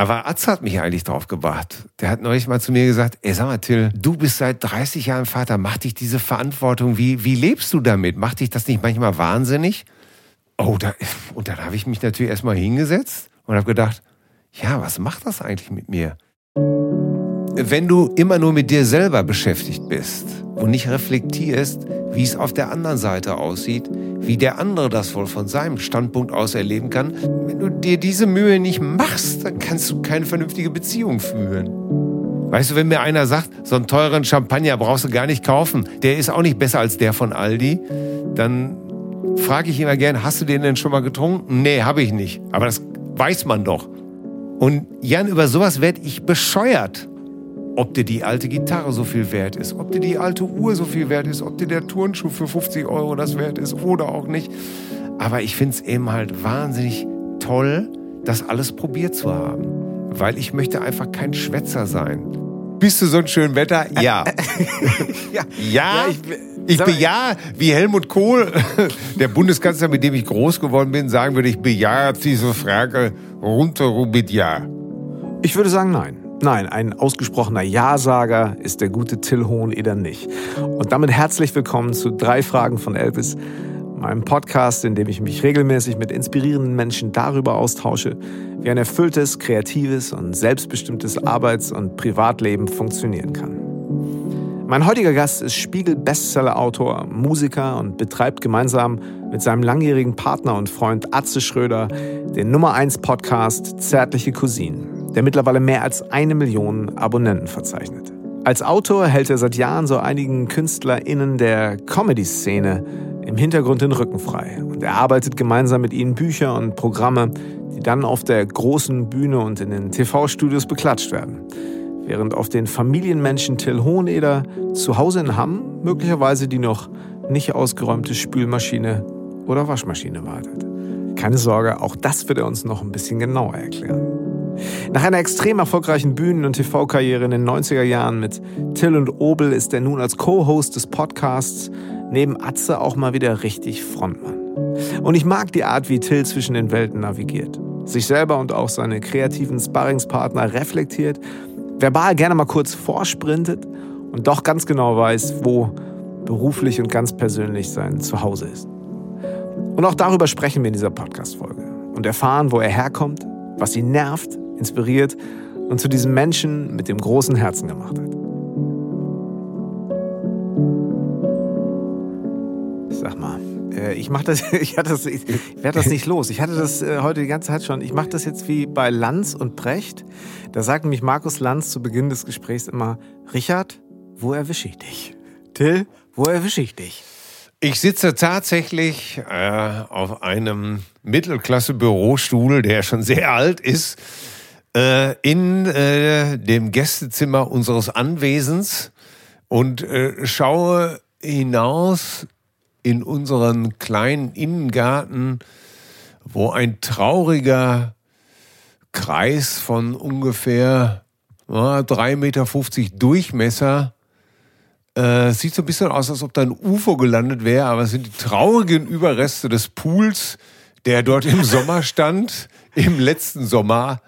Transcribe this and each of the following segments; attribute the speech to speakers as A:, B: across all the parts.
A: Aber Atz hat mich eigentlich drauf gebracht. Der hat neulich mal zu mir gesagt, ey, sag mal, Till, du bist seit 30 Jahren Vater, macht dich diese Verantwortung, wie, wie lebst du damit? Macht dich das nicht manchmal wahnsinnig? Oh, da, und dann habe ich mich natürlich erstmal hingesetzt und habe gedacht, ja, was macht das eigentlich mit mir? Wenn du immer nur mit dir selber beschäftigt bist und nicht reflektierst, wie es auf der anderen Seite aussieht, wie der andere das wohl von seinem Standpunkt aus erleben kann, wenn du dir diese Mühe nicht machst, dann kannst du keine vernünftige Beziehung führen. Weißt du, wenn mir einer sagt, so einen teuren Champagner brauchst du gar nicht kaufen, der ist auch nicht besser als der von Aldi, dann frage ich immer gern, hast du den denn schon mal getrunken? Nee, habe ich nicht. Aber das weiß man doch. Und Jan, über sowas werde ich bescheuert. Ob dir die alte Gitarre so viel wert ist, ob dir die alte Uhr so viel wert ist, ob dir der Turnschuh für 50 Euro das wert ist oder auch nicht. Aber ich finde es eben halt wahnsinnig toll, das alles probiert zu haben. Weil ich möchte einfach kein Schwätzer sein. Bist du so ein schön Wetter? Ja. ja. ja. ich, ich bejahe, wie Helmut Kohl, der Bundeskanzler, mit dem ich groß geworden bin, sagen würde, ich bejahe diese Frage runter mit Ja.
B: Ich würde sagen, nein. Nein, ein ausgesprochener Ja-Sager ist der gute Till Hoheneder nicht. Und damit herzlich willkommen zu drei Fragen von Elvis, meinem Podcast, in dem ich mich regelmäßig mit inspirierenden Menschen darüber austausche, wie ein erfülltes, kreatives und selbstbestimmtes Arbeits- und Privatleben funktionieren kann. Mein heutiger Gast ist Spiegel-Bestseller-Autor, Musiker und betreibt gemeinsam mit seinem langjährigen Partner und Freund Atze Schröder den Nummer 1 Podcast Zärtliche Cousinen der mittlerweile mehr als eine Million Abonnenten verzeichnet. Als Autor hält er seit Jahren so einigen KünstlerInnen der Comedy-Szene im Hintergrund den Rücken frei und er arbeitet gemeinsam mit ihnen Bücher und Programme, die dann auf der großen Bühne und in den TV-Studios beklatscht werden. Während auf den Familienmenschen Till Hoheneder zu Hause in Hamm möglicherweise die noch nicht ausgeräumte Spülmaschine oder Waschmaschine wartet. Keine Sorge, auch das wird er uns noch ein bisschen genauer erklären. Nach einer extrem erfolgreichen Bühnen- und TV-Karriere in den 90er Jahren mit Till und Obel ist er nun als Co-Host des Podcasts neben Atze auch mal wieder richtig Frontmann. Und ich mag die Art, wie Till zwischen den Welten navigiert. Sich selber und auch seine kreativen Sparringspartner reflektiert, verbal gerne mal kurz vorsprintet und doch ganz genau weiß, wo beruflich und ganz persönlich sein Zuhause ist. Und auch darüber sprechen wir in dieser Podcast-Folge und erfahren, wo er herkommt, was ihn nervt, inspiriert und zu diesem Menschen mit dem großen Herzen gemacht hat. Sag mal, äh, ich mach das, ich hatte das, ich werde das nicht los. Ich hatte das äh, heute die ganze Zeit schon. Ich mache das jetzt wie bei Lanz und Brecht. Da sagt nämlich Markus Lanz zu Beginn des Gesprächs immer: Richard, wo erwische ich dich? Till, wo erwische ich dich?
A: Ich sitze tatsächlich äh, auf einem Mittelklasse-Bürostuhl, der schon sehr alt ist, äh, in äh, dem Gästezimmer unseres Anwesens und äh, schaue hinaus in unseren kleinen Innengarten, wo ein trauriger Kreis von ungefähr äh, 3,50 Meter Durchmesser äh, sieht so ein bisschen aus, als ob da ein UFO gelandet wäre, aber es sind die traurigen Überreste des Pools, der dort im Sommer stand, im letzten Sommer.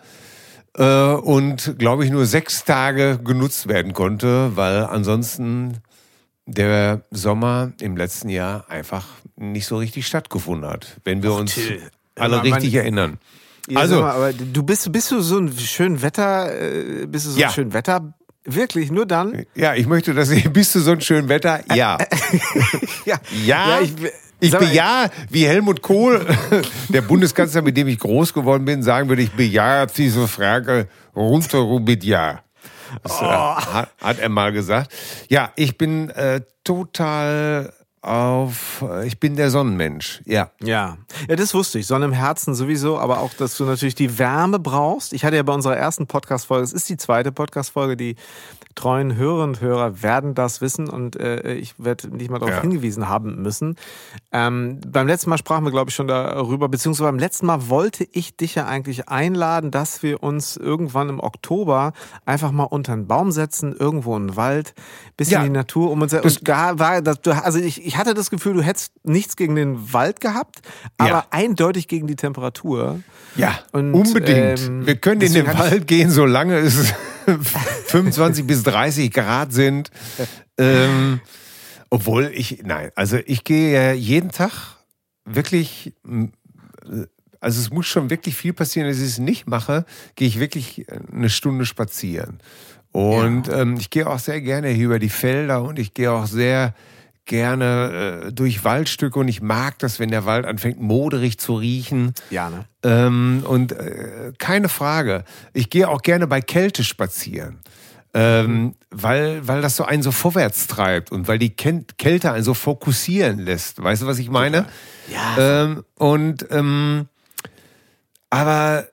A: Äh, und glaube ich nur sechs Tage genutzt werden konnte, weil ansonsten der Sommer im letzten Jahr einfach nicht so richtig stattgefunden hat, wenn wir Ach, uns Till. alle ja, richtig erinnern.
B: Ja, also, mal, aber du bist, bist du so ein schön Wetter, äh, bist du so ja. ein schön Wetter Wirklich, nur dann?
A: Ja, ich möchte, dass ich, bist du so ein schön Wetter? Ja. ja. ja. ja ich, ich bejahe, wie Helmut Kohl, der Bundeskanzler, mit dem ich groß geworden bin, sagen würde, ich bejahe diese Frage runter mit Ja. Das, äh, oh. hat, hat, er mal gesagt. Ja, ich bin äh, total auf, äh, ich bin der Sonnenmensch, ja.
B: Ja, ja, das wusste ich. Sonne im Herzen sowieso, aber auch, dass du natürlich die Wärme brauchst. Ich hatte ja bei unserer ersten Podcast-Folge, es ist die zweite Podcast-Folge, die treuen Hörerinnen und Hörer werden das wissen und äh, ich werde nicht mal darauf ja. hingewiesen haben müssen. Ähm, beim letzten Mal sprachen wir, glaube ich, schon darüber, beziehungsweise beim letzten Mal wollte ich dich ja eigentlich einladen, dass wir uns irgendwann im Oktober einfach mal unter einen Baum setzen, irgendwo in den Wald, bisschen ja. in die Natur um uns. Und gar war, das, also ich, ich hatte das Gefühl, du hättest nichts gegen den Wald gehabt, aber ja. eindeutig gegen die Temperatur.
A: Ja, und, unbedingt. Ähm, wir können in den Wald gehen, solange es 25 bis 30 Grad sind. Ähm, obwohl ich, nein, also ich gehe ja jeden Tag wirklich, also es muss schon wirklich viel passieren, dass ich es nicht mache, gehe ich wirklich eine Stunde spazieren. Und ja. ähm, ich gehe auch sehr gerne hier über die Felder und ich gehe auch sehr gerne äh, durch Waldstücke und ich mag das, wenn der Wald anfängt moderig zu riechen.
B: Ja, ne?
A: Ähm, und äh, keine Frage. Ich gehe auch gerne bei Kälte spazieren. Ähm, weil, weil das so einen so vorwärts treibt und weil die Kälte einen so fokussieren lässt. Weißt du, was ich meine?
B: Ja.
A: Ähm, und ähm, aber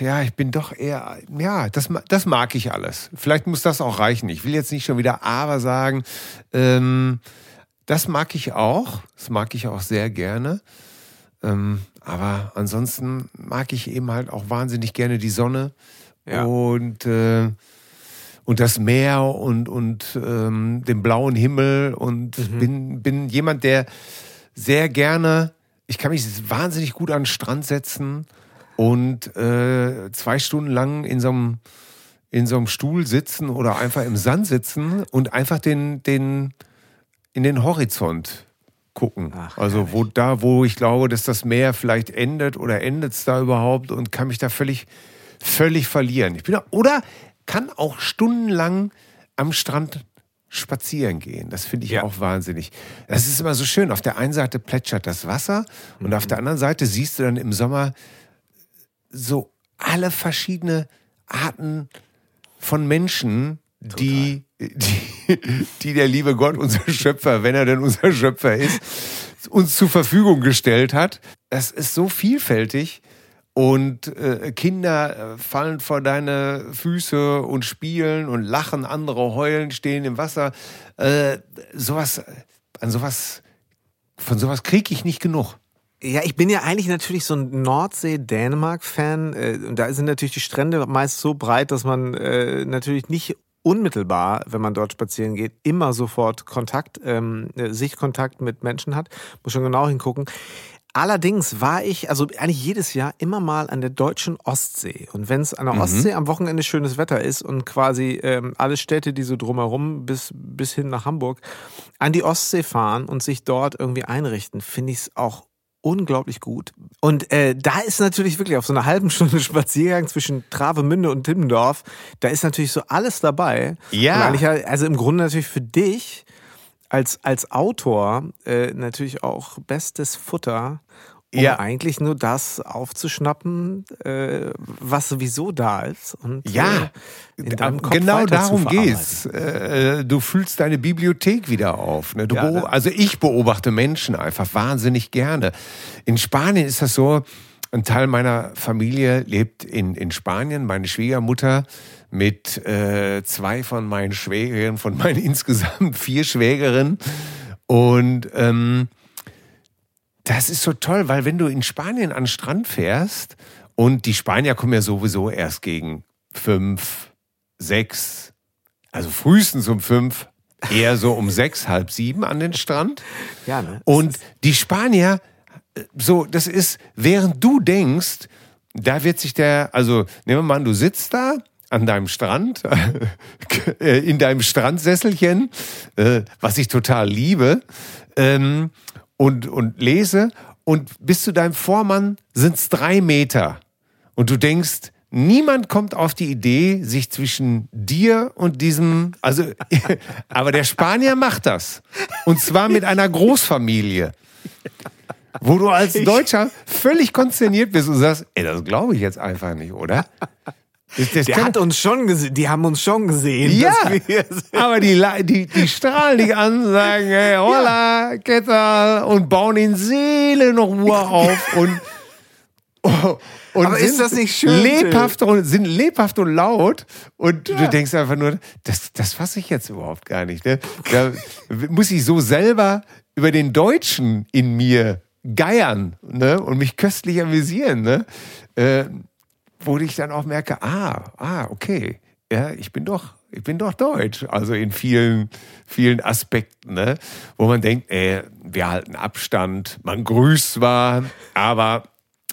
A: ja, ich bin doch eher, ja, das, das mag ich alles. Vielleicht muss das auch reichen. Ich will jetzt nicht schon wieder aber sagen. Ähm, das mag ich auch. Das mag ich auch sehr gerne. Ähm, aber ansonsten mag ich eben halt auch wahnsinnig gerne die Sonne ja. und, äh, und das Meer und, und ähm, den blauen Himmel und mhm. bin, bin jemand, der sehr gerne, ich kann mich wahnsinnig gut an den Strand setzen und äh, zwei Stunden lang in so einem in so einem Stuhl sitzen oder einfach im Sand sitzen und einfach den den in den Horizont gucken. Ach, also wo da, wo ich glaube, dass das Meer vielleicht endet oder endet es da überhaupt und kann mich da völlig völlig verlieren. Ich bin da, oder kann auch stundenlang am Strand spazieren gehen. Das finde ich ja. auch wahnsinnig. Das ist immer so schön. Auf der einen Seite plätschert das Wasser und mhm. auf der anderen Seite siehst du dann im Sommer so alle verschiedene Arten von Menschen, die, die, die der liebe Gott, unser Schöpfer, wenn er denn unser Schöpfer ist, uns zur Verfügung gestellt hat. Das ist so vielfältig. Und äh, Kinder äh, fallen vor deine Füße und spielen und lachen, andere heulen, stehen im Wasser. Äh, sowas, an sowas, von sowas kriege ich nicht genug.
B: Ja, ich bin ja eigentlich natürlich so ein Nordsee-Dänemark-Fan. Äh, und da sind natürlich die Strände meist so breit, dass man äh, natürlich nicht unmittelbar, wenn man dort spazieren geht, immer sofort Kontakt, ähm, äh, Sichtkontakt mit Menschen hat. Muss schon genau hingucken. Allerdings war ich, also eigentlich jedes Jahr immer mal an der deutschen Ostsee. Und wenn es an der mhm. Ostsee am Wochenende schönes Wetter ist und quasi ähm, alle Städte, die so drumherum bis, bis hin nach Hamburg, an die Ostsee fahren und sich dort irgendwie einrichten, finde ich es auch unglaublich gut. Und äh, da ist natürlich wirklich auf so einer halben Stunde Spaziergang zwischen Travemünde und Timmendorf, da ist natürlich so alles dabei.
A: Ja.
B: also im Grunde natürlich für dich als, als Autor äh, natürlich auch bestes Futter, um ja. eigentlich nur das aufzuschnappen, äh, was sowieso da ist. Und,
A: ja, äh, genau darum geht's. Äh, du fühlst deine Bibliothek wieder auf. Ne? Ja, ne? Also ich beobachte Menschen einfach wahnsinnig gerne. In Spanien ist das so, ein Teil meiner Familie lebt in, in Spanien. Meine Schwiegermutter mit äh, zwei von meinen Schwägerinnen, von meinen insgesamt vier Schwägerinnen. Und ähm, das ist so toll, weil wenn du in Spanien an den Strand fährst und die Spanier kommen ja sowieso erst gegen fünf, sechs, also frühestens um fünf, eher so um sechs, halb sieben an den Strand.
B: Ja, ne?
A: Und die Spanier, so, das ist, während du denkst, da wird sich der, also nehmen wir mal an, du sitzt da an deinem Strand, in deinem Strandsesselchen, äh, was ich total liebe, ähm, und, und lese und bis zu deinem Vormann sind es drei Meter. Und du denkst, niemand kommt auf die Idee, sich zwischen dir und diesem, also, aber der Spanier macht das. Und zwar mit einer Großfamilie. Wo du als Deutscher völlig konsterniert bist und sagst, ey, das glaube ich jetzt einfach nicht, oder?
B: Das der hat uns schon gesehen, die haben uns schon gesehen.
A: Ja, aber die, die, die strahlen dich an, sagen, hey, hola, ja. Kettal, und bauen in Seele noch Ruhe auf und, und
B: Aber ist das nicht schön,
A: Lebhaft und, sind lebhaft und laut. Und du denkst einfach nur, das, das fasse ich jetzt überhaupt gar nicht. Ne? Da muss ich so selber über den Deutschen in mir geiern ne? und mich köstlich amüsieren. Ne? Äh, wo ich dann auch merke, ah, ah, okay, ja, ich bin doch, ich bin doch deutsch. Also in vielen, vielen Aspekten, ne? wo man denkt, ey, wir halten Abstand, man grüßt zwar, aber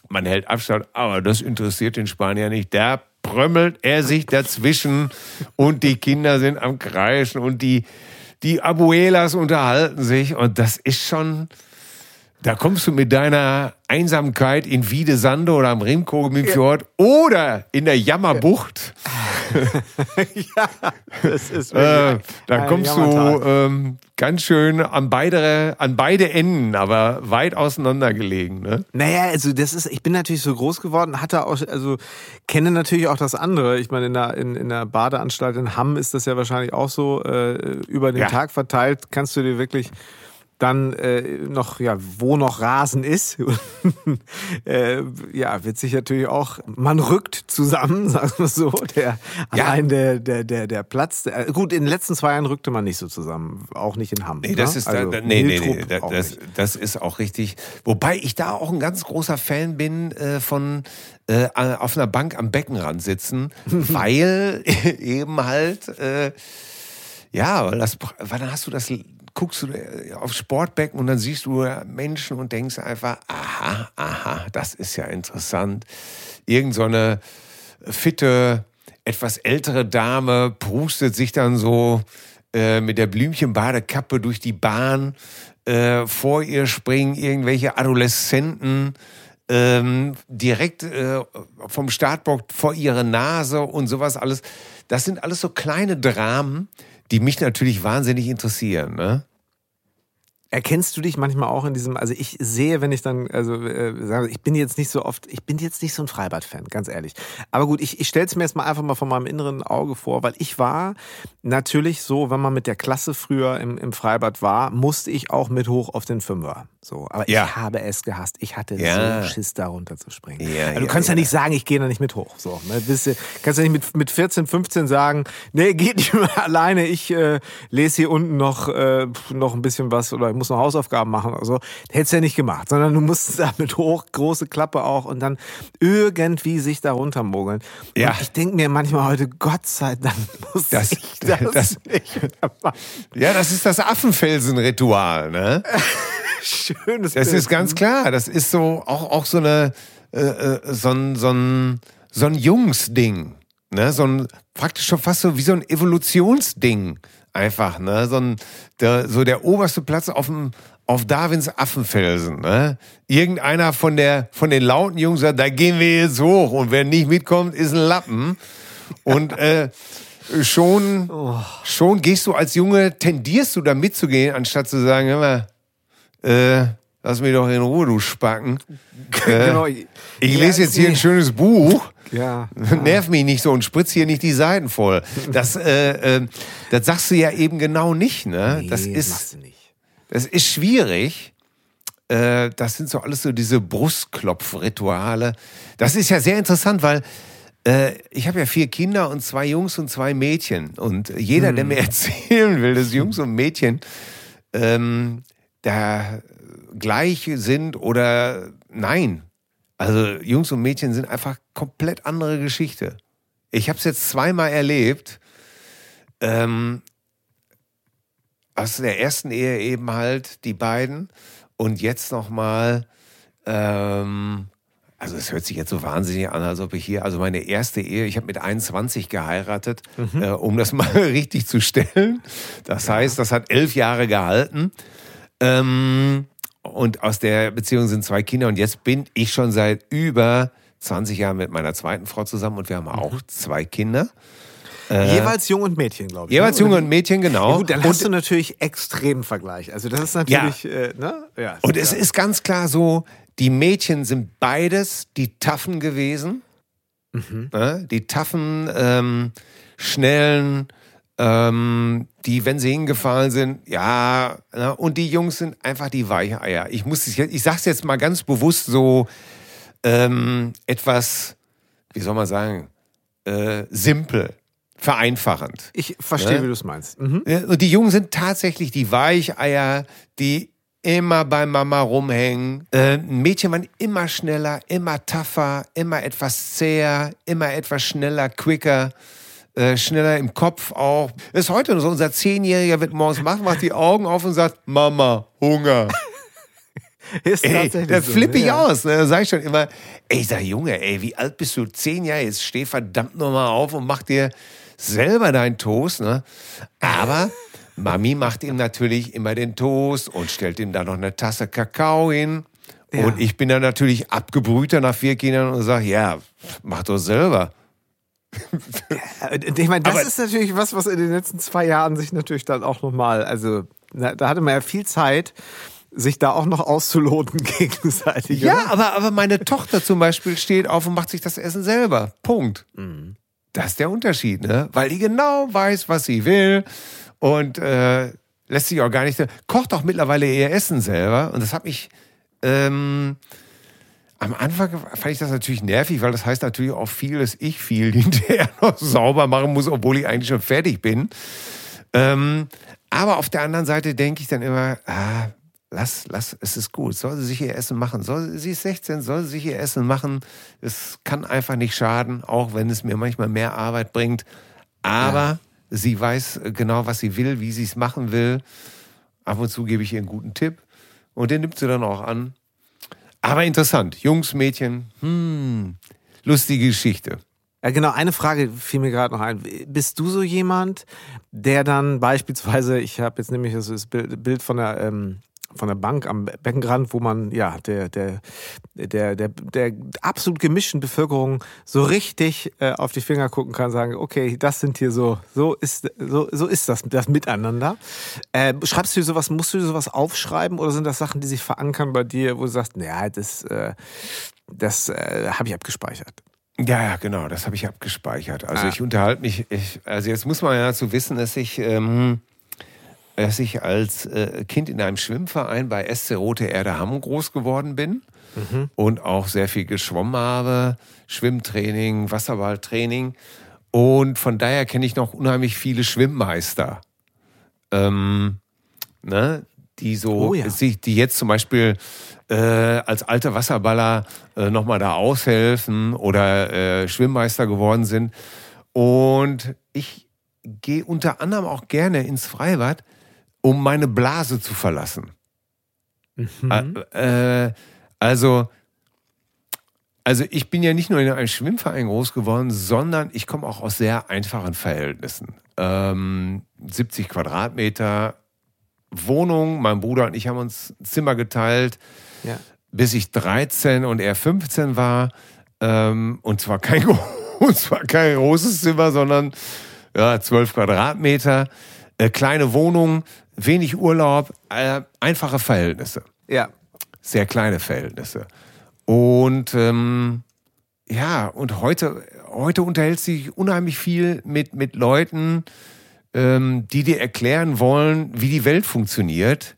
A: man hält Abstand, aber das interessiert den Spanier nicht. Der prömmelt er sich dazwischen und die Kinder sind am Kreischen und die, die Abuelas unterhalten sich und das ist schon, da kommst du mit deiner Einsamkeit in Wiedesande oder am Rimkogel-Fjord oder in der Jammerbucht.
B: ja, das ist
A: äh, Da kommst du ähm, ganz schön an beide, an beide Enden, aber weit auseinander gelegen. Ne?
B: Naja, also das ist, ich bin natürlich so groß geworden, hatte auch, also kenne natürlich auch das andere. Ich meine, in der, in, in der Badeanstalt in Hamm ist das ja wahrscheinlich auch so, äh, über den ja. Tag verteilt, kannst du dir wirklich dann äh, noch, ja, wo noch Rasen ist, äh, ja, wird sich natürlich auch, man rückt zusammen, sagen wir so, der, ja. allein der, der, der, der Platz, der, gut, in den letzten zwei Jahren rückte man nicht so zusammen, auch nicht in Hamm.
A: Nee, das ne? ist, also, da, nee, nee, nee, das, das ist auch richtig. Wobei ich da auch ein ganz großer Fan bin äh, von äh, auf einer Bank am Beckenrand sitzen, weil eben halt, äh, ja, weil, das, weil dann hast du das guckst du äh, aufs Sportbecken und dann siehst du Menschen und denkst einfach, aha, aha, das ist ja interessant. Irgend so eine fitte, etwas ältere Dame prustet sich dann so äh, mit der Blümchenbadekappe durch die Bahn. Äh, vor ihr springen irgendwelche Adoleszenten ähm, direkt äh, vom Startbock vor ihre Nase und sowas alles. Das sind alles so kleine Dramen, die mich natürlich wahnsinnig interessieren. Ne?
B: Erkennst du dich manchmal auch in diesem, also ich sehe, wenn ich dann, also äh, ich bin jetzt nicht so oft, ich bin jetzt nicht so ein Freibad-Fan, ganz ehrlich. Aber gut, ich, ich stelle es mir jetzt mal einfach mal von meinem inneren Auge vor, weil ich war natürlich so, wenn man mit der Klasse früher im, im Freibad war, musste ich auch mit hoch auf den Fünfer. So, aber ja. ich habe es gehasst. Ich hatte ja. so Schiss, da runterzuspringen. Ja, also, du kannst ja, nicht sagen, ich gehe da nicht mit hoch. So, ne? Bist, kannst ja nicht mit, mit 14, 15 sagen, nee, geht nicht mehr alleine. Ich äh, lese hier unten noch, äh, noch ein bisschen was oder ich muss noch Hausaufgaben machen oder so. Hättest du ja nicht gemacht, sondern du musst da mit hoch, große Klappe auch und dann irgendwie sich da runtermogeln. Ja. Und ich denke mir manchmal heute, Gott sei Dank muss das, ich das, das nicht
A: machen. Ja, das ist das Affenfelsen-Ritual, ne?
B: Schönes
A: Das Bild. ist ganz klar. Das ist so auch, auch so eine äh, äh, so ein, so ein, so ein Jungsding. Ne? So ein, praktisch schon fast so wie so ein Evolutionsding. Einfach, ne? So, ein, der, so der oberste Platz auf dem, auf Darwins Affenfelsen. Ne? Irgendeiner von, der, von den lauten Jungs sagt, da gehen wir jetzt hoch und wer nicht mitkommt, ist ein Lappen. Und äh, schon, oh. schon gehst du als Junge, tendierst du da mitzugehen, anstatt zu sagen, hör mal, äh, lass mich doch in Ruhe, du Spacken. Äh, genau. Ich lese jetzt hier ein schönes Buch. Ja. Nerv mich nicht so und spritz hier nicht die Seiten voll. Das, äh, äh, das sagst du ja eben genau nicht, ne? Nee, das ist, das ist schwierig. Äh, das sind so alles so diese Brustklopfrituale. Das ist ja sehr interessant, weil äh, ich habe ja vier Kinder und zwei Jungs und zwei Mädchen. Und jeder, hm. der mir erzählen will, dass Jungs und Mädchen ähm, da gleich sind oder nein. Also Jungs und Mädchen sind einfach komplett andere Geschichte. Ich habe es jetzt zweimal erlebt. Ähm, aus der ersten Ehe eben halt die beiden und jetzt nochmal, ähm, also es hört sich jetzt so wahnsinnig an, als ob ich hier, also meine erste Ehe, ich habe mit 21 geheiratet, mhm. äh, um das mal richtig zu stellen. Das ja. heißt, das hat elf Jahre gehalten. Ähm, und aus der Beziehung sind zwei Kinder und jetzt bin ich schon seit über 20 Jahren mit meiner zweiten Frau zusammen und wir haben auch mhm. zwei Kinder.
B: Äh, jeweils Jung und Mädchen, glaube ich.
A: Jeweils ne? Junge und Mädchen, genau. Ja,
B: gut, dann und, hast du natürlich extremen Vergleich. Also das ist natürlich, ja. Äh, ne?
A: Ja, und es ist ganz klar so, die Mädchen sind beides die Taffen gewesen. Mhm. Ne? Die taffen, ähm, schnellen, ähm, die, wenn sie hingefallen sind, ja, ne? und die Jungs sind einfach die Weicheier. Ich muss, ich sag's jetzt mal ganz bewusst so, ähm, etwas, wie soll man sagen, äh, simpel, vereinfachend.
B: Ich verstehe,
A: Ne?
B: wie du es meinst. Mhm.
A: Ja, Und die Jungen sind tatsächlich die Weicheier, die immer bei Mama rumhängen. Äh, Mädchen waren immer schneller, immer tougher, immer etwas zäher, immer etwas schneller, quicker. Äh, schneller im Kopf auch. Ist heute so, unser Zehnjähriger wird morgens machen, macht die Augen auf und sagt, Mama, Hunger.
B: Ist
A: Ey,
B: tatsächlich
A: da
B: so,
A: flippe ich
B: ja.
A: aus. Ne? Da sag ich schon immer, ey, ich sag, Junge, ey, wie alt bist du? Zehn Jahre, jetzt steh verdammt nochmal auf und mach dir selber deinen Toast. Ne? Aber Mami macht ihm natürlich immer den Toast und stellt ihm da noch eine Tasse Kakao hin.
B: Ja.
A: Und ich bin dann natürlich abgebrühter nach vier Kindern und sag, ja, mach doch selber.
B: Ich meine, das
A: Aber-
B: ist natürlich was, was in den letzten zwei Jahren sich natürlich dann auch nochmal, also na, da hatte man ja viel Zeit, sich da auch noch auszuloten gegenseitig.
A: Ja,
B: oder?
A: aber, aber meine Tochter zum Beispiel steht auf und macht sich das Essen selber. Punkt. Das ist der Unterschied, ne? Weil die genau weiß, was sie will und äh, lässt sich auch gar nicht. Kocht auch mittlerweile ihr Essen selber und das hat mich. Ähm, am Anfang fand ich das natürlich nervig, weil das heißt natürlich auch viel, dass ich viel hinterher noch sauber machen muss, obwohl ich eigentlich schon fertig bin. Ähm, aber auf der anderen Seite denke ich dann immer, ah, lass, lass, es ist gut. Soll sie sich ihr Essen machen? Soll, sie ist 16, soll sie sich ihr Essen machen? Es kann einfach nicht schaden, auch wenn es mir manchmal mehr Arbeit bringt. Aber sie weiß genau, was sie will, wie sie es machen will. Ab und zu gebe ich ihr einen guten Tipp und den nimmt sie dann auch an. Aber interessant. Jungs, Mädchen, hm, lustige Geschichte.
B: Ja, genau, eine Frage fiel mir gerade noch ein. Bist du so jemand, der dann beispielsweise, ich habe jetzt nämlich das Bild von der, ähm, von der Bank am Beckenrand, wo man ja der, der, der, der, der absolut gemischten Bevölkerung so richtig äh, auf die Finger gucken kann, sagen, okay, das sind hier so, so ist, so, so ist das, das Miteinander. Äh, schreibst du sowas, musst du sowas aufschreiben oder sind das Sachen, die sich verankern bei dir, wo du sagst, naja, das, äh, das äh, habe ich abgespeichert?
A: Ja, ja, genau, das habe ich abgespeichert. Also
B: Ah.
A: ich unterhalte mich, ich, also jetzt muss man ja dazu wissen, dass ich, ähm, dass ich als äh, Kind in einem Schwimmverein bei SC Rote Erde Hamm groß geworden bin und auch sehr viel geschwommen habe, Schwimmtraining, Wasserballtraining und von daher kenne ich noch unheimlich viele Schwimmmeister, ähm, ne, die so,
B: Oh ja.
A: sich, die jetzt zum Beispiel äh, als alte Wasserballer äh, nochmal da aushelfen oder äh, Schwimmmeister geworden sind. Und ich gehe unter anderem auch gerne ins Freibad, um meine Blase zu verlassen. Ä- Äh, also, also ich bin ja nicht nur in einem Schwimmverein groß geworden, sondern ich komme auch aus sehr einfachen Verhältnissen. Ähm, 70 Quadratmeter Wohnung, mein Bruder und ich haben uns ein Zimmer geteilt
B: Ja.
A: bis ich 13 und er 15 war. Ähm, und zwar kein, und zwar kein großes Zimmer, sondern ja, 12 Quadratmeter, äh, kleine Wohnung, wenig Urlaub, äh, einfache Verhältnisse,
B: Ja.
A: sehr kleine Verhältnisse. Und ähm, ja, und heute, heute unterhältst du dich unheimlich viel mit, mit Leuten, ähm, die dir erklären wollen, wie die Welt funktioniert.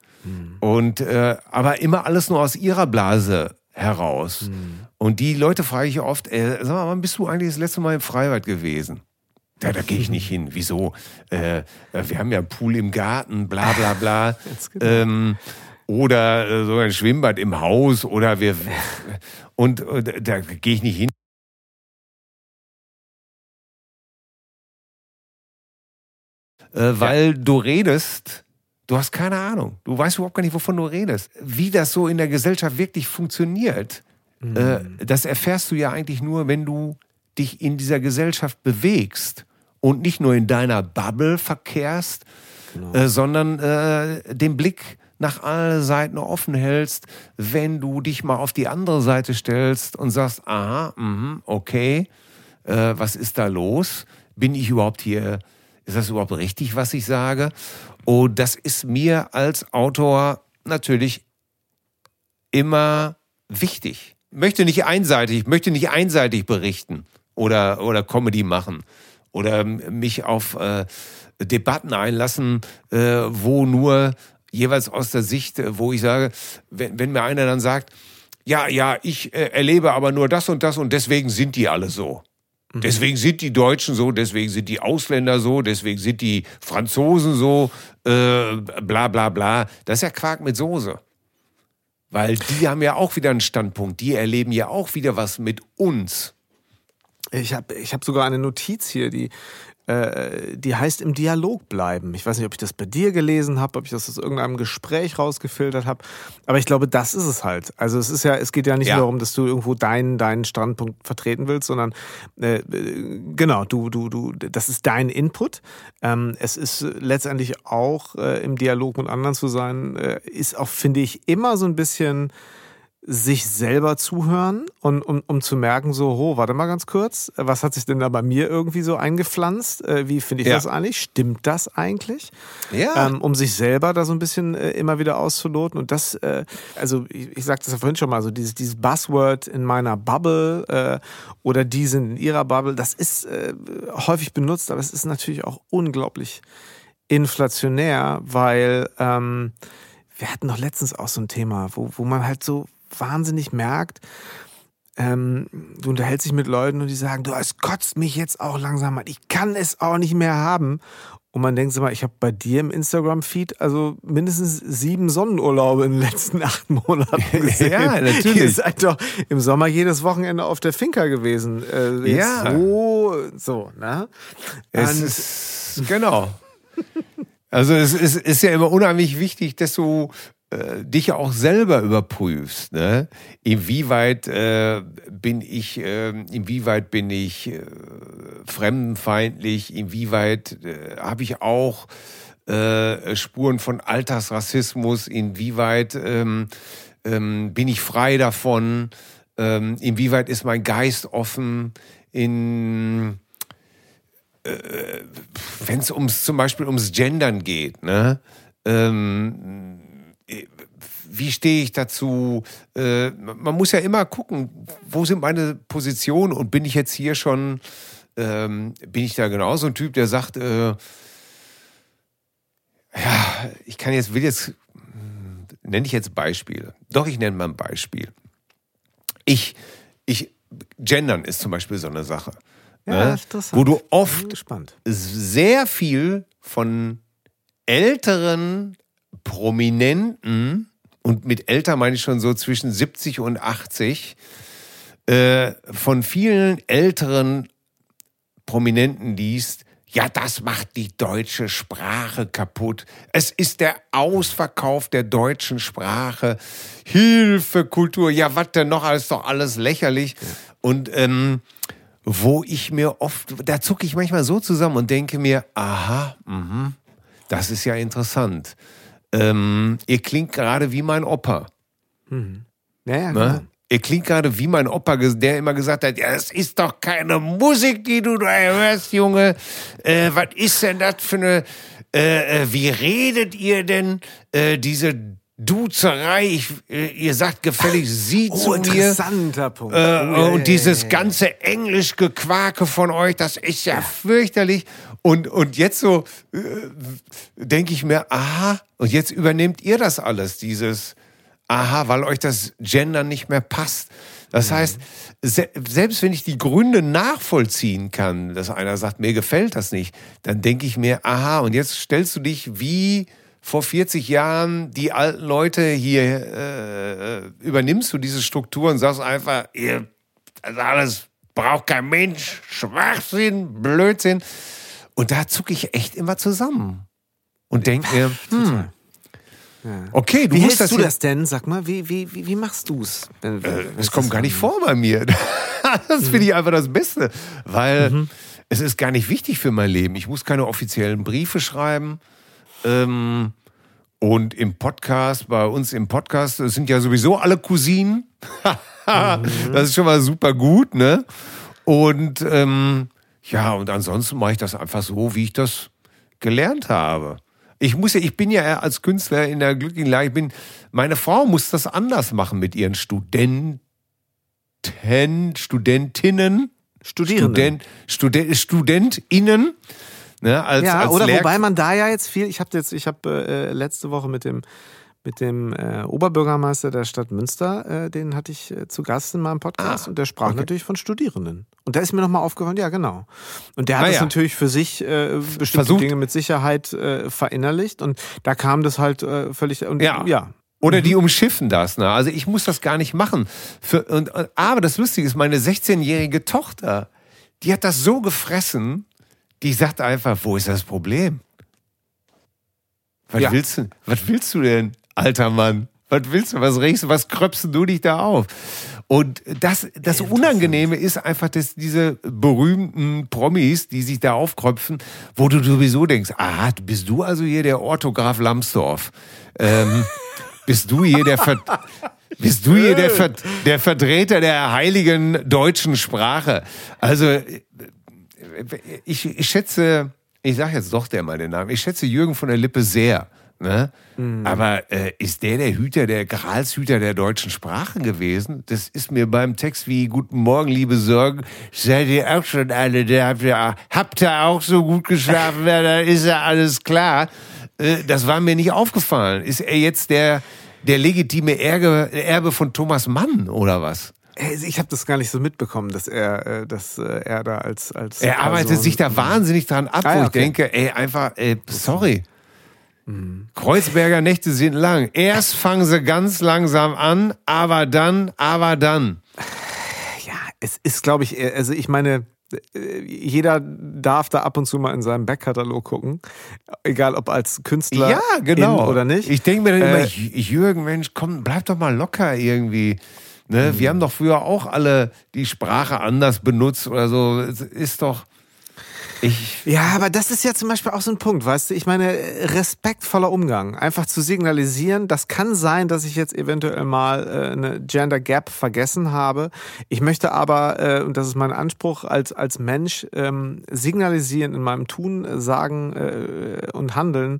A: Und äh, aber immer alles nur aus ihrer Blase heraus. Und die Leute frage ich oft, äh, sag mal, wann bist du eigentlich das letzte Mal im Freibad gewesen? Ja, da gehe ich nicht hin. Wieso? Äh, äh, wir haben ja einen Pool im Garten, bla bla bla.
B: genau.
A: ähm, oder äh, so ein Schwimmbad im Haus oder wir und, und da gehe ich nicht hin. Äh, weil du redest, du hast keine Ahnung. Du weißt überhaupt gar nicht, wovon du redest. Wie das so in der Gesellschaft wirklich funktioniert, äh, das erfährst du ja eigentlich nur, wenn du dich in dieser Gesellschaft bewegst und nicht nur in deiner Bubble verkehrst, äh, sondern äh, den Blick nach allen Seiten offen hältst, wenn du dich mal auf die andere Seite stellst und sagst, aha, mhm, okay, äh, was ist da los? Bin ich überhaupt hier, ist das überhaupt richtig, was ich sage? Und das ist mir als Autor natürlich immer wichtig. Möchte nicht einseitig, möchte nicht einseitig berichten oder, oder Comedy machen oder mich auf äh, Debatten einlassen, äh, wo nur jeweils aus der Sicht, äh, wo ich sage, wenn, wenn mir einer dann sagt, ja, ja, ich äh, erlebe aber nur das und das und deswegen sind die alle so. Mhm. Deswegen sind die Deutschen so, deswegen sind die Ausländer so, deswegen sind die Franzosen so, äh, bla bla bla. Das ist ja Quark mit Soße. Weil die haben ja auch wieder einen Standpunkt, die erleben ja auch wieder was mit uns.
B: Ich habe ich hab sogar eine Notiz hier, die äh, die heißt im Dialog bleiben. Ich weiß nicht, ob ich das bei dir gelesen habe, ob ich das aus irgendeinem Gespräch rausgefiltert habe, aber ich glaube, das ist es halt. Also es ist ja, es geht ja nicht ja. nur darum, dass du irgendwo deinen deinen Standpunkt vertreten willst, sondern äh, genau, du du du, das ist dein Input. Ähm, es ist letztendlich auch äh, im Dialog mit anderen zu sein, äh, ist auch finde ich immer so ein bisschen sich selber zuhören und um, um zu merken, so, oh, warte mal ganz kurz, was hat sich denn da bei mir irgendwie so eingepflanzt? Äh, wie finde ich ja. das eigentlich? Stimmt das eigentlich? Ja. Ähm, um sich selber da so ein bisschen äh, immer wieder auszuloten. Und das, äh, also ich, ich sagte das ja vorhin schon mal, so dieses, dieses Buzzword in meiner Bubble äh, oder die sind in ihrer Bubble, das ist äh, häufig benutzt, aber es ist natürlich auch unglaublich inflationär, weil ähm, wir hatten doch letztens auch so ein Thema, wo, wo man halt so wahnsinnig merkt, ähm, du unterhältst dich mit Leuten und die sagen, du, es kotzt mich jetzt auch langsam an, ich kann es auch nicht mehr haben. Und man denkt sich mal, ich habe bei dir im Instagram-Feed also mindestens sieben Sonnenurlaube in den letzten acht Monaten gesehen. ja, natürlich. Ihr seid doch im Sommer jedes Wochenende auf der Finca gewesen. Äh, ja. So, so, ne?
A: Es ist, genau. Also es ist, ist ja immer unheimlich wichtig, dass du äh, dich auch selber überprüfst, ne? Inwieweit äh, bin ich, äh, inwieweit bin ich äh, fremdenfeindlich, inwieweit äh, habe ich auch äh, Spuren von Alltagsrassismus, inwieweit ähm, ähm, bin ich frei davon, ähm, inwieweit ist mein Geist offen, in äh, wenn es ums zum Beispiel ums Gendern geht, ne? Ähm, wie stehe ich dazu? Äh, man muss ja immer gucken, wo sind meine Positionen und bin ich jetzt hier schon, ähm, bin ich da genauso ein Typ, der sagt, äh, ja, ich kann jetzt, will jetzt, hm, nenne ich jetzt Beispiele. Doch, ich nenne mal ein Beispiel. Ich, ich, Gendern ist zum Beispiel so eine Sache. Ja, ne? Wo du oft sehr viel von älteren Prominenten, und mit älter meine ich schon so zwischen 70 und 80, äh, von vielen älteren Prominenten liest, ja, das macht die deutsche Sprache kaputt. Es ist der Ausverkauf der deutschen Sprache. Hilfe, Kultur. Ja, was denn noch? Alles doch alles lächerlich. Und ähm, wo ich mir oft, da zucke ich manchmal so zusammen und denke mir, aha, mh, das ist ja interessant. Ähm, ihr klingt gerade wie mein Opa.
B: Mhm. Ja, ja, ne?
A: genau. Ihr klingt gerade wie mein Opa, der immer gesagt hat, ja, das ist doch keine Musik, die du da hörst, Junge. Äh, was ist denn das für eine, äh, äh, wie redet ihr denn äh, diese Duzerei, ich, äh, ihr sagt gefällig Sie oh, zu mir.
B: Interessanter Punkt.
A: Äh, oh, und dieses ganze Englisch-Gequake von euch, das ist ja, ja. fürchterlich. Und, und jetzt so äh, denke ich mir, aha, und jetzt übernehmt ihr das alles, dieses, aha, weil euch das Gender nicht mehr passt. Das mhm. heißt, se selbst wenn ich die Gründe nachvollziehen kann, dass einer sagt, mir gefällt das nicht, dann denke ich mir, aha, und jetzt stellst du dich wie vor 40 Jahren die alten Leute hier, äh, übernimmst du diese Struktur und sagst einfach, ihr, also alles braucht kein Mensch, Schwachsinn, Blödsinn. Und da zucke ich echt immer zusammen und denke mir, hm, Okay,
B: du wie musst das du das denn? Sag mal, wie, wie, wie, wie machst du es?
A: Äh, es kommt gar nicht vor bei mir. das mhm. finde ich einfach das Beste, weil mhm. es ist gar nicht wichtig für mein Leben. Ich muss keine offiziellen Briefe schreiben. Ähm, und im Podcast, bei uns im Podcast, sind ja sowieso alle Cousinen. mhm. Das ist schon mal super gut, ne? Und ähm, ja, und ansonsten mache ich das einfach so, wie ich das gelernt habe. Ich muss ja, ich bin ja als Künstler in der glücklichen Lage, ich bin, meine Frau muss das anders machen mit ihren Studenten, Studentinnen,
B: Studierenden.
A: Student, Studen, StudentInnen. Ne, als,
B: ja,
A: als
B: oder Lehr wobei man da ja jetzt viel, ich habe jetzt, ich habe äh, letzte Woche mit dem mit dem äh, Oberbürgermeister der Stadt Münster, äh, den hatte ich äh, zu Gast in meinem Podcast
A: Ah,
B: und der sprach
A: okay.
B: natürlich von Studierenden. Und da ist mir nochmal aufgefallen, ja genau. Und der hat
A: Ah,
B: es
A: ja.
B: natürlich für sich äh, bestimmte
A: Versucht.
B: Dinge mit Sicherheit äh, verinnerlicht und da kam das halt äh, völlig und
A: Ja.
B: ja.
A: Oder die umschiffen das. Ne? Also ich muss das gar nicht machen. Für, und, und, aber das Lustige ist, meine 16-jährige Tochter, die hat das so gefressen, die sagt einfach, wo ist das Problem? Was,
B: Ja.
A: willst, du, was willst du denn, alter Mann? Was willst du? Was regst du? Was kröpst du dich da auf? Und das, das Unangenehme ist einfach, dass diese berühmten Promis, die sich da aufkröpfen, wo du sowieso denkst, ah, bist du also hier der Orthograf Lambsdorff? Ähm, bist du hier der Ver bist du hier der, Ver der Vertreter der heiligen deutschen Sprache? Also äh, ich, ich schätze, ich sage jetzt doch der mal den Namen, ich schätze Jürgen von der Lippe sehr. Ne? Aber äh, ist der der Hüter, der Gralshüter der deutschen Sprache gewesen? Das ist mir beim Text wie Guten Morgen, liebe Sorgen, seid ihr auch schon alle, da habt ihr, habt ihr auch so gut geschlafen, ja, da ist ja alles klar. Äh, das war mir nicht aufgefallen. Ist er jetzt der, der legitime Erbe, Erbe von Thomas Mann oder was?
B: Also Ich habe das gar nicht so mitbekommen, dass er, äh, dass äh, er da als als
A: Er arbeitet
B: Person-
A: sich da wahnsinnig dran ab,
B: Ah,
A: wo
B: ja,
A: ich
B: okay.
A: denke, ey, einfach, ey, sorry.
B: Mhm.
A: Kreuzberger Nächte sind lang. Erst fangen sie ganz langsam an, aber dann, aber dann.
B: Ja, es ist, glaube ich, eher- also ich meine, äh, jeder darf da ab und zu mal in seinem Backkatalog gucken, egal ob als Künstler
A: ja, genau.
B: oder nicht.
A: Ich denke mir dann
B: Äh,
A: immer, J- Jürgen, Mensch, komm, bleib doch mal locker irgendwie. Ne?
B: Mhm.
A: Wir haben doch früher auch alle die Sprache anders benutzt oder so. Es ist doch. Ich.
B: Ja, aber das ist ja zum Beispiel auch so ein Punkt, weißt du? Ich meine, respektvoller Umgang. Einfach zu signalisieren, das kann sein, dass ich jetzt eventuell mal äh, eine Gender Gap vergessen habe. Ich möchte aber, äh, und das ist mein Anspruch als, als Mensch, ähm, signalisieren in meinem Tun, äh, Sagen äh, und Handeln,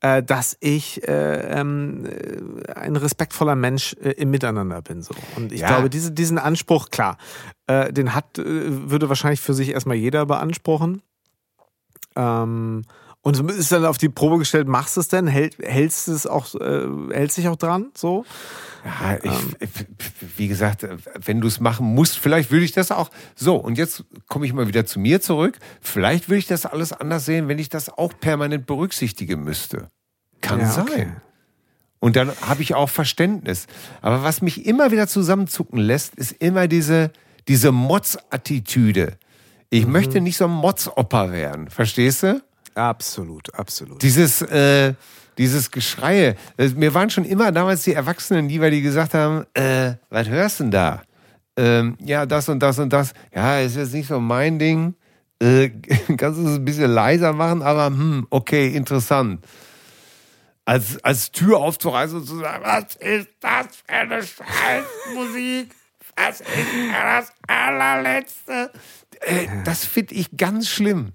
B: äh, dass ich äh, ähm, äh, ein respektvoller Mensch äh, im Miteinander bin. So. Und ich
A: Ja.
B: glaube, diese, diesen Anspruch, klar, äh, den hat, äh, würde wahrscheinlich für sich erstmal jeder beanspruchen. Ähm, und ist dann auf die Probe gestellt, machst du es denn? Hält, hältst du es auch, äh, hältst dich auch dran? So?
A: Ja, ich,
B: Ähm.
A: wie gesagt, wenn du es machen musst, vielleicht würde ich das auch. So, und jetzt komme ich mal wieder zu mir zurück. Vielleicht würde ich das alles anders sehen, wenn ich das auch permanent berücksichtigen müsste. Kann
B: Ja,
A: sein.
B: okay.
A: Und dann habe ich auch Verständnis. Aber was mich immer wieder zusammenzucken lässt, ist immer diese, diese Motz-Attitüde.
B: Mhm.
A: Ich möchte nicht so ein Motz-Opper werden. Verstehst du?
B: Absolut, absolut.
A: Dieses, äh, dieses Geschreie. Äh, Mir waren schon immer damals die Erwachsenen, die, weil die gesagt haben, äh, was hörst du denn da? Ähm, ja, das und das und das. Ja, ist jetzt nicht so mein Ding. Äh, kannst du es ein bisschen leiser machen, aber hm, okay, interessant. Als, als Tür aufzureißen und zu sagen, was ist das für eine Scheißmusik? Was ist das allerletzte? Äh, das finde ich ganz schlimm.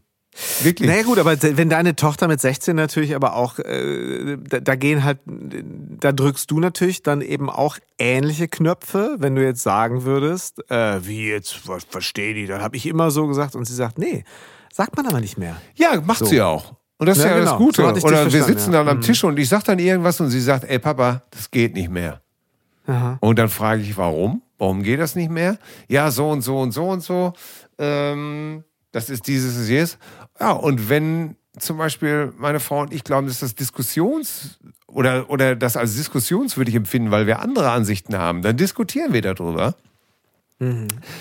A: Wirklich.
B: Naja gut, aber wenn deine Tochter mit 16 natürlich aber auch, äh, da, da gehen halt, da drückst du natürlich dann eben auch ähnliche Knöpfe, wenn du jetzt sagen würdest, äh, wie jetzt, was verstehe die, dann habe ich immer so gesagt und sie sagt, nee, sagt man aber nicht mehr.
A: Ja, macht
B: So.
A: sie auch. Und das ist
B: Ja,
A: ja,
B: genau.
A: das Gute.
B: So
A: Oder wir sitzen
B: ja.
A: dann am
B: Mhm.
A: Tisch und ich sag dann irgendwas und sie sagt, ey Papa, das geht nicht mehr.
B: Aha.
A: Und dann frage ich, warum? Warum geht das nicht mehr? Ja, so und so und so und so. Ähm, das ist dieses und jenes. Ja, und wenn zum Beispiel meine Frau und ich glauben, dass das Diskussions- oder, oder das als diskussionswürdig empfinden, weil wir andere Ansichten haben, dann diskutieren wir darüber.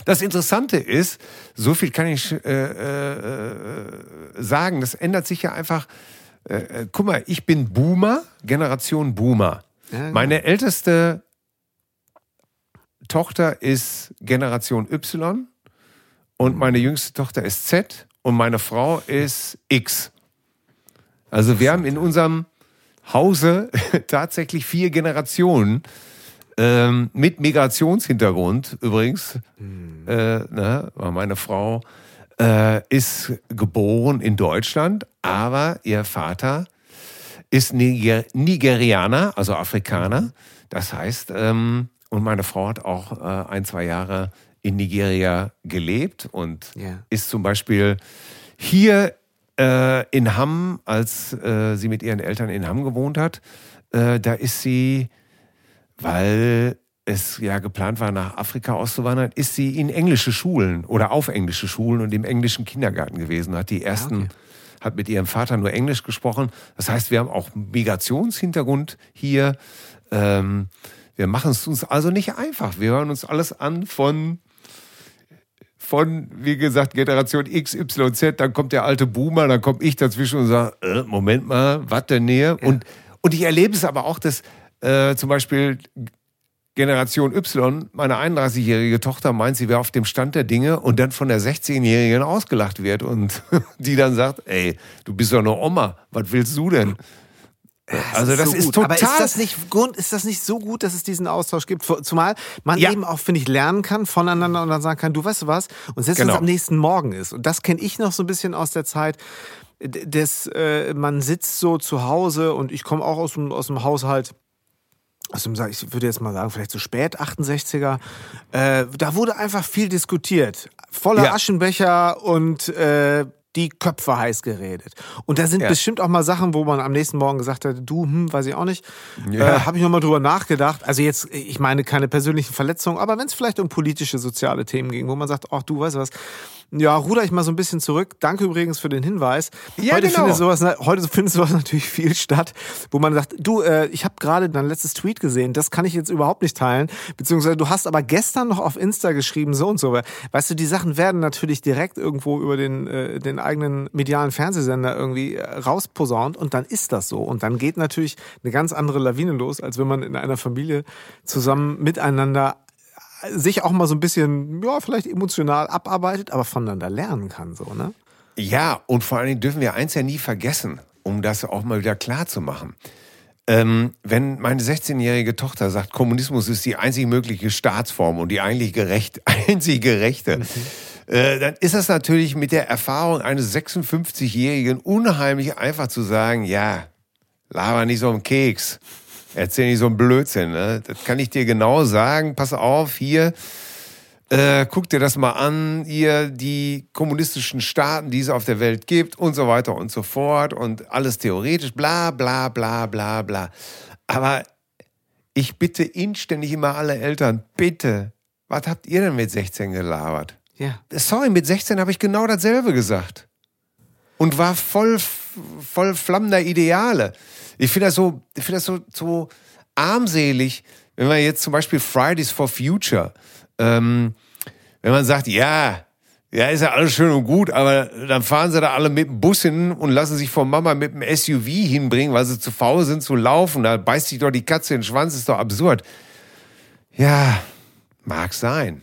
A: Das Interessante ist, so viel kann ich äh, äh, sagen, das ändert sich ja einfach. Äh, äh, guck mal, ich bin Boomer, Generation Boomer.
B: Ja, genau.
A: Meine älteste Tochter ist Generation Y und meine jüngste Tochter ist Z und meine Frau ist X. Also wir haben in unserem Hause tatsächlich vier Generationen ähm, mit Migrationshintergrund übrigens. Äh, ne, meine Frau äh, ist geboren in Deutschland, aber ihr Vater ist Niger Nigerianer, also Afrikaner. Das heißt, ähm, und meine Frau hat auch äh, ein, zwei Jahre in Nigeria gelebt und
B: Ja.
A: ist zum Beispiel hier äh, in Hamm, als äh, sie mit ihren Eltern in Hamm gewohnt hat, Äh, da ist sie, weil es ja geplant war, nach Afrika auszuwandern, ist sie in englische Schulen oder auf englische Schulen und im englischen Kindergarten gewesen, hat die ersten, ja, okay. hat mit ihrem Vater nur Englisch gesprochen. Das heißt, wir haben auch Migrationshintergrund hier. Ähm, wir machen es uns also nicht einfach. Wir hören uns alles an von von, wie gesagt, Generation X, Y, Z, dann kommt der alte Boomer, dann komme ich dazwischen und sage, äh, Moment mal, was denn näher? Ja. Und, und ich erlebe es aber auch, dass äh, zum Beispiel Generation Y, meine 31-jährige Tochter meint, sie wäre auf dem Stand der Dinge und dann von der 16-Jährigen ausgelacht wird und die dann sagt, ey, du bist doch eine Oma, was willst du denn?
B: Also das ist, so ist total. Aber ist das nicht ist das nicht so gut, dass es diesen Austausch gibt? Zumal man ja. eben auch finde ich lernen kann voneinander und dann sagen kann, du weißt du was? Und selbst genau. wenn es am nächsten Morgen ist. Und das kenne ich noch so ein bisschen aus der Zeit. Des, äh, man sitzt so zu Hause und ich komme auch aus dem, aus dem Haushalt also ich würde jetzt mal sagen, vielleicht so spät 68er, äh, da wurde einfach viel diskutiert. Voller ja. Aschenbecher und äh, die Köpfe heiß geredet. Und da sind ja. bestimmt auch mal Sachen, wo man am nächsten Morgen gesagt hat, du, hm, weiß ich auch nicht. Ja. Äh, Habe ich nochmal drüber nachgedacht. Also jetzt, ich meine keine persönlichen Verletzungen, aber wenn es vielleicht um politische, soziale Themen ging, wo man sagt, ach du, weißt du was, ja, ruder ich mal so ein bisschen zurück. Danke übrigens für den Hinweis. Ja, heute, genau. findet sowas, heute findet sowas natürlich viel statt, wo man sagt, du, äh, ich habe gerade dein letztes Tweet gesehen, das kann ich jetzt überhaupt nicht teilen. Beziehungsweise du hast aber gestern noch auf Insta geschrieben, so und so. Weißt du, die Sachen werden natürlich direkt irgendwo über den, äh, den eigenen medialen Fernsehsender irgendwie äh, rausposaunt und dann ist das so. Und dann geht natürlich eine ganz andere Lawine los, als wenn man in einer Familie zusammen miteinander sich auch mal so ein bisschen, ja, vielleicht emotional abarbeitet, aber voneinander lernen kann, so, ne?
A: Ja, und vor allen Dingen dürfen wir eins ja nie vergessen, um das auch mal wieder klar zu machen. Ähm, wenn meine 16-jährige Tochter sagt, Kommunismus ist die einzig mögliche Staatsform und die eigentlich gerecht, einzig gerechte, mhm. äh, dann ist das natürlich mit der Erfahrung eines 56-Jährigen unheimlich einfach zu sagen, ja, laber nicht so einen Keks. Erzähl nicht so einen Blödsinn. Ne? Das kann ich dir genau sagen. Pass auf, hier. Äh, guck dir das mal an, ihr die kommunistischen Staaten, die es auf der Welt gibt und so weiter und so fort und alles theoretisch, bla bla bla bla bla. Aber ich bitte inständig immer alle Eltern, bitte, was habt ihr denn mit 16 gelabert? Ja. Sorry, mit 16 habe ich genau dasselbe gesagt. Und war voll, voll flammender Ideale. Ich finde das so, ich finde das so, so armselig, wenn man jetzt zum Beispiel Fridays for Future, ähm, wenn man sagt, ja, ja, ist ja alles schön und gut, aber dann fahren sie da alle mit dem Bus hin und lassen sich von Mama mit dem SUV hinbringen, weil sie zu faul sind zu laufen. Da beißt sich doch die Katze in den Schwanz, ist doch absurd. Ja, mag sein.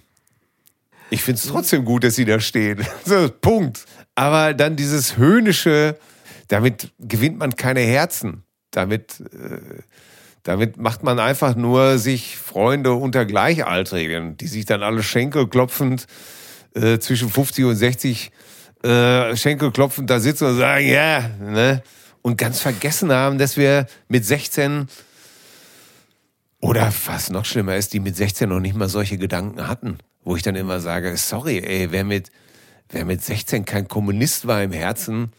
A: Ich finde es trotzdem gut, dass sie da stehen. So, Punkt. Aber dann dieses höhnische, damit gewinnt man keine Herzen. Damit, äh, damit macht man einfach nur sich Freunde unter Gleichaltrigen, die sich dann alle schenkelklopfend äh, zwischen 50 und 60 äh, schenkelklopfend da sitzen und sagen, ja, ne? Und ganz vergessen haben, dass wir mit 16 oder was noch schlimmer ist, die mit 16 noch nicht mal solche Gedanken hatten. Wo ich dann immer sage, sorry, ey, wer mit, wer mit 16 kein Kommunist war im Herzen,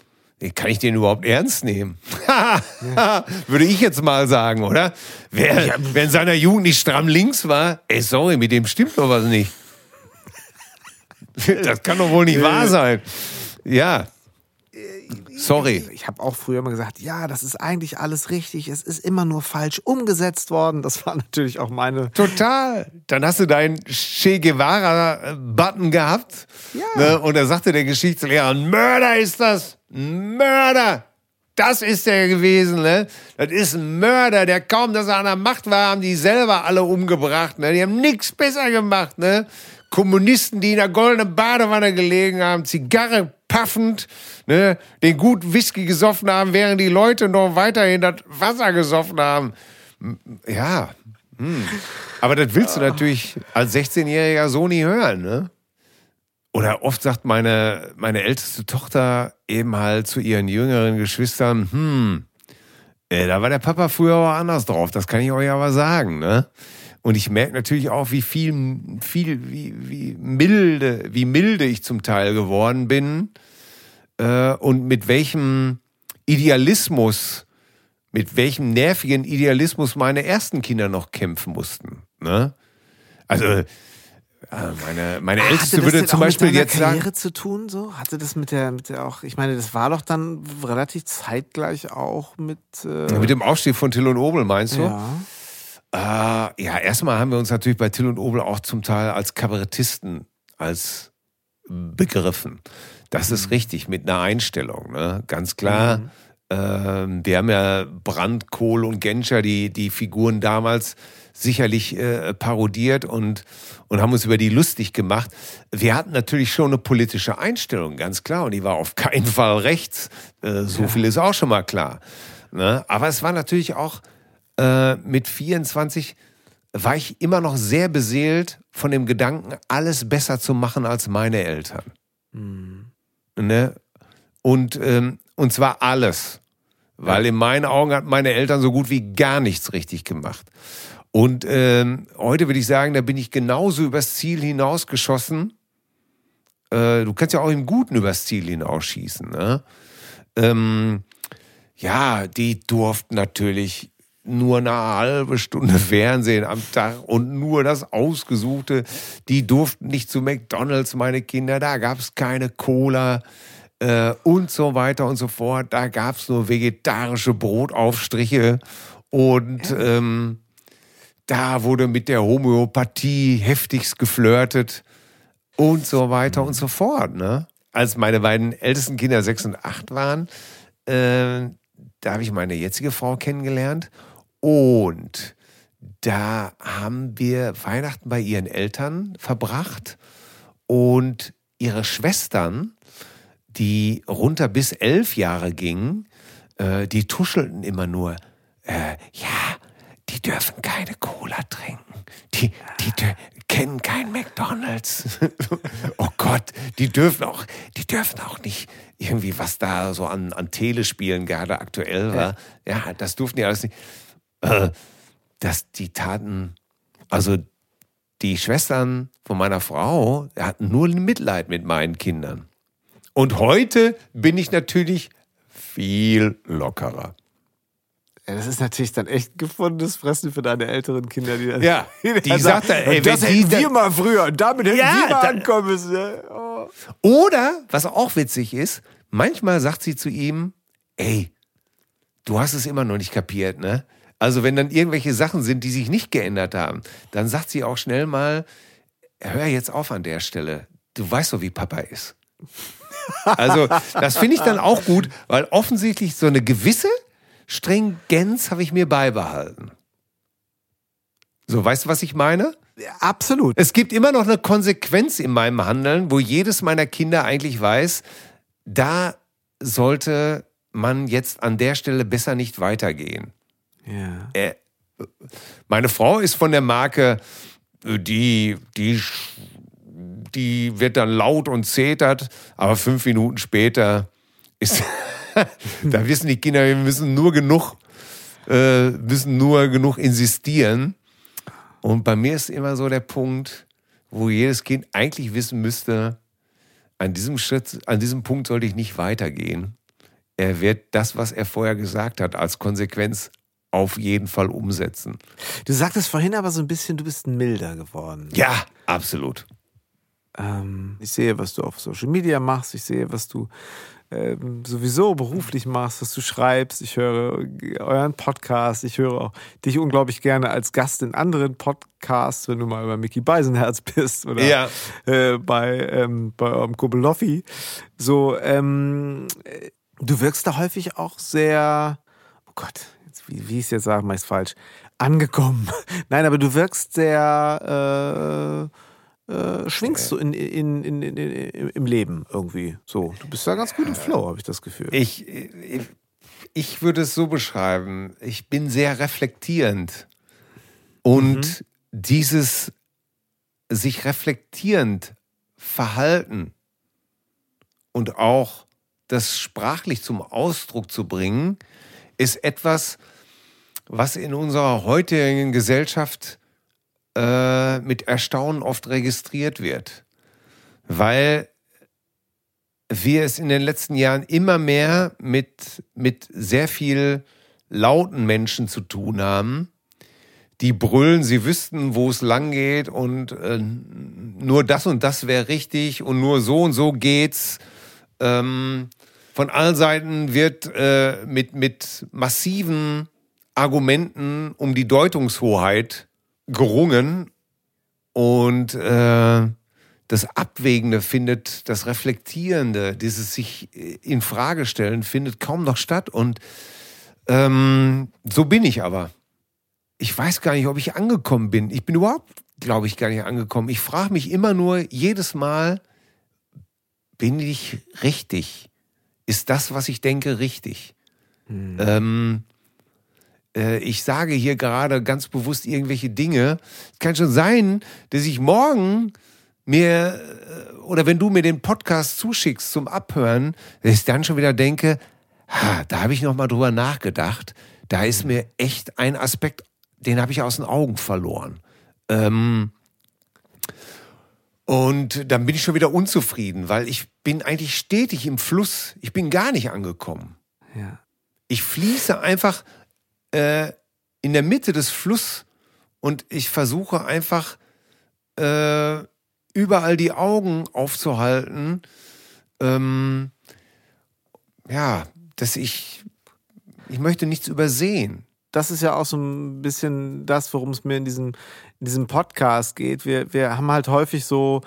A: kann ich den überhaupt ernst nehmen? Würde ich jetzt mal sagen, oder? Wer, wer in seiner Jugend nicht stramm links war, ey, sorry, mit dem stimmt doch was nicht. Das kann doch wohl nicht wahr sein. Ja. Sorry.
B: Ich habe auch früher immer gesagt, ja, das ist eigentlich alles richtig. Es ist immer nur falsch umgesetzt worden. Das war natürlich auch meine.
A: Total. Dann hast du deinen Che Guevara-Button gehabt. Ja. Ne? Und da sagte der Geschichtslehrer, ein Mörder ist das. Mörder! Das ist der gewesen, ne? Das ist ein Mörder, der kaum, dass er an der Macht war, haben die selber alle umgebracht, ne? Die haben nichts besser gemacht, ne? Kommunisten, die in der goldenen Badewanne gelegen haben, Zigarre paffend, ne? Den gut Whisky gesoffen haben, während die Leute noch weiterhin das Wasser gesoffen haben. Ja. Hm. Aber das willst du natürlich als 16-Jähriger so nie hören, ne? Oder oft sagt meine, meine älteste Tochter eben halt zu ihren jüngeren Geschwistern, hm, äh, da war der Papa früher aber anders drauf, das kann ich euch aber sagen, ne? Und ich merke natürlich auch, wie viel, viel, wie, wie milde, wie milde ich zum Teil geworden bin äh, und mit welchem Idealismus mit welchem nervigen Idealismus meine ersten Kinder noch kämpfen mussten. Ne? Also meine, meine ah, Älteste würde zum Beispiel jetzt
B: Karriere
A: sagen.
B: zu tun, so? Hatte das mit der, mit der auch, ich meine, das war doch dann relativ zeitgleich auch mit.
A: Äh mit dem Aufstieg von Till und Obel, meinst du?
B: Ja.
A: Äh, ja, erstmal haben wir uns natürlich bei Till und Obel auch zum Teil als Kabarettisten als begriffen. Das ist mhm. richtig, mit einer Einstellung, ne? Ganz klar. Mhm. Ähm, wir haben ja Brandt, Kohl und Genscher, die, die Figuren damals sicherlich äh, parodiert und, und haben uns über die lustig gemacht. Wir hatten natürlich schon eine politische Einstellung, ganz klar, und die war auf keinen Fall rechts. Äh, so ja. viel ist auch schon mal klar. Ne? Aber es war natürlich auch äh, mit 24 war ich immer noch sehr beseelt von dem Gedanken, alles besser zu machen als meine Eltern. Mhm. Ne? Und, ähm, und zwar alles. Weil in meinen Augen hat meine Eltern so gut wie gar nichts richtig gemacht. Und ähm, heute würde ich sagen, da bin ich genauso übers Ziel hinausgeschossen. Äh, du kannst ja auch im Guten übers Ziel hinausschießen. Ne? Ähm, ja, die durften natürlich nur eine halbe Stunde Fernsehen am Tag und nur das Ausgesuchte. Die durften nicht zu McDonalds, meine Kinder. Da gab es keine Cola äh, und so weiter und so fort. Da gab es nur vegetarische Brotaufstriche und ähm, da wurde mit der Homöopathie heftigst geflirtet und so weiter und so fort. Ne? Als meine beiden ältesten Kinder sechs und acht waren, äh, da habe ich meine jetzige Frau kennengelernt und da haben wir Weihnachten bei ihren Eltern verbracht und ihre Schwestern, die runter bis elf Jahre gingen, äh, die tuschelten immer nur, äh, ja, die dürfen keine Cola trinken. Die, die, kennen kein McDonalds. oh Gott, die dürfen auch, die dürfen auch nicht irgendwie, was da so an, an Telespielen gerade aktuell war. Ja, das durften die alles nicht. Äh, dass die taten, also die Schwestern von meiner Frau hatten nur Mitleid mit meinen Kindern. Und heute bin ich natürlich viel lockerer.
B: Ja, das ist natürlich dann echt gefundenes Fressen für deine älteren Kinder, die
A: das. Ja, die sagt dann,
B: ey, das hätten wir mal früher damit hätten ja, wir mal ankommen müssen. Oh.
A: Oder, was auch witzig ist, manchmal sagt sie zu ihm, ey, du hast es immer noch nicht kapiert, ne? Also wenn dann irgendwelche Sachen sind, die sich nicht geändert haben, dann sagt sie auch schnell mal, hör jetzt auf an der Stelle. Du weißt doch, wie Papa ist. Also das finde ich dann auch gut, weil offensichtlich so eine gewisse Stringenz habe ich mir beibehalten. So, weißt du, was ich meine?
B: Absolut.
A: Es gibt immer noch eine Konsequenz in meinem Handeln, wo jedes meiner Kinder eigentlich weiß, da sollte man jetzt an der Stelle besser nicht weitergehen.
B: Ja.
A: Äh, meine Frau ist von der Marke, die, die, die wird dann laut und zetert, aber fünf Minuten später ist da wissen die Kinder, wir müssen nur genug, äh, müssen nur genug insistieren. Und bei mir ist immer so der Punkt, wo jedes Kind eigentlich wissen müsste, an diesem Schritt, an diesem Punkt sollte ich nicht weitergehen. Er wird das, was er vorher gesagt hat, als Konsequenz auf jeden Fall umsetzen.
B: Du sagtest vorhin aber so ein bisschen, du bist milder geworden.
A: Ja, absolut.
B: Ähm, ich sehe, was du auf Social Media machst. Ich sehe, was du ähm, sowieso beruflich machst, was du schreibst. Ich höre euren Podcast. Ich höre auch dich unglaublich gerne als Gast in anderen Podcasts, wenn du mal bei Mickey Beisenherz bist oder
A: ja.
B: äh, bei, ähm, bei eurem Kubbel So, ähm, du wirkst da häufig auch sehr, oh Gott, wie, wie ich es jetzt sage, meist falsch, angekommen. Nein, aber du wirkst sehr, äh, äh, schwingst du in, in, in, in, im Leben irgendwie. So, du bist da ganz gut im Flow, habe ich das Gefühl.
A: Ich, ich, ich würde es so beschreiben. Ich bin sehr reflektierend. Und mhm. dieses sich reflektierend verhalten und auch das sprachlich zum Ausdruck zu bringen, ist etwas, was in unserer heutigen Gesellschaft äh, mit Erstaunen oft registriert wird, weil wir es in den letzten Jahren immer mehr mit, mit sehr viel lauten Menschen zu tun haben, die brüllen, sie wüssten, wo es lang geht und äh, nur das und das wäre richtig und nur so und so geht's. Ähm, von allen Seiten wird äh, mit, mit massiven Argumenten um die Deutungshoheit gerungen und äh, das Abwägende findet, das Reflektierende, dieses sich in Frage stellen, findet kaum noch statt. Und ähm, so bin ich aber. Ich weiß gar nicht, ob ich angekommen bin. Ich bin überhaupt, glaube ich, gar nicht angekommen. Ich frage mich immer nur jedes Mal, bin ich richtig? Ist das, was ich denke, richtig? Hm. Ähm, äh, ich sage hier gerade ganz bewusst irgendwelche Dinge. Es kann schon sein, dass ich morgen mir äh, oder wenn du mir den Podcast zuschickst zum Abhören, dass ich dann schon wieder denke, ha, da habe ich noch mal drüber nachgedacht. Da ist mir echt ein Aspekt, den habe ich aus den Augen verloren. Ähm, und dann bin ich schon wieder unzufrieden, weil ich bin eigentlich stetig im Fluss. Ich bin gar nicht angekommen. Ja. Ich fließe einfach äh, in der Mitte des Flusses und ich versuche einfach äh, überall die Augen aufzuhalten. Ähm, ja, dass ich, ich möchte nichts übersehen.
B: Das ist ja auch so ein bisschen das, worum es mir in diesem, in diesem Podcast geht. Wir, wir haben halt häufig so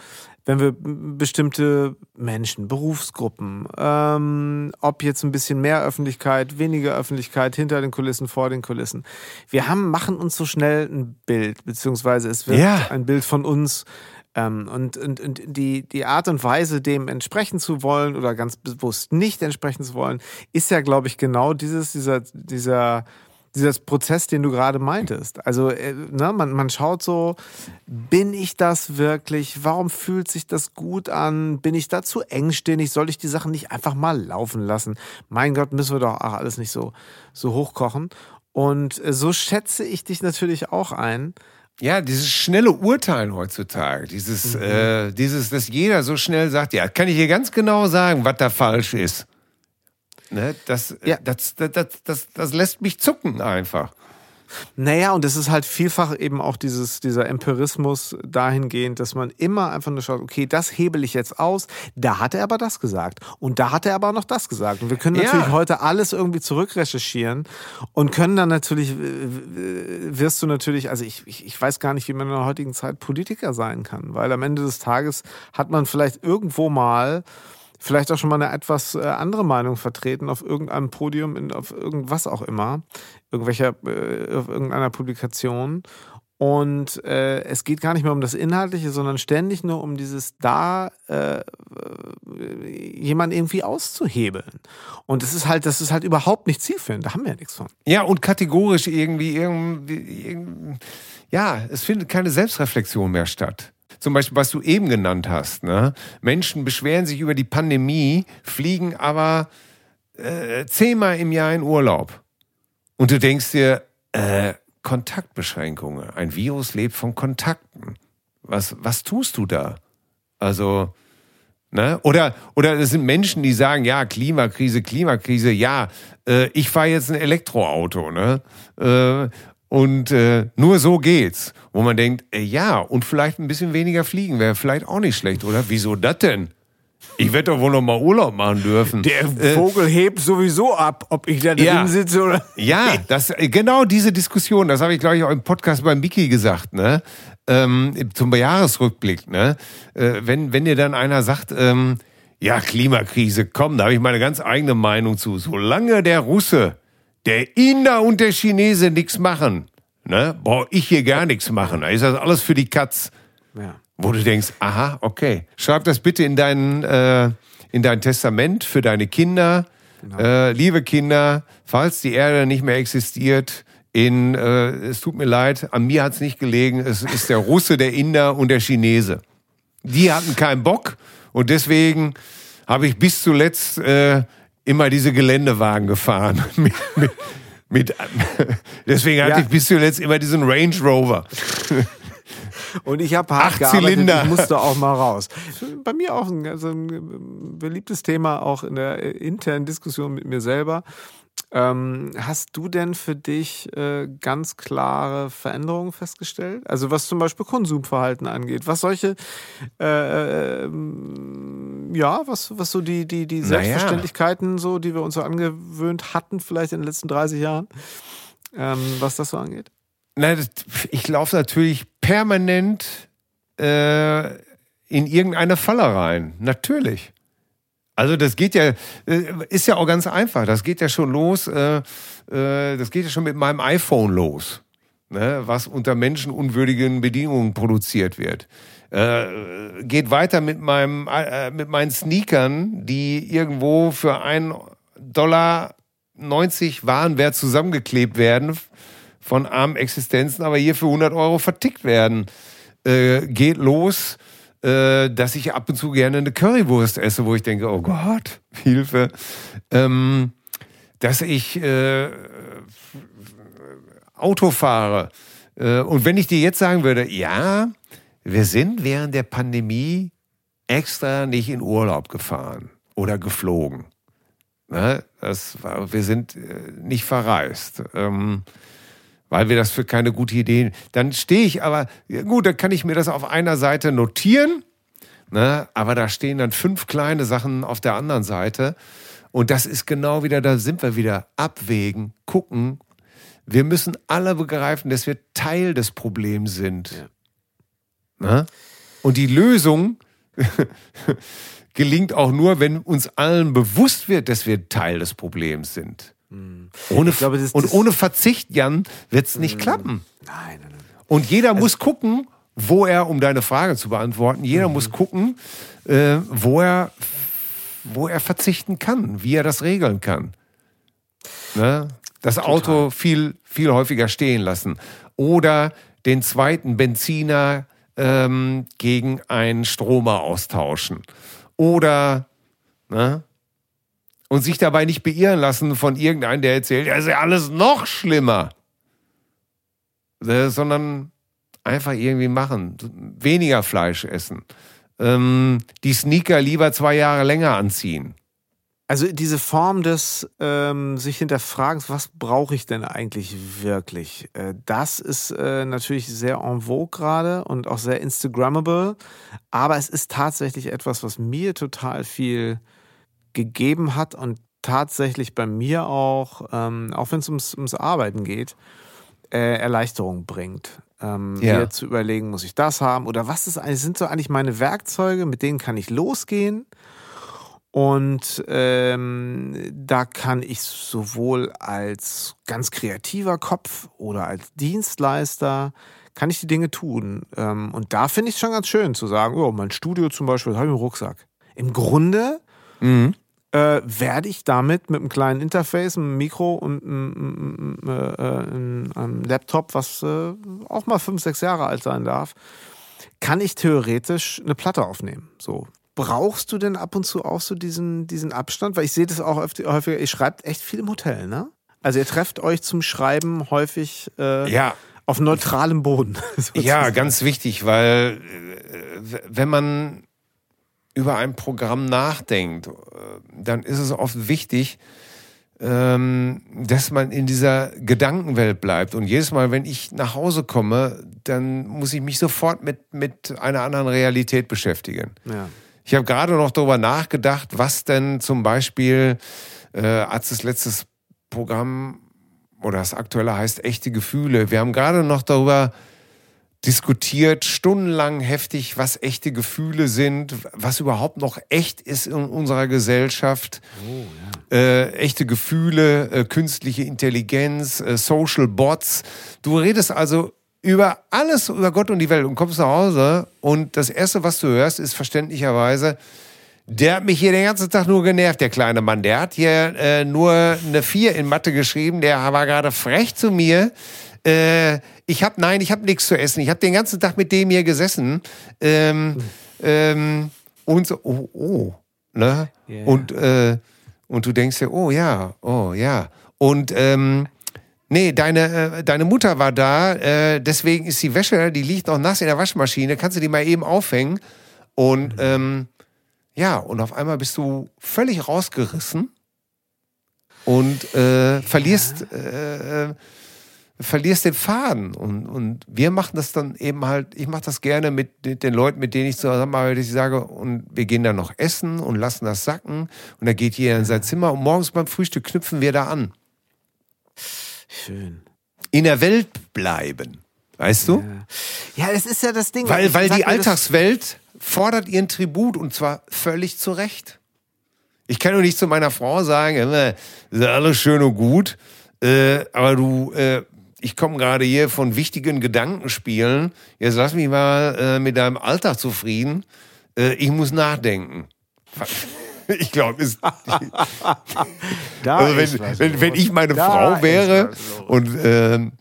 B: wenn wir bestimmte Menschen, Berufsgruppen, ähm, ob jetzt ein bisschen mehr Öffentlichkeit, weniger Öffentlichkeit, hinter den Kulissen, vor den Kulissen. Wir haben, machen uns so schnell ein Bild, beziehungsweise es wird ja. ein Bild von uns. Ähm, und, und, und die, die Art und Weise, dem entsprechen zu wollen oder ganz bewusst nicht entsprechen zu wollen, ist ja, glaube ich, genau dieses, dieser, dieser dieser Prozess, den du gerade meintest. Also, äh, ne, man, man schaut so, bin ich das wirklich? Warum fühlt sich das gut an? Bin ich da zu engstirnig? Soll ich die Sachen nicht einfach mal laufen lassen? Mein Gott, müssen wir doch auch alles nicht so, so hochkochen. Und äh, so schätze ich dich natürlich auch ein.
A: Ja, dieses schnelle Urteilen heutzutage, dieses, mhm. äh, dieses, dass jeder so schnell sagt, ja, kann ich hier ganz genau sagen, was da falsch ist. Ne? Das, ja. das, das, das, das, das lässt mich zucken einfach.
B: Naja, und es ist halt vielfach eben auch dieses, dieser Empirismus dahingehend, dass man immer einfach nur schaut, okay, das hebel ich jetzt aus, da hat er aber das gesagt und da hat er aber auch noch das gesagt. Und wir können natürlich ja. heute alles irgendwie zurückrecherchieren und können dann natürlich, wirst du natürlich, also ich, ich, ich weiß gar nicht, wie man in der heutigen Zeit Politiker sein kann, weil am Ende des Tages hat man vielleicht irgendwo mal vielleicht auch schon mal eine etwas äh, andere Meinung vertreten auf irgendeinem Podium, in, auf irgendwas auch immer, irgendwelcher, äh, auf irgendeiner Publikation. Und äh, es geht gar nicht mehr um das Inhaltliche, sondern ständig nur um dieses da äh, jemanden irgendwie auszuhebeln. Und das ist halt, das ist halt überhaupt nicht zielführend. Da haben wir ja nichts von.
A: Ja, und kategorisch irgendwie, irgendwie, irgendwie ja, es findet keine Selbstreflexion mehr statt zum Beispiel, was du eben genannt hast. Ne? Menschen beschweren sich über die Pandemie, fliegen aber äh, zehnmal im Jahr in Urlaub. Und du denkst dir, äh, Kontaktbeschränkungen. Ein Virus lebt von Kontakten. Was, was tust du da? Also, ne? Oder, oder es sind Menschen, die sagen, ja, Klimakrise, Klimakrise, ja, äh, ich fahre jetzt ein Elektroauto, ne? Äh, und äh, nur so geht's. Wo man denkt, äh, ja, und vielleicht ein bisschen weniger fliegen wäre vielleicht auch nicht schlecht, oder? Wieso das denn? Ich werde doch wohl noch mal Urlaub machen dürfen.
B: Der äh, Vogel äh, hebt sowieso ab, ob ich da drin ja, sitze oder.
A: Ja, das, äh, genau diese Diskussion, das habe ich, glaube ich, auch im Podcast bei Mickey gesagt, ne? Ähm, zum Jahresrückblick, ne? Äh, wenn, wenn dir dann einer sagt, ähm, ja, Klimakrise, komm, da habe ich meine ganz eigene Meinung zu. Solange der Russe der Inder und der Chinese nichts machen, ne, brauche ich hier gar nichts machen. Da ist das alles für die Katz. Ja. Wo du denkst, aha, okay. Schreib das bitte in dein, äh, in dein Testament für deine Kinder. Genau. Äh, liebe Kinder, falls die Erde nicht mehr existiert, in, äh, es tut mir leid, an mir hat es nicht gelegen, es ist der Russe, der Inder und der Chinese. Die hatten keinen Bock und deswegen habe ich bis zuletzt äh, immer diese Geländewagen gefahren. mit, mit, mit, deswegen hatte ja. ich bis zuletzt immer diesen Range Rover.
B: Und ich habe hart Acht Zylinder. ich musste auch mal raus. Bei mir auch ein, also ein beliebtes Thema, auch in der internen Diskussion mit mir selber. Ähm, hast du denn für dich äh, ganz klare Veränderungen festgestellt? Also was zum Beispiel Konsumverhalten angeht, was solche, äh, äh, ja, was, was so die, die, die Selbstverständlichkeiten naja. so, die wir uns so angewöhnt hatten, vielleicht in den letzten 30 Jahren, ähm, was das so angeht?
A: Nein, ich laufe natürlich permanent äh, in irgendeine Falle rein. Natürlich. Also das geht ja, äh, ist ja auch ganz einfach. Das geht ja schon los, äh, äh, das geht ja schon mit meinem iPhone los, ne, was unter menschenunwürdigen Bedingungen produziert wird. Geht weiter mit meinem, mit meinen Sneakern, die irgendwo für einen Dollar 90 Warenwert zusammengeklebt werden von armen Existenzen, aber hier für 100 Euro vertickt werden. Geht los äh, dass ich ab und zu gerne eine Currywurst esse, wo ich denke, oh Gott, Hilfe. Ähm, dass ich äh, Auto fahre. Äh, und wenn ich dir jetzt sagen würde, ja, wir sind während der Pandemie extra nicht in Urlaub gefahren oder geflogen. Ne? Das war, wir sind äh, nicht verreist. Ähm, weil wir das für keine gute Idee. Dann stehe ich aber, gut, dann kann ich mir das auf einer Seite notieren, ne? aber da stehen dann fünf kleine Sachen auf der anderen Seite. Und das ist genau wieder, da sind wir wieder, abwägen, gucken. Wir müssen alle begreifen, dass wir Teil des Problems sind. Ja. Ne? Und die Lösung gelingt auch nur, wenn uns allen bewusst wird, dass wir Teil des Problems sind. Mhm. Ohne, glaube, das, und das, ohne Verzicht, Jan, wird es nicht mhm. klappen. Nein, nein, nein. Und jeder also, muss gucken, wo er, um deine Frage zu beantworten, jeder mhm. muss gucken, äh, wo, er, wo er verzichten kann, wie er das regeln kann. Ne? Das Total. Auto viel, viel häufiger stehen lassen. Oder den zweiten Benziner ähm, gegen einen Stromer austauschen. Oder ne? Und sich dabei nicht beirren lassen von irgendeinem, der erzählt, ja, ist ja alles noch schlimmer. Äh, sondern einfach irgendwie machen. Weniger Fleisch essen. Ähm, die Sneaker lieber zwei Jahre länger anziehen.
B: Also diese Form des ähm, sich hinterfragens, was brauche ich denn eigentlich wirklich? Äh, das ist äh, natürlich sehr en vogue gerade und auch sehr Instagrammable. Aber es ist tatsächlich etwas, was mir total viel gegeben hat und tatsächlich bei mir auch, ähm, auch wenn es ums, ums Arbeiten geht, äh, Erleichterung bringt. Ähm, ja. Mir zu überlegen, muss ich das haben oder was ist eigentlich, sind so eigentlich meine Werkzeuge, mit denen kann ich losgehen. Und ähm, da kann ich sowohl als ganz kreativer Kopf oder als Dienstleister kann ich die Dinge tun. Ähm, und da finde ich es schon ganz schön zu sagen, oh, mein Studio zum Beispiel, habe ich einen Rucksack. Im Grunde mhm. Äh, werde ich damit mit einem kleinen Interface, einem Mikro und einem, äh, einem, einem Laptop, was äh, auch mal fünf, sechs Jahre alt sein darf, kann ich theoretisch eine Platte aufnehmen. So. Brauchst du denn ab und zu auch so diesen, diesen Abstand? Weil ich sehe das auch häufiger, ihr schreibt echt viel im Hotel, ne? Also ihr trefft euch zum Schreiben häufig äh, ja. auf neutralem Boden.
A: ja, ganz wichtig, weil äh, wenn man über ein Programm nachdenkt, äh, dann ist es oft wichtig, ähm, dass man in dieser Gedankenwelt bleibt. Und jedes Mal, wenn ich nach Hause komme, dann muss ich mich sofort mit, mit einer anderen Realität beschäftigen. Ja. Ich habe gerade noch darüber nachgedacht, was denn zum Beispiel äh, als das letztes Programm oder das aktuelle heißt echte Gefühle. Wir haben gerade noch darüber diskutiert stundenlang heftig, was echte Gefühle sind, was überhaupt noch echt ist in unserer Gesellschaft. Oh, ja. äh, echte Gefühle, äh, künstliche Intelligenz, äh, Social Bots. Du redest also über alles, über Gott und die Welt und kommst nach Hause und das Erste, was du hörst, ist verständlicherweise, der hat mich hier den ganzen Tag nur genervt, der kleine Mann. Der hat hier äh, nur eine Vier in Mathe geschrieben, der war gerade frech zu mir äh, ich habe, nein, ich habe nichts zu essen. Ich habe den ganzen Tag mit dem hier gesessen. Ähm, ähm, und so, oh, oh. Ne? Yeah. Und, äh, und du denkst dir, oh ja, oh ja. Und ähm, nee, deine, äh, deine Mutter war da, äh, deswegen ist die Wäsche, die liegt noch nass in der Waschmaschine, kannst du die mal eben aufhängen. Und mhm. ähm, ja, und auf einmal bist du völlig rausgerissen und äh, verlierst, äh, verlierst den Faden. Und, und wir machen das dann eben halt, ich mache das gerne mit den Leuten, mit denen ich zusammenarbeite. Ich sage, und wir gehen dann noch essen und lassen das sacken. Und dann geht jeder in sein Zimmer und morgens beim Frühstück knüpfen wir da an.
B: Schön.
A: In der Welt bleiben. Weißt du?
B: Ja, ja das ist ja das Ding.
A: Weil, weil die Alltagswelt fordert ihren Tribut und zwar völlig zu Recht. Ich kann doch nicht zu meiner Frau sagen, äh, ist alles schön und gut, äh, aber du, äh, ich komme gerade hier von wichtigen Gedankenspielen. Jetzt lass mich mal äh, mit deinem Alltag zufrieden. Äh, ich muss nachdenken. Ich glaube, ist. also wenn, wenn, wenn, ich meine da Frau wäre und ähm,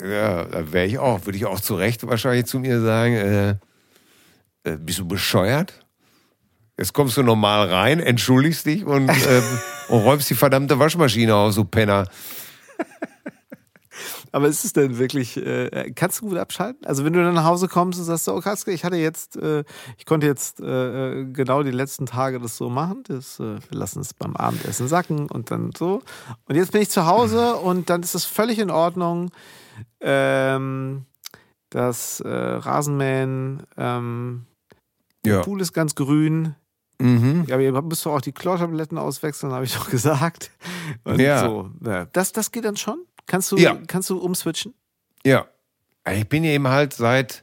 A: ja, da wäre ich auch, würde ich auch zu Recht wahrscheinlich zu mir sagen, äh, äh, bist du bescheuert? Jetzt kommst du normal rein, entschuldigst dich und, ähm, und räumst die verdammte Waschmaschine aus, so Penner.
B: Aber ist es denn wirklich, äh, kannst du gut abschalten? Also wenn du dann nach Hause kommst und sagst, oh Kaske, ich hatte jetzt, äh, ich konnte jetzt äh, genau die letzten Tage das so machen, das, äh, wir lassen es beim Abendessen sacken und dann so. Und jetzt bin ich zu Hause und dann ist es völlig in Ordnung, ähm, das äh, Rasenmähen, ähm, ja. der Pool ist ganz grün, Mhm. Ja, aber ihr müsst doch auch die Chlortabletten auswechseln, habe ich doch gesagt. Und ja. So. Das, das geht dann schon? Kannst du, ja. kannst du umswitchen?
A: Ja. Ich bin eben halt seit,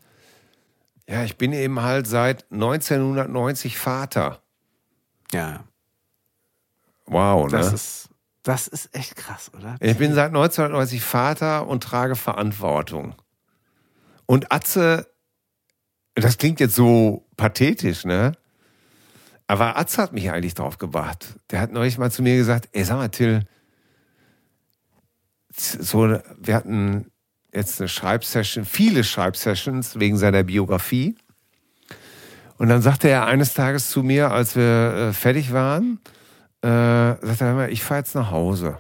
A: ja, ich bin eben halt seit 1990 Vater.
B: Ja.
A: Wow,
B: das ne? Ist, das ist echt krass, oder?
A: Ich bin seit 1990 Vater und trage Verantwortung. Und Atze, das klingt jetzt so pathetisch, ne? Aber Atze hat mich eigentlich drauf gebracht. Der hat neulich mal zu mir gesagt, ey, sag mal, Till, so, wir hatten jetzt eine Schreibsession, viele Schreibsessions wegen seiner Biografie. Und dann sagte er eines Tages zu mir, als wir äh, fertig waren, äh, sagte er, ich fahre jetzt nach Hause.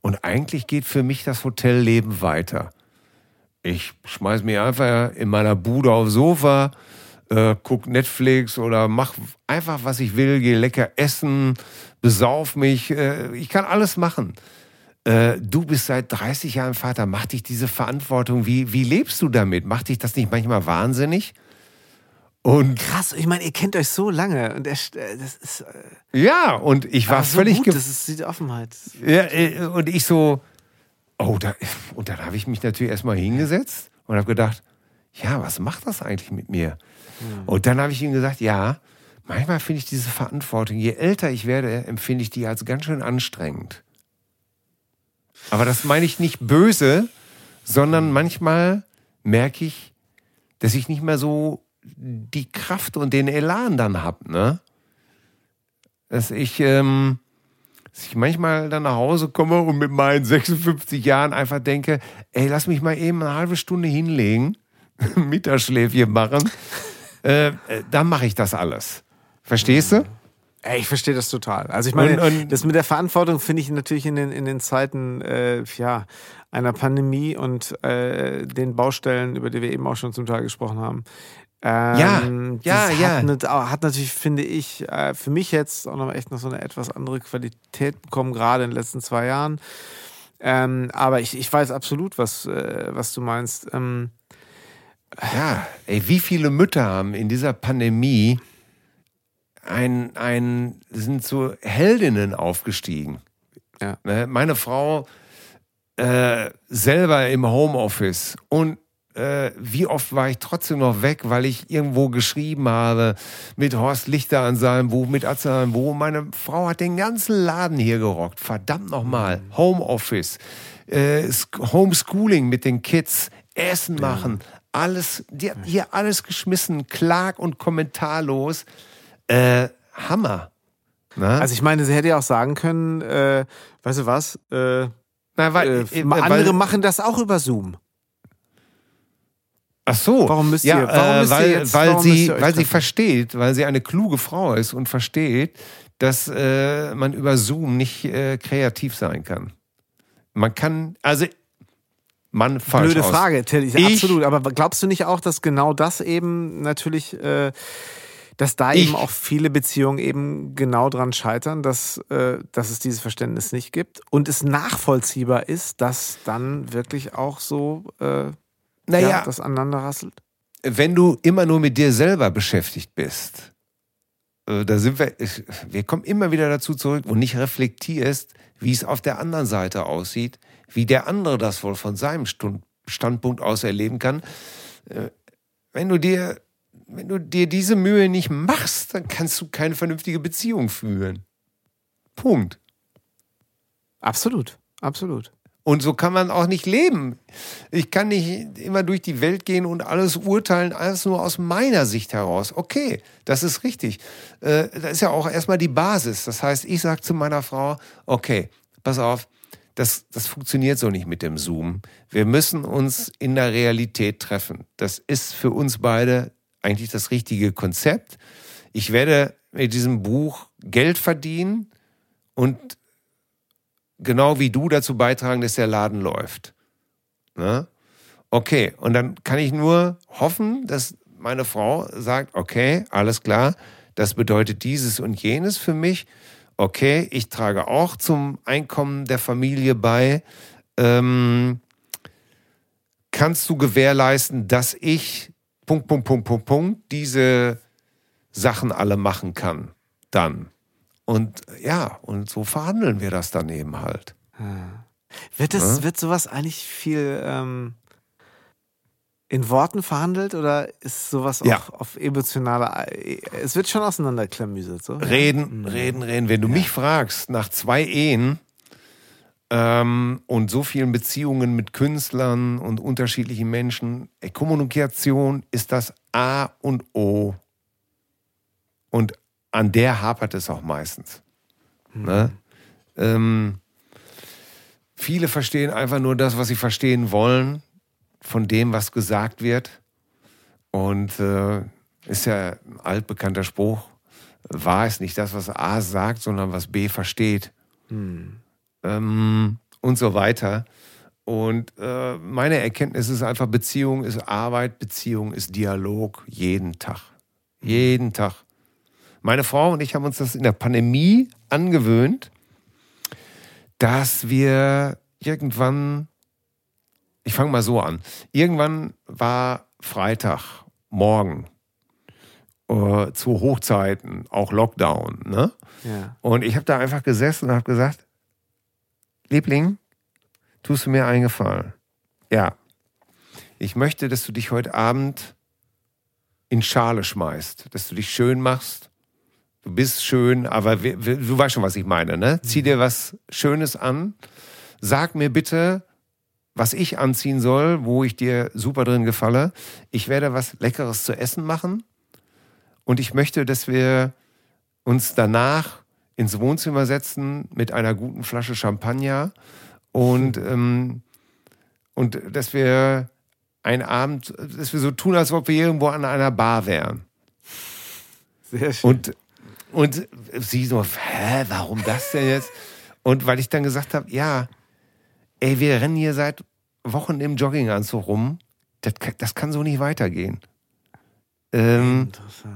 A: Und eigentlich geht für mich das Hotelleben weiter. Ich schmeiß mich einfach in meiner Bude aufs Sofa, äh, guck Netflix oder mach einfach, was ich will, gehe lecker essen, besauf mich. Äh, ich kann alles machen äh, du bist seit 30 Jahren Vater, macht dich diese Verantwortung, wie, wie lebst du damit? Macht dich das nicht manchmal wahnsinnig?
B: Und Krass, ich meine, ihr kennt euch so lange und er, äh, das ist.
A: Äh, ja, und ich war so völlig.
B: Gut, das ist die Offenheit.
A: Ja, äh, und ich so, oh, da, und dann habe ich mich natürlich erstmal hingesetzt und habe gedacht, ja, was macht das eigentlich mit mir? Mhm. Und dann habe ich ihm gesagt, ja, manchmal finde ich diese Verantwortung, je älter ich werde, empfinde ich die als ganz schön anstrengend. Aber das meine ich nicht böse, sondern manchmal merke ich, dass ich nicht mehr so die Kraft und den Elan dann habe, ne? Dass ich, ähm, dass ich manchmal dann nach Hause komme und mit meinen 56 Jahren einfach denke, ey, lass mich mal eben eine halbe Stunde hinlegen, Mittagsschläfchen machen, äh, äh, dann mache ich das alles. Verstehst du?
B: Ich verstehe das total. Also ich meine, und, und das mit der Verantwortung finde ich natürlich in den, in den Zeiten äh, ja, einer Pandemie und äh, den Baustellen, über die wir eben auch schon zum Teil gesprochen haben.
A: Ähm, ja, ja, ja.
B: Hat, hat, natürlich, finde ich, äh, für mich jetzt auch noch echt noch so eine etwas andere Qualität bekommen, gerade in den letzten zwei Jahren. Ähm, aber ich, ich weiß absolut, was, äh, was du meinst. Ähm,
A: ja, ey, wie viele Mütter haben in dieser Pandemie ein, ein, sind zu Heldinnen aufgestiegen. Ja. Ne, meine Frau äh, selber im Homeoffice und äh, wie oft war ich trotzdem noch weg, weil ich irgendwo geschrieben habe mit Horst Lichter an seinem Buch, mit Atze an seinem Buch. Meine Frau hat den ganzen Laden hier gerockt. Verdammt nochmal. Homeoffice, äh, Homeschooling mit den Kids, Essen machen, ja. alles, die hat hier alles geschmissen, klag und kommentarlos. Äh, Hammer.
B: Na? Also ich meine, sie hätte ja auch sagen können, äh, weißt du was? Äh, Na, weil, äh, andere weil, machen das auch über Zoom.
A: Ach so.
B: Warum müsst ja, ihr, warum
A: müsst weil, ihr jetzt, weil sie, weil sie versteht, weil sie eine kluge Frau ist und versteht, dass äh, man über Zoom nicht äh, kreativ sein kann. Man kann, also man falsch
B: Blöde
A: aus.
B: Frage, Till, ich, absolut. Aber glaubst du nicht auch, dass genau das eben natürlich äh, dass da ich, eben auch viele Beziehungen eben genau dran scheitern, dass, äh, dass es dieses Verständnis nicht gibt und es nachvollziehbar ist, dass dann wirklich auch so äh, naja, ja, das aneinander rasselt?
A: Wenn du immer nur mit dir selber beschäftigt bist, äh, da sind wir, wir kommen immer wieder dazu zurück und nicht reflektierst, wie es auf der anderen Seite aussieht, wie der andere das wohl von seinem Standpunkt aus erleben kann. Äh, wenn du dir, wenn du dir diese Mühe nicht machst, dann kannst du keine vernünftige Beziehung führen. Punkt.
B: Absolut, absolut.
A: Und so kann man auch nicht leben. Ich kann nicht immer durch die Welt gehen und alles urteilen, alles nur aus meiner Sicht heraus. Okay, das ist richtig. Äh, das ist ja auch erstmal die Basis. Das heißt, ich sage zu meiner Frau, okay, pass auf, das, das funktioniert so nicht mit dem Zoom. Wir müssen uns in der Realität treffen. Das ist für uns beide eigentlich das richtige Konzept. Ich werde mit diesem Buch Geld verdienen und genau wie du dazu beitragen, dass der Laden läuft. Ne? Okay, und dann kann ich nur hoffen, dass meine Frau sagt, okay, alles klar, das bedeutet dieses und jenes für mich. Okay, ich trage auch zum Einkommen der Familie bei. Ähm, kannst du gewährleisten, dass ich Punkt, Punkt, Punkt, Punkt, Punkt diese Sachen alle machen kann? Dann. Und ja, und so verhandeln wir das dann eben halt. Ja.
B: Wird, das, ja? wird sowas eigentlich viel ähm, in Worten verhandelt oder ist sowas ja. auch auf emotionaler. Es wird schon auseinanderklamüsert, so?
A: Reden, ja. reden, reden. Wenn du mich fragst, nach zwei Ehen ähm, und so vielen Beziehungen mit Künstlern und unterschiedlichen Menschen, Kommunikation ist das A und O. Und an der hapert es auch meistens. Mhm. Ne? Ähm, viele verstehen einfach nur das, was sie verstehen wollen, von dem, was gesagt wird. Und äh, ist ja ein altbekannter Spruch, wahr ist nicht das, was A sagt, sondern was B versteht. Mhm. Ähm, und so weiter. Und äh, meine Erkenntnis ist einfach, Beziehung ist Arbeit, Beziehung ist Dialog jeden Tag. Jeden Tag. Meine Frau und ich haben uns das in der Pandemie angewöhnt, dass wir irgendwann, ich fange mal so an, irgendwann war Freitag morgen äh, zu Hochzeiten, auch Lockdown, ne? Ja. Und ich habe da einfach gesessen und habe gesagt, Liebling, tust du mir eingefallen? Ja. Ich möchte, dass du dich heute Abend in Schale schmeißt, dass du dich schön machst du bist schön, aber du weißt schon, was ich meine, ne? Zieh dir was Schönes an. Sag mir bitte, was ich anziehen soll, wo ich dir super drin gefalle. Ich werde was Leckeres zu essen machen. Und ich möchte, dass wir uns danach ins Wohnzimmer setzen mit einer guten Flasche Champagner und, ähm, und dass wir einen Abend, dass wir so tun, als ob wir irgendwo an einer Bar wären. Sehr schön. Und und sie so, hä, warum das denn jetzt? Und weil ich dann gesagt habe, ja, ey, wir rennen hier seit Wochen im Jogginganzug rum. Das, das kann so nicht weitergehen. Ähm,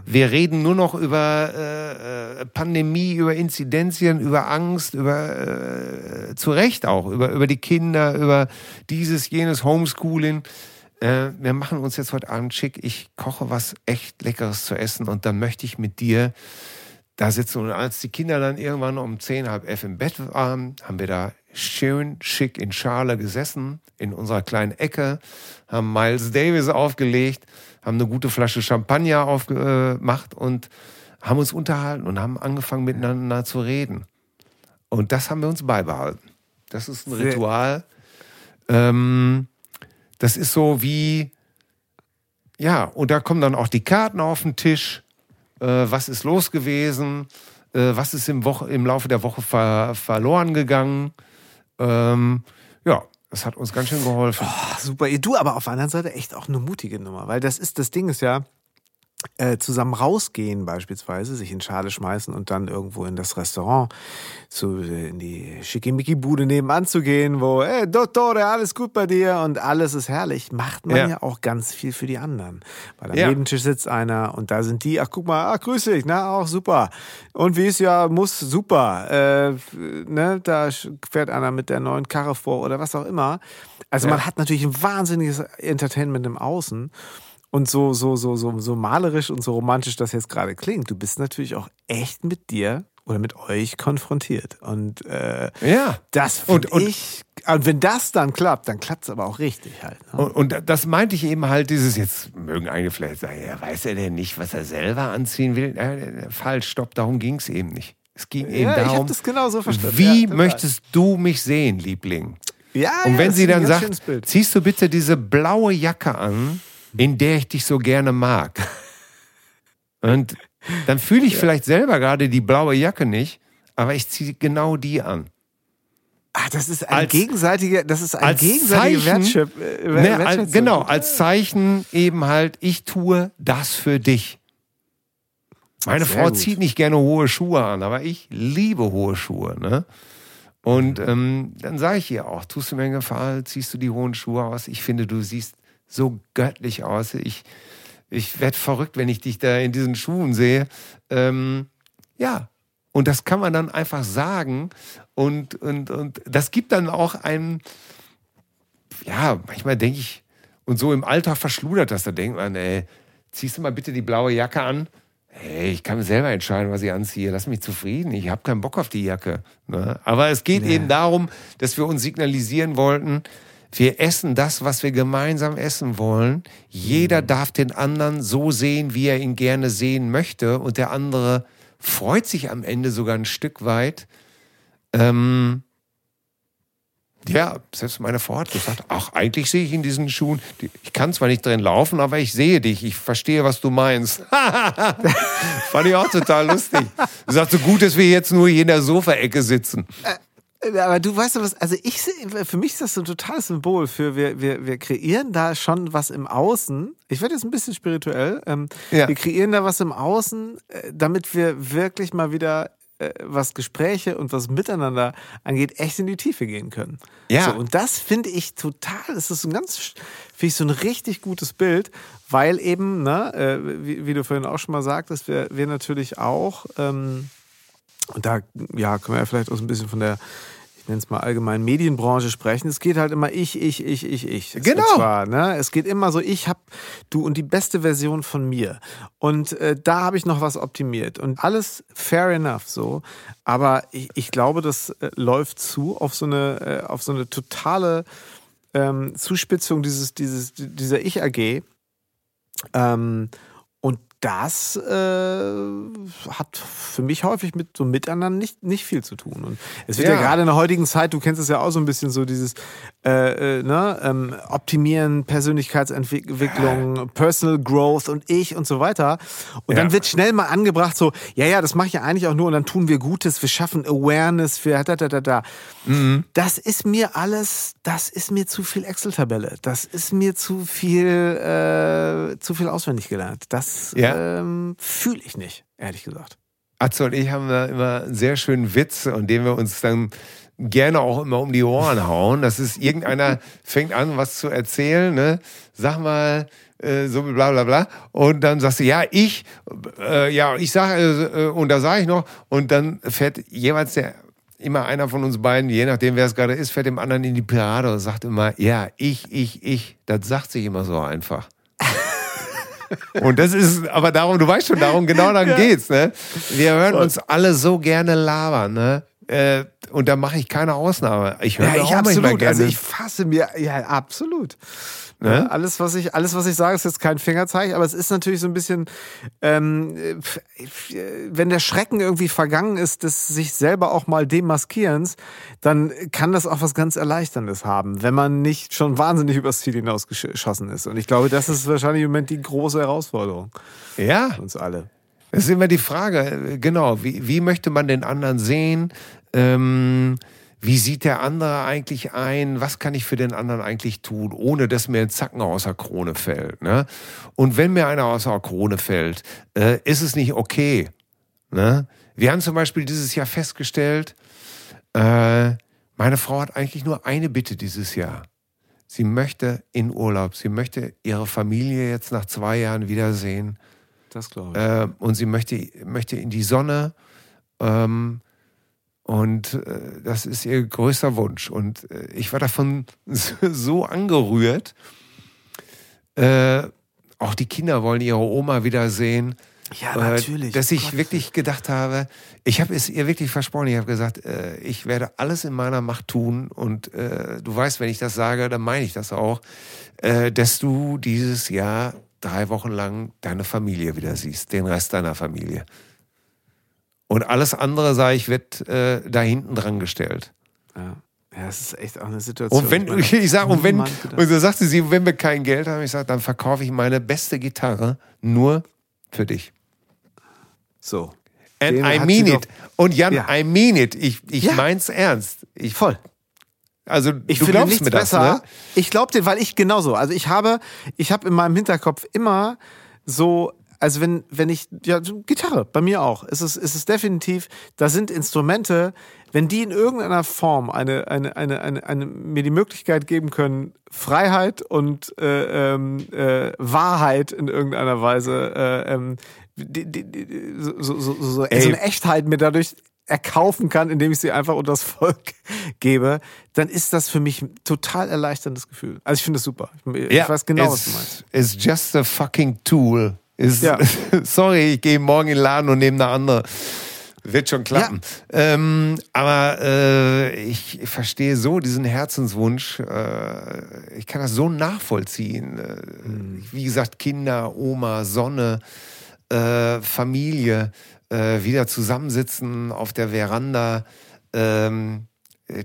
A: wir reden nur noch über äh, äh, Pandemie, über Inzidenzien, über Angst, über äh, zu Recht auch, über, über die Kinder, über dieses, jenes Homeschooling. Äh, wir machen uns jetzt heute Abend schick. Ich koche was echt Leckeres zu essen und dann möchte ich mit dir da sitzen. Und als die Kinder dann irgendwann um zehn, halb elf im Bett waren, haben wir da schön schick in Schale gesessen, in unserer kleinen Ecke, haben Miles Davis aufgelegt, haben eine gute Flasche Champagner aufgemacht und haben uns unterhalten und haben angefangen miteinander zu reden. Und das haben wir uns beibehalten. Das ist ein Ritual. Ähm, das ist so wie, ja, und da kommen dann auch die Karten auf den Tisch äh, was ist los gewesen, äh, was ist im, Woche, im Laufe der Woche ver verloren gegangen. Ähm, ja, das hat uns ganz schön geholfen.
B: Oh, super. Du aber auf der anderen Seite echt auch eine mutige Nummer, weil das ist, das Ding ist ja, äh, zusammen rausgehen beispielsweise, sich in Schale schmeißen und dann irgendwo in das Restaurant, zu, in die Schickimicki-Bude nebenan zu gehen, wo, hey, Dottore, alles gut bei dir und alles ist herrlich, macht man ja, ja auch ganz viel für die anderen. Weil am ja. Nebentisch sitzt einer und da sind die, ach guck mal, ach grüß dich, na auch super. Und wie es ja muss, super. Äh, ne, da fährt einer mit der neuen Karre vor oder was auch immer. Also ja. man hat natürlich ein wahnsinniges Entertainment im Außen. Und so, so, so, so, so malerisch und so romantisch das jetzt gerade klingt, du bist natürlich auch echt mit dir oder mit euch konfrontiert. Und äh,
A: ja.
B: das finde ich. Und wenn das dann klappt, dann klappt es aber auch richtig halt.
A: Ne? Und, und, das meinte ich eben halt, dieses, jetzt mögen einige vielleicht sagen, ja, weiß er denn nicht, was er selber anziehen will? Ja, falsch, stopp, darum ging es eben nicht. Es ging eben ja, darum,
B: das genauso verstanden.
A: wie ja, möchtest du mich sehen, Liebling?
B: Ja,
A: und wenn sie dann sagt, ziehst du bitte diese blaue Jacke an, in der ich dich so gerne mag. Und dann fühle ich ja. vielleicht selber gerade die blaue Jacke nicht, aber ich ziehe genau die an.
B: Ah, das ist ein als, gegenseitiger, das ist ein gegenseitiger Wertschöpf,
A: äh, ne, als, Genau, als Zeichen eben halt, ich tue das für dich. Meine Sehr Frau gut. zieht nicht gerne hohe Schuhe an, aber ich liebe hohe Schuhe. Ne? Und ähm, dann sage ich ihr auch, tust du mir einen Gefallen, ziehst du die hohen Schuhe aus? Ich finde, du siehst so göttlich aus. Ich, ich werde verrückt, wenn ich dich da in diesen Schuhen sehe. Ähm, ja, und das kann man dann einfach sagen. Und, und, und das gibt dann auch einen, ja, manchmal denke ich, und so im Alltag verschludert das, da denkt man, ey, ziehst du mal bitte die blaue Jacke an? Hey, ich kann selber entscheiden, was ich anziehe. Lass mich zufrieden. Ich habe keinen Bock auf die Jacke. Ne? Aber es geht ja. eben darum, dass wir uns signalisieren wollten, wir essen das, was wir gemeinsam essen wollen. Jeder mhm. darf den anderen so sehen, wie er ihn gerne sehen möchte. Und der andere freut sich am Ende sogar ein Stück weit. Ähm, ja, selbst meine Frau hat gesagt, ach, eigentlich sehe ich in diesen Schuhen, ich kann zwar nicht drin laufen, aber ich sehe dich, ich verstehe, was du meinst. Fand ich auch total lustig. Du sagst, so gut, dass wir jetzt nur hier in der Sofaecke sitzen. Äh,
B: aber du weißt ja was, also ich für mich ist das so ein totales Symbol für wir, wir, wir kreieren da schon was im Außen. Ich werde jetzt ein bisschen spirituell. Ähm, ja. Wir kreieren da was im Außen, äh, damit wir wirklich mal wieder äh, was Gespräche und was Miteinander angeht, echt in die Tiefe gehen können. Ja. So, und das finde ich total, das ist ein ganz, finde ich so ein richtig gutes Bild, weil eben, ne, äh, wie, wie, du vorhin auch schon mal sagtest, wir, wir natürlich auch ähm, und da ja, können wir ja vielleicht auch so ein bisschen von der ich nenne es mal allgemein Medienbranche sprechen. Es geht halt immer ich, ich, ich, ich, ich. Es
A: genau.
B: Zwar, ne, es geht immer so, ich habe du und die beste Version von mir. Und äh, da habe ich noch was optimiert. Und alles fair enough so. Aber ich, ich glaube, das äh, läuft zu auf so eine, äh, auf so eine totale ähm, Zuspitzung dieses, dieses, dieser Ich-AG. Ähm, das äh, hat für mich häufig mit so Miteinander nicht, nicht viel zu tun. Und es wird ja. ja gerade in der heutigen Zeit, du kennst es ja auch so ein bisschen so dieses äh, äh, ne, ähm, Optimieren, Persönlichkeitsentwicklung. Personal Growth und ich und so weiter. Und ja. dann wird schnell mal angebracht so, ja, ja, das mache ich ja eigentlich auch nur und dann tun wir Gutes, wir schaffen Awareness, wir da, da, da, da. Mhm. Das ist mir alles, das ist mir zu viel Excel-Tabelle. Das ist mir zu viel, äh, zu viel auswendig gelernt. Das ja ähm, fühle ich nicht, ehrlich gesagt.
A: Atze und ich haben da immer einen sehr schönen Witz, und den wir uns dann gerne auch immer um die Ohren hauen. Das ist, irgendeiner fängt an, was zu erzählen, ne? Sag mal, äh, so bla bla bla. Und dann sagst du, ja, ich, äh, ja, ich sage, äh, und da sage ich noch, und dann fährt jeweils der immer einer von uns beiden, je nachdem wer es gerade ist, fährt dem anderen in die Parade und sagt immer, ja, ich, ich, ich. Das sagt sich immer so einfach. Und das ist, aber darum, du weißt schon, darum, genau darum ja. geht's, ne? Wir hören uns alle so gerne labern, ne? Äh, und da mache ich keine Ausnahme. Ich höre ja, ich auch absolut. Gerne.
B: Also ich fasse mir, ja, absolut. Ne? Alles, was ich, alles, was ich sage, ist jetzt kein Fingerzeichen, aber es ist natürlich so ein bisschen, ähm, wenn der Schrecken irgendwie vergangen ist, des sich selber auch mal demaskierens, dann kann das auch was ganz Erleichterndes haben, wenn man nicht schon wahnsinnig übers Ziel hinausgeschossen ist. Und ich glaube, das ist wahrscheinlich im Moment die große Herausforderung.
A: Ja.
B: Für uns alle.
A: Es ist immer die Frage, genau, wie, wie möchte man den anderen sehen? Ähm, wie sieht der andere eigentlich ein, was kann ich für den anderen eigentlich tun, ohne dass mir ein Zacken aus der Krone fällt. Ne? Und wenn mir einer aus der Krone fällt, äh, ist es nicht okay. Ne? Wir haben zum Beispiel dieses Jahr festgestellt, äh, meine Frau hat eigentlich nur eine Bitte dieses Jahr. Sie möchte in Urlaub, sie möchte ihre Familie jetzt nach zwei Jahren wiedersehen.
B: Das glaube ich.
A: Äh, und sie möchte, möchte in die Sonne. Ähm, und äh, das ist ihr größter Wunsch. Und äh, ich war davon so angerührt. Äh, auch die Kinder wollen ihre Oma wiedersehen.
B: Ja, natürlich.
A: Dass ich Gott. wirklich gedacht habe, ich habe es ihr wirklich versprochen. Ich habe gesagt, ich werde alles in meiner Macht tun. Und du weißt, wenn ich das sage, dann meine ich das auch, dass du dieses Jahr drei Wochen lang deine Familie wieder siehst, den Rest deiner Familie. Und alles andere, sage ich, wird äh, da hinten dran gestellt.
B: Ja. Ja, das ist echt auch eine Situation.
A: Und wenn, ich, ich sage, und wenn, und so sagte sie, wenn wir kein Geld haben, ich sage, dann verkaufe ich meine beste Gitarre nur für dich.
B: So.
A: And Den I mean it. Und Jan, ja. I mean it. Ich, ich ja. mein's ernst. Ich,
B: Voll.
A: Also
B: ich
A: du
B: finde nichts
A: mir das,
B: besser.
A: Ne?
B: Ich glaube dir, weil ich genauso. Also ich habe, ich habe in meinem Hinterkopf immer so, also wenn, wenn ich, ja, Gitarre, bei mir auch. Es ist, es ist definitiv, da sind Instrumente, wenn die in irgendeiner Form eine, eine, eine, eine, eine mir die Möglichkeit geben können, Freiheit und äh, ähm, äh, Wahrheit in irgendeiner Weise äh, ähm, die, die, die, so, so, so, so eine Echtheit mir dadurch erkaufen kann, indem ich sie einfach unter das Volk gebe, dann ist das für mich ein total erleichterndes Gefühl. Also ich finde es super. Ich,
A: ja,
B: weiß genau, was du meinst.
A: It's just a fucking tool. Ist, ja. sorry, ich gehe morgen in den Laden und nehme eine andere. Wird schon klappen. Ja. Ähm, aber äh, ich verstehe so diesen Herzenswunsch. Äh, ich kann das so nachvollziehen. Mhm. Wie gesagt, Kinder, Oma, Sonne äh, Familie, äh, wieder zusammensitzen auf der Veranda. Ähm,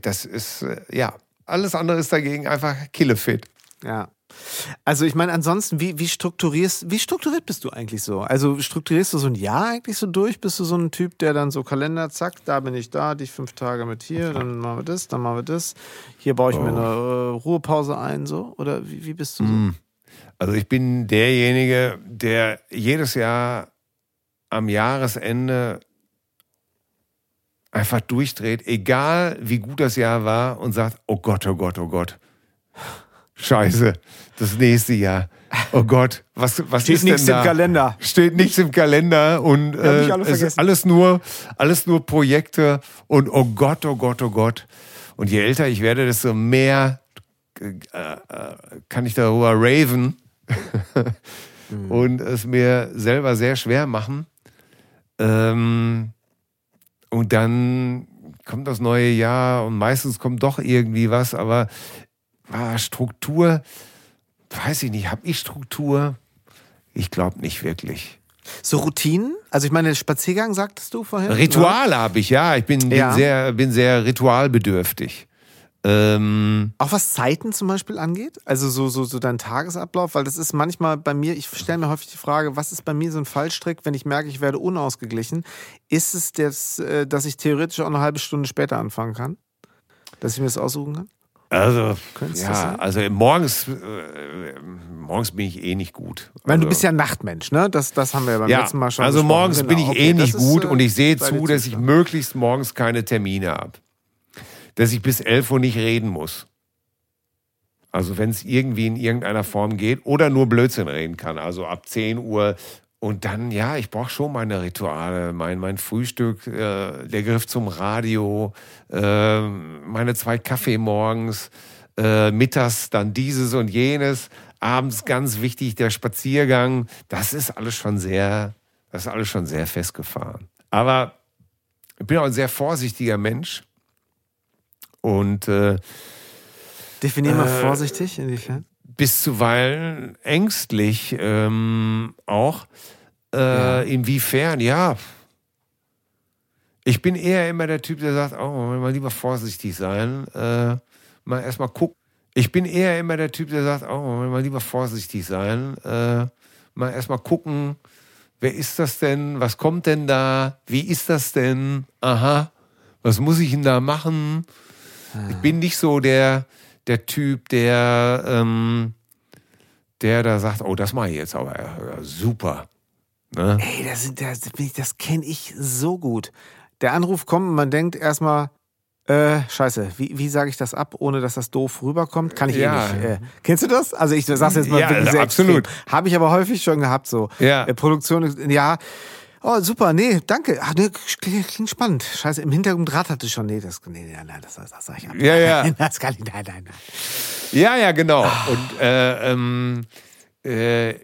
A: das ist, äh, ja, alles andere ist dagegen einfach killefit.
B: Ja. Also ich meine, ansonsten, wie, wie strukturierst, wie strukturiert bist du eigentlich so? Also strukturierst du so ein Jahr eigentlich so durch? Bist du so ein Typ, der dann so Kalender, zack, da bin ich da, dich fünf Tage mit hier, dann machen wir das, dann machen wir das. Hier baue ich oh. mir eine äh, Ruhepause ein, so? Oder wie, wie bist du so? Mm.
A: Also ich bin derjenige, der jedes Jahr am Jahresende einfach durchdreht, egal wie gut das Jahr war und sagt, oh Gott, oh Gott, oh Gott. Scheiße, das nächste Jahr. Oh Gott, was, was
B: Steht
A: ist
B: nichts
A: denn
B: da? im Kalender.
A: Steht nichts im Kalender und äh, es ist alles nur, alles nur Projekte und oh Gott, oh Gott, oh Gott. Und je älter ich werde, desto mehr äh, äh, kann ich darüber raven mhm. und es mir selber sehr schwer machen. Ähm, und dann kommt das neue Jahr und meistens kommt doch irgendwie was, aber ah, Struktur, weiß ich nicht, habe ich Struktur? Ich glaube nicht wirklich.
B: So Routinen? Also ich meine, Spaziergang sagtest du vorhin?
A: Rituale habe ich, ja. Ich bin, bin, ja. Sehr, bin sehr ritualbedürftig. Ähm,
B: auch was Zeiten zum Beispiel angeht? Also so, so, so dein Tagesablauf? Weil das ist manchmal bei mir, ich stelle mir häufig die Frage, was ist bei mir so ein Fallstrick, wenn ich merke, ich werde unausgeglichen? Ist es das, äh, dass ich theoretisch auch eine halbe Stunde später anfangen kann? Dass ich mir das aussuchen kann?
A: Also, ja, also morgens, äh, morgens bin ich eh nicht gut.
B: Also, Weil du bist ja Nachtmensch, ne? Das, das haben wir beim
A: ja,
B: letzten Mal schon
A: Also morgens genau. bin ich okay, eh nicht gut ist, und ich sehe zu, dass ich möglichst morgens keine Termine habe dass ich bis 11 Uhr nicht reden muss. Also wenn es irgendwie in irgendeiner Form geht oder nur Blödsinn reden kann. Also ab 10 Uhr und dann, ja, ich brauche schon meine Rituale, mein, mein Frühstück, äh, der Griff zum Radio, äh, meine zwei Kaffee morgens, äh, mittags dann dieses und jenes, abends ganz wichtig der Spaziergang. Das ist alles schon sehr, das ist alles schon sehr festgefahren. Aber ich bin auch ein sehr vorsichtiger Mensch. Und äh,
B: definier mal äh, vorsichtig, inwiefern?
A: Bis zuweilen ängstlich ähm, auch. Äh, ja. Inwiefern, ja. Ich bin eher immer der Typ, der sagt, oh, mal lieber vorsichtig sein. Äh, mal erstmal gucken. Ich bin eher immer der Typ, der sagt, oh, mal lieber vorsichtig sein. Äh, mal erstmal gucken, wer ist das denn? Was kommt denn da? Wie ist das denn? Aha, was muss ich denn da machen? Ich bin nicht so der, der Typ, der, ähm, der da sagt, oh, das mache ich jetzt aber ja, super. Ne?
B: Ey, das, das, das kenne ich so gut. Der Anruf kommt und man denkt erstmal, äh, scheiße, wie, wie sage ich das ab, ohne dass das doof rüberkommt? Kann ich
A: Ja.
B: eh nicht. Äh, kennst du das? Also ich sag's jetzt mal
A: Ja,
B: wirklich sehr
A: absolut.
B: Habe ich aber häufig schon gehabt so.
A: Ja.
B: Äh, Produktion, ja. Oh, super, nee, danke. Ach, nee, klingt spannend. Scheiße, im Hintergrund ratterte schon. Nee, das, nee, nein, nein, das, das sag ich ab.
A: Ja, ja.
B: Das kann ich, nein, nein, nein.
A: Ja, ja, genau. Und äh, ähm, äh,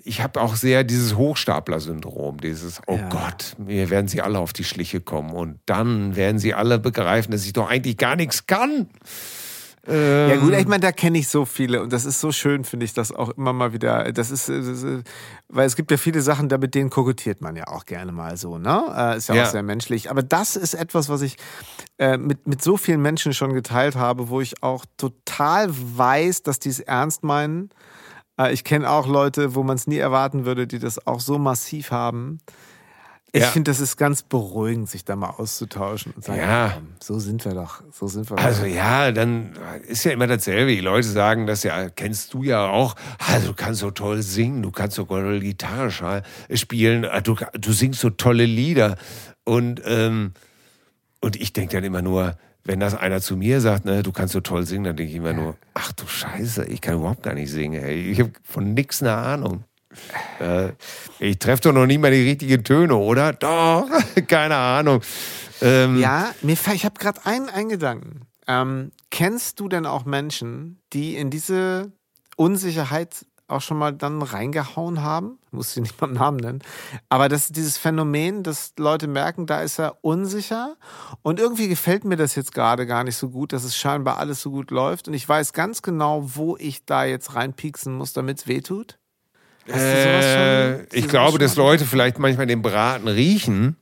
A: ich habe auch sehr dieses Hochstapler-Syndrom, dieses, oh
B: Ja.
A: Gott, mir werden sie alle auf die Schliche kommen und dann werden sie alle begreifen, dass ich doch eigentlich gar nichts kann. Ähm,
B: Ja gut, ich meine, da kenne ich so viele und das ist so schön, finde ich, das auch immer mal wieder. Das ist, das ist, äh, weil es gibt ja viele Sachen, da mit denen kokettiert man ja auch gerne mal so, ne? Äh, ist ja,
A: Ja.
B: auch sehr menschlich. Aber das ist etwas, was ich äh, mit, mit so vielen Menschen schon geteilt habe, wo ich auch total weiß, dass die es ernst meinen. Äh, ich kenne auch Leute, wo man es nie erwarten würde, die das auch so massiv haben. Ich
A: Ja.
B: finde, das ist ganz beruhigend, sich da mal auszutauschen und sagen,
A: Ja.
B: so sind wir doch, so sind wir doch.
A: Also ja, dann ist ja immer dasselbe. Die Leute sagen das ja, kennst du ja auch. Also du kannst so toll singen, du kannst so toll Gitarre scha- spielen, ah, du, du singst so tolle Lieder. Und, ähm, und ich denke dann immer nur, wenn das einer zu mir sagt, ne, du kannst so toll singen, dann denke ich immer nur, ach du Scheiße, ich kann überhaupt gar nicht singen. Ey. Ich habe von nix eine Ahnung. Äh, ich treffe doch noch nie mal die richtigen Töne, oder? Doch, keine Ahnung. Ähm,
B: Ja, mir, ich habe gerade einen, einen Gedanken. Ähm, kennst du denn auch Menschen, die in diese Unsicherheit auch schon mal dann reingehauen haben? Ich muss sie nicht beim Namen nennen. Aber das ist dieses Phänomen, dass Leute merken, da ist er unsicher. Und irgendwie gefällt mir das jetzt gerade gar nicht so gut, dass es scheinbar alles so gut läuft. Und ich weiß ganz genau, wo ich da jetzt reinpieksen muss, damit es wehtut.
A: Äh, ich glaube, dass Leute vielleicht manchmal den Braten riechen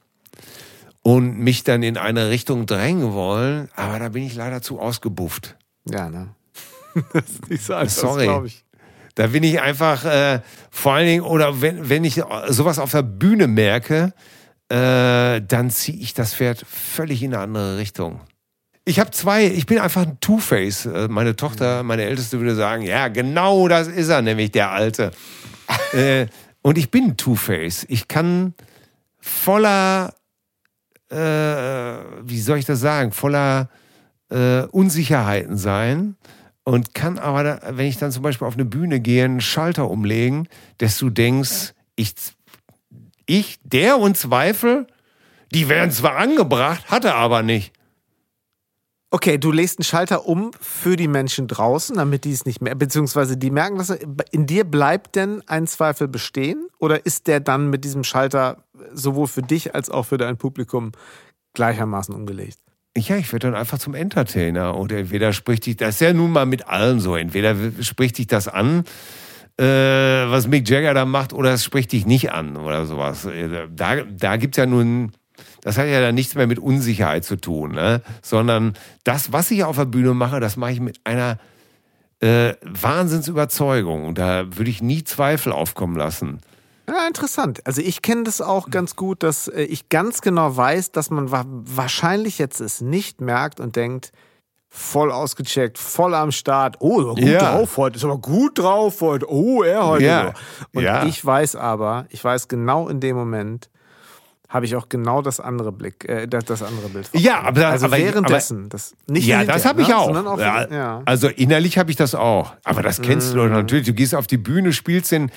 A: und mich dann in eine Richtung drängen wollen, aber da bin ich leider zu ausgebufft.
B: Ja, ne? das ist nicht so einfach,
A: Sorry.
B: glaube ich.
A: Da bin ich einfach, äh, vor allen Dingen, oder wenn, wenn ich sowas auf der Bühne merke, äh, dann ziehe ich das Pferd völlig in eine andere Richtung. Ich habe zwei, ich bin einfach ein Two-Face. Äh, Meine Tochter, meine Älteste würde sagen, ja, genau das ist er, nämlich der Alte. äh, und ich bin ein Two-Face. Ich kann voller, äh, wie soll ich das sagen, voller äh, Unsicherheiten sein und kann aber, da, wenn ich dann zum Beispiel auf eine Bühne gehe, einen Schalter umlegen, dass du denkst, ich, ich, der und Zweifel, die werden zwar angebracht, hatte aber nicht.
B: Okay, du legst einen Schalter um für die Menschen draußen, damit die es nicht mehr, beziehungsweise die merken, dass in dir bleibt denn ein Zweifel bestehen? Oder ist der dann mit diesem Schalter sowohl für dich als auch für dein Publikum gleichermaßen umgelegt?
A: Ja, ich werde dann einfach zum Entertainer. Und entweder spricht dich, das ist ja nun mal mit allem so, entweder spricht dich das an, äh, was Mick Jagger da macht, oder es spricht dich nicht an oder sowas. Äh, Da, da gibt's ja nun, das hat ja dann nichts mehr mit Unsicherheit zu tun, ne? sondern das, was ich auf der Bühne mache, das mache ich mit einer äh, Wahnsinnsüberzeugung. Da würde ich nie Zweifel aufkommen lassen.
B: Ja, interessant. Also ich kenne das auch ganz gut, dass äh, ich ganz genau weiß, dass man wa wahrscheinlich jetzt es nicht merkt und denkt, voll ausgecheckt, voll am Start. Oh, aber gut
A: Ja.
B: drauf heute, ist aber gut drauf heute. Oh, er heute.
A: Ja.
B: Und
A: Ja.
B: ich weiß aber, ich weiß genau in dem Moment, habe ich auch genau das andere Blick, äh, das, das andere Bild.
A: Ja, aber-
B: also
A: aber-
B: währenddessen, das nicht
A: Ja, das habe ich
B: ne,
A: auch.
B: auch
A: ja,
B: ja.
A: Also innerlich habe ich das auch. Aber das kennst du doch natürlich. Du gehst auf die Bühne, spielst den,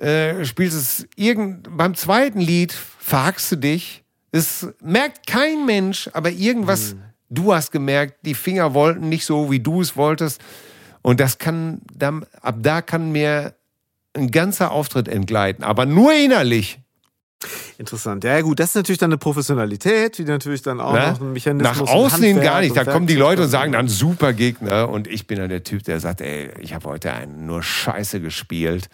A: äh, spielst es irgend beim zweiten Lied, verhackst du dich. Es merkt kein Mensch, aber irgendwas, du hast gemerkt, die Finger wollten nicht so, wie du es wolltest. Und das kann, dann, ab da kann mir ein ganzer Auftritt entgleiten, aber nur innerlich.
B: Interessant. Ja, gut, das ist natürlich dann eine Professionalität, wie natürlich dann auch
A: Ne?
B: noch ein Mechanismus.
A: Nach außen hin gar nicht. Da kommen die Leute und sagen dann super Gegner und ich bin dann der Typ, der sagt, ey, ich habe heute einen nur Scheiße gespielt.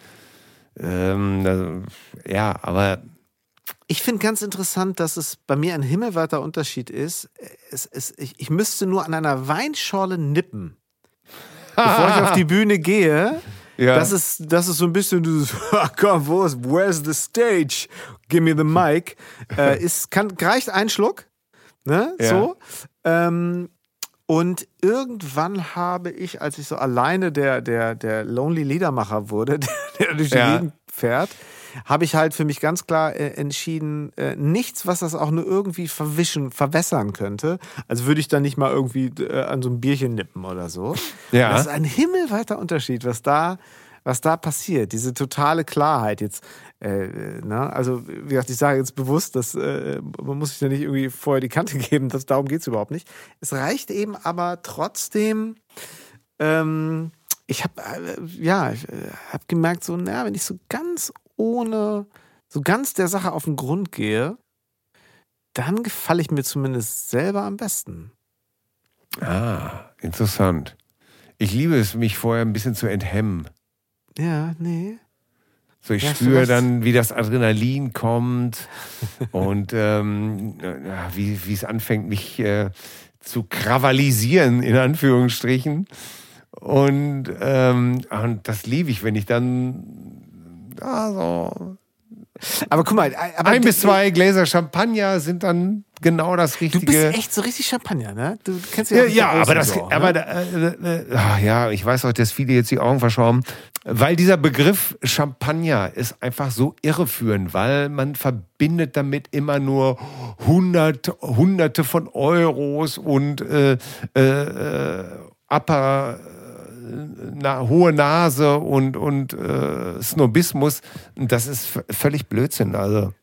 A: Ähm, ja, aber
B: Ich finde ganz interessant, dass es bei mir ein himmelweiter Unterschied ist. Es, es, ich, ich müsste nur an einer Weinschorle nippen, bevor ich auf die Bühne gehe.
A: Ja.
B: Das, ist, das ist so ein bisschen dieses, komm, wo ist, where's the stage? Give me the mic. Äh, ist, kann, reicht ein Schluck. Ne?
A: Ja.
B: So. Ähm, Und irgendwann habe ich, als ich so alleine der, der, der Lonely Liedermacher wurde, der durch die
A: Ja.
B: Gegend fährt, habe ich halt für mich ganz klar äh, entschieden, äh, nichts, was das auch nur irgendwie verwischen, verwässern könnte. Also würde ich dann nicht mal irgendwie äh, an so ein Bierchen nippen oder so.
A: Ja.
B: Das ist ein himmelweiter Unterschied, was da, was da passiert. Diese totale Klarheit jetzt. Äh, na, also, wie gesagt, ich sage jetzt bewusst, dass äh, man muss sich ja nicht irgendwie vorher die Kante geben, das, darum geht es überhaupt nicht. Es reicht eben aber trotzdem, ähm, ich habe äh, ja, ich, äh, habe gemerkt, so, naja, wenn ich so ganz ohne, so ganz der Sache auf den Grund gehe, dann gefalle ich mir zumindest selber am besten.
A: Ah, interessant. Ich liebe es, mich vorher ein bisschen zu enthemmen.
B: Ja, nee.
A: So, ich
B: Ja,
A: spüre dann, wie das Adrenalin kommt und ähm, wie wie es anfängt, mich äh, zu krawallisieren, in Anführungsstrichen. Und, ähm, und das liebe ich, wenn ich dann ja, so
B: Aber guck mal, aber
A: ein
B: du-
A: bis zwei Gläser Champagner sind dann genau das
B: Du
A: Richtige.
B: bist echt so richtig Champagner, ne? Du kennst ja,
A: Ja,
B: auch
A: ja, aber das,
B: so,
A: aber
B: ne?
A: da, äh, äh, ah, ja, ich weiß auch, dass viele jetzt die Augen verschrauben, weil dieser Begriff Champagner ist einfach so irreführend, weil man verbindet damit immer nur hundert, hunderte von Euros und äh, äh, äh, upper, äh, na, hohe Nase und, und äh, Snobismus. Das ist völlig Blödsinn. Also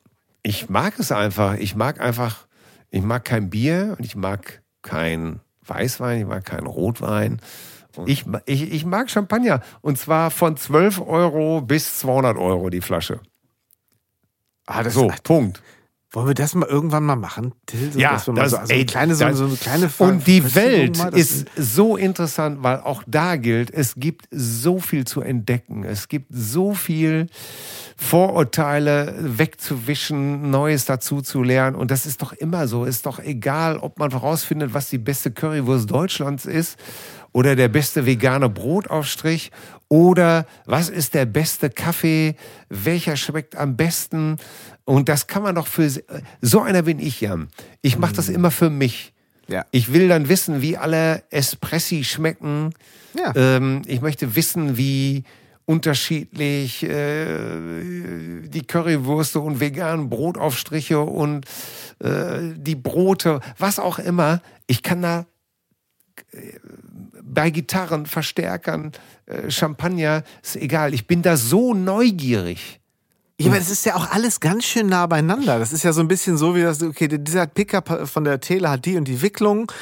A: ich mag es einfach. Ich mag einfach, ich mag kein Bier und ich mag kein Weißwein, ich mag keinen Rotwein. Ich, ich, ich mag Champagner und zwar von 12 Euro bis 200 Euro die Flasche.
B: Ah, das
A: So, Punkt.
B: Wollen wir das mal irgendwann mal machen, Till? So,
A: Ja, das-
B: so, also
A: ey,
B: eine kleine, so,
A: das-
B: so eine kleine Ver-
A: Und die Welt
B: mal,
A: ist so interessant, weil auch da gilt, es gibt so viel zu entdecken. Es gibt so viel Vorurteile wegzuwischen, Neues dazu zu lernen. Und das ist doch immer so. Ist doch egal, ob man herausfindet, was die beste Currywurst Deutschlands ist oder der beste vegane Brotaufstrich oder was ist der beste Kaffee, welcher schmeckt am besten. Und das kann man doch für so einer bin ich, Jan. Ich mache das immer für mich.
B: Ja.
A: Ich will dann wissen, wie alle Espressi schmecken.
B: Ja.
A: Ähm, ich möchte wissen, wie unterschiedlich äh, die Currywürste und veganen Brotaufstriche und äh, die Brote, was auch immer. Ich kann da äh, bei Gitarren, Verstärkern, äh, Champagner, ist egal. Ich bin da so neugierig.
B: Ja, aber das ist ja auch alles ganz schön nah beieinander. Das ist ja so ein bisschen so wie das, okay, dieser Pickup von der Tele hat die und die Wicklung.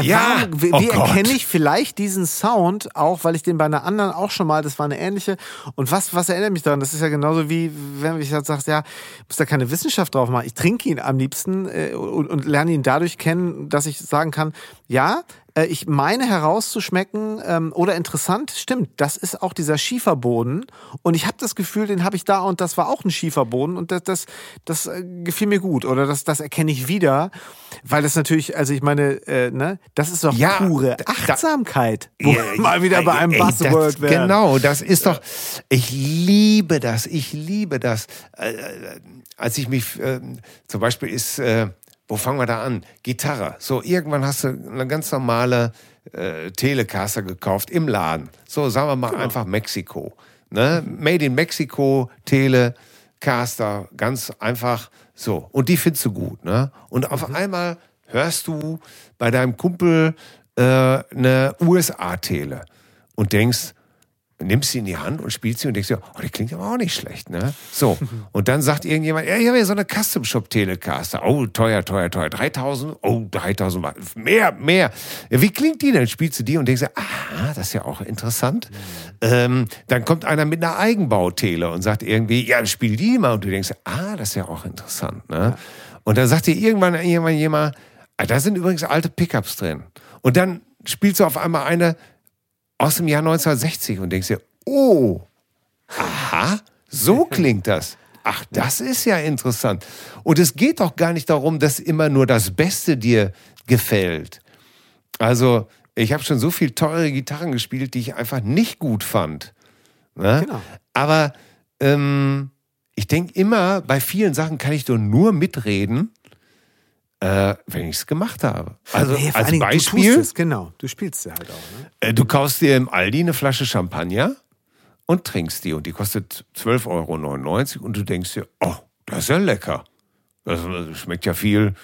A: Ja,
B: warum- wie
A: oh
B: wie erkenne ich vielleicht diesen Sound auch, weil ich den bei einer anderen auch schon mal, das war eine ähnliche. Und was, was erinnert mich daran? Das ist ja genauso wie, wenn ich jetzt sage, ja, muss da keine Wissenschaft drauf machen. Ich trinke ihn am liebsten äh, und, und lerne ihn dadurch kennen, dass ich sagen kann, ja, äh, ich meine herauszuschmecken ähm, oder interessant, stimmt, das ist auch dieser Schieferboden und ich habe das Gefühl, den habe ich da und das war auch ein Schieferboden und das, das, das äh, gefiel mir gut oder das, das erkenne ich wieder, weil das natürlich, also ich meine, äh, ne, das ist doch
A: Ja,
B: pure
A: da-
B: Achtsamkeit, wo
A: Ja,
B: mal wieder bei einem Buzzword werden.
A: Genau, das ist doch, ich liebe das, ich liebe das. Äh, äh, als ich mich, äh, zum Beispiel ist, äh, wo fangen wir da an? Gitarre. So, irgendwann hast du eine ganz normale äh, Telecaster gekauft im Laden. So, sagen wir mal einfach Mexiko. Ne? Made in Mexico, Telecaster, ganz einfach so. Und die findest du gut. Ne? Und auf einmal hörst du bei deinem Kumpel äh, eine USA-Tele und denkst, nimmst sie in die Hand und spielst sie und denkst dir, oh, die klingt aber auch nicht schlecht, ne? So. Und dann sagt irgendjemand, ja, ich habe ja so eine Custom Shop Telecaster. Oh, teuer, teuer, teuer. 3000? Oh, 3000 Watt. Mehr, mehr. Wie klingt die denn? Spielst du die und denkst dir, ah, das ist ja auch interessant. Ähm, dann kommt einer mit einer Eigenbautele und sagt irgendwie, ja, spiel die mal. Und du denkst, ah, das ist ja auch interessant, ne? Und dann sagt dir irgendwann, irgendwann jemand, ah, da sind übrigens alte Pickups drin. Und dann spielst du auf einmal eine, aus dem Jahr 1960 und denkst dir, oh, aha, so klingt das. Ach, das ist ja interessant. Und es geht doch gar nicht darum, dass immer nur das Beste dir gefällt. Also, ich habe schon so viel teure Gitarren gespielt, die ich einfach nicht gut fand. Ne?
B: Genau.
A: Aber ähm, ich denke immer, bei vielen Sachen kann ich doch nur mitreden, äh, wenn ich es gemacht habe. Also
B: Nee,
A: als
B: Dingen,
A: Beispiel,
B: Du es, genau. Du spielst sie halt auch. Ne?
A: äh, du kaufst dir im Aldi eine Flasche Champagner und trinkst die und die kostet 12,99 Euro und du denkst dir, oh, das ist ja lecker. Das, schmeckt ja viel,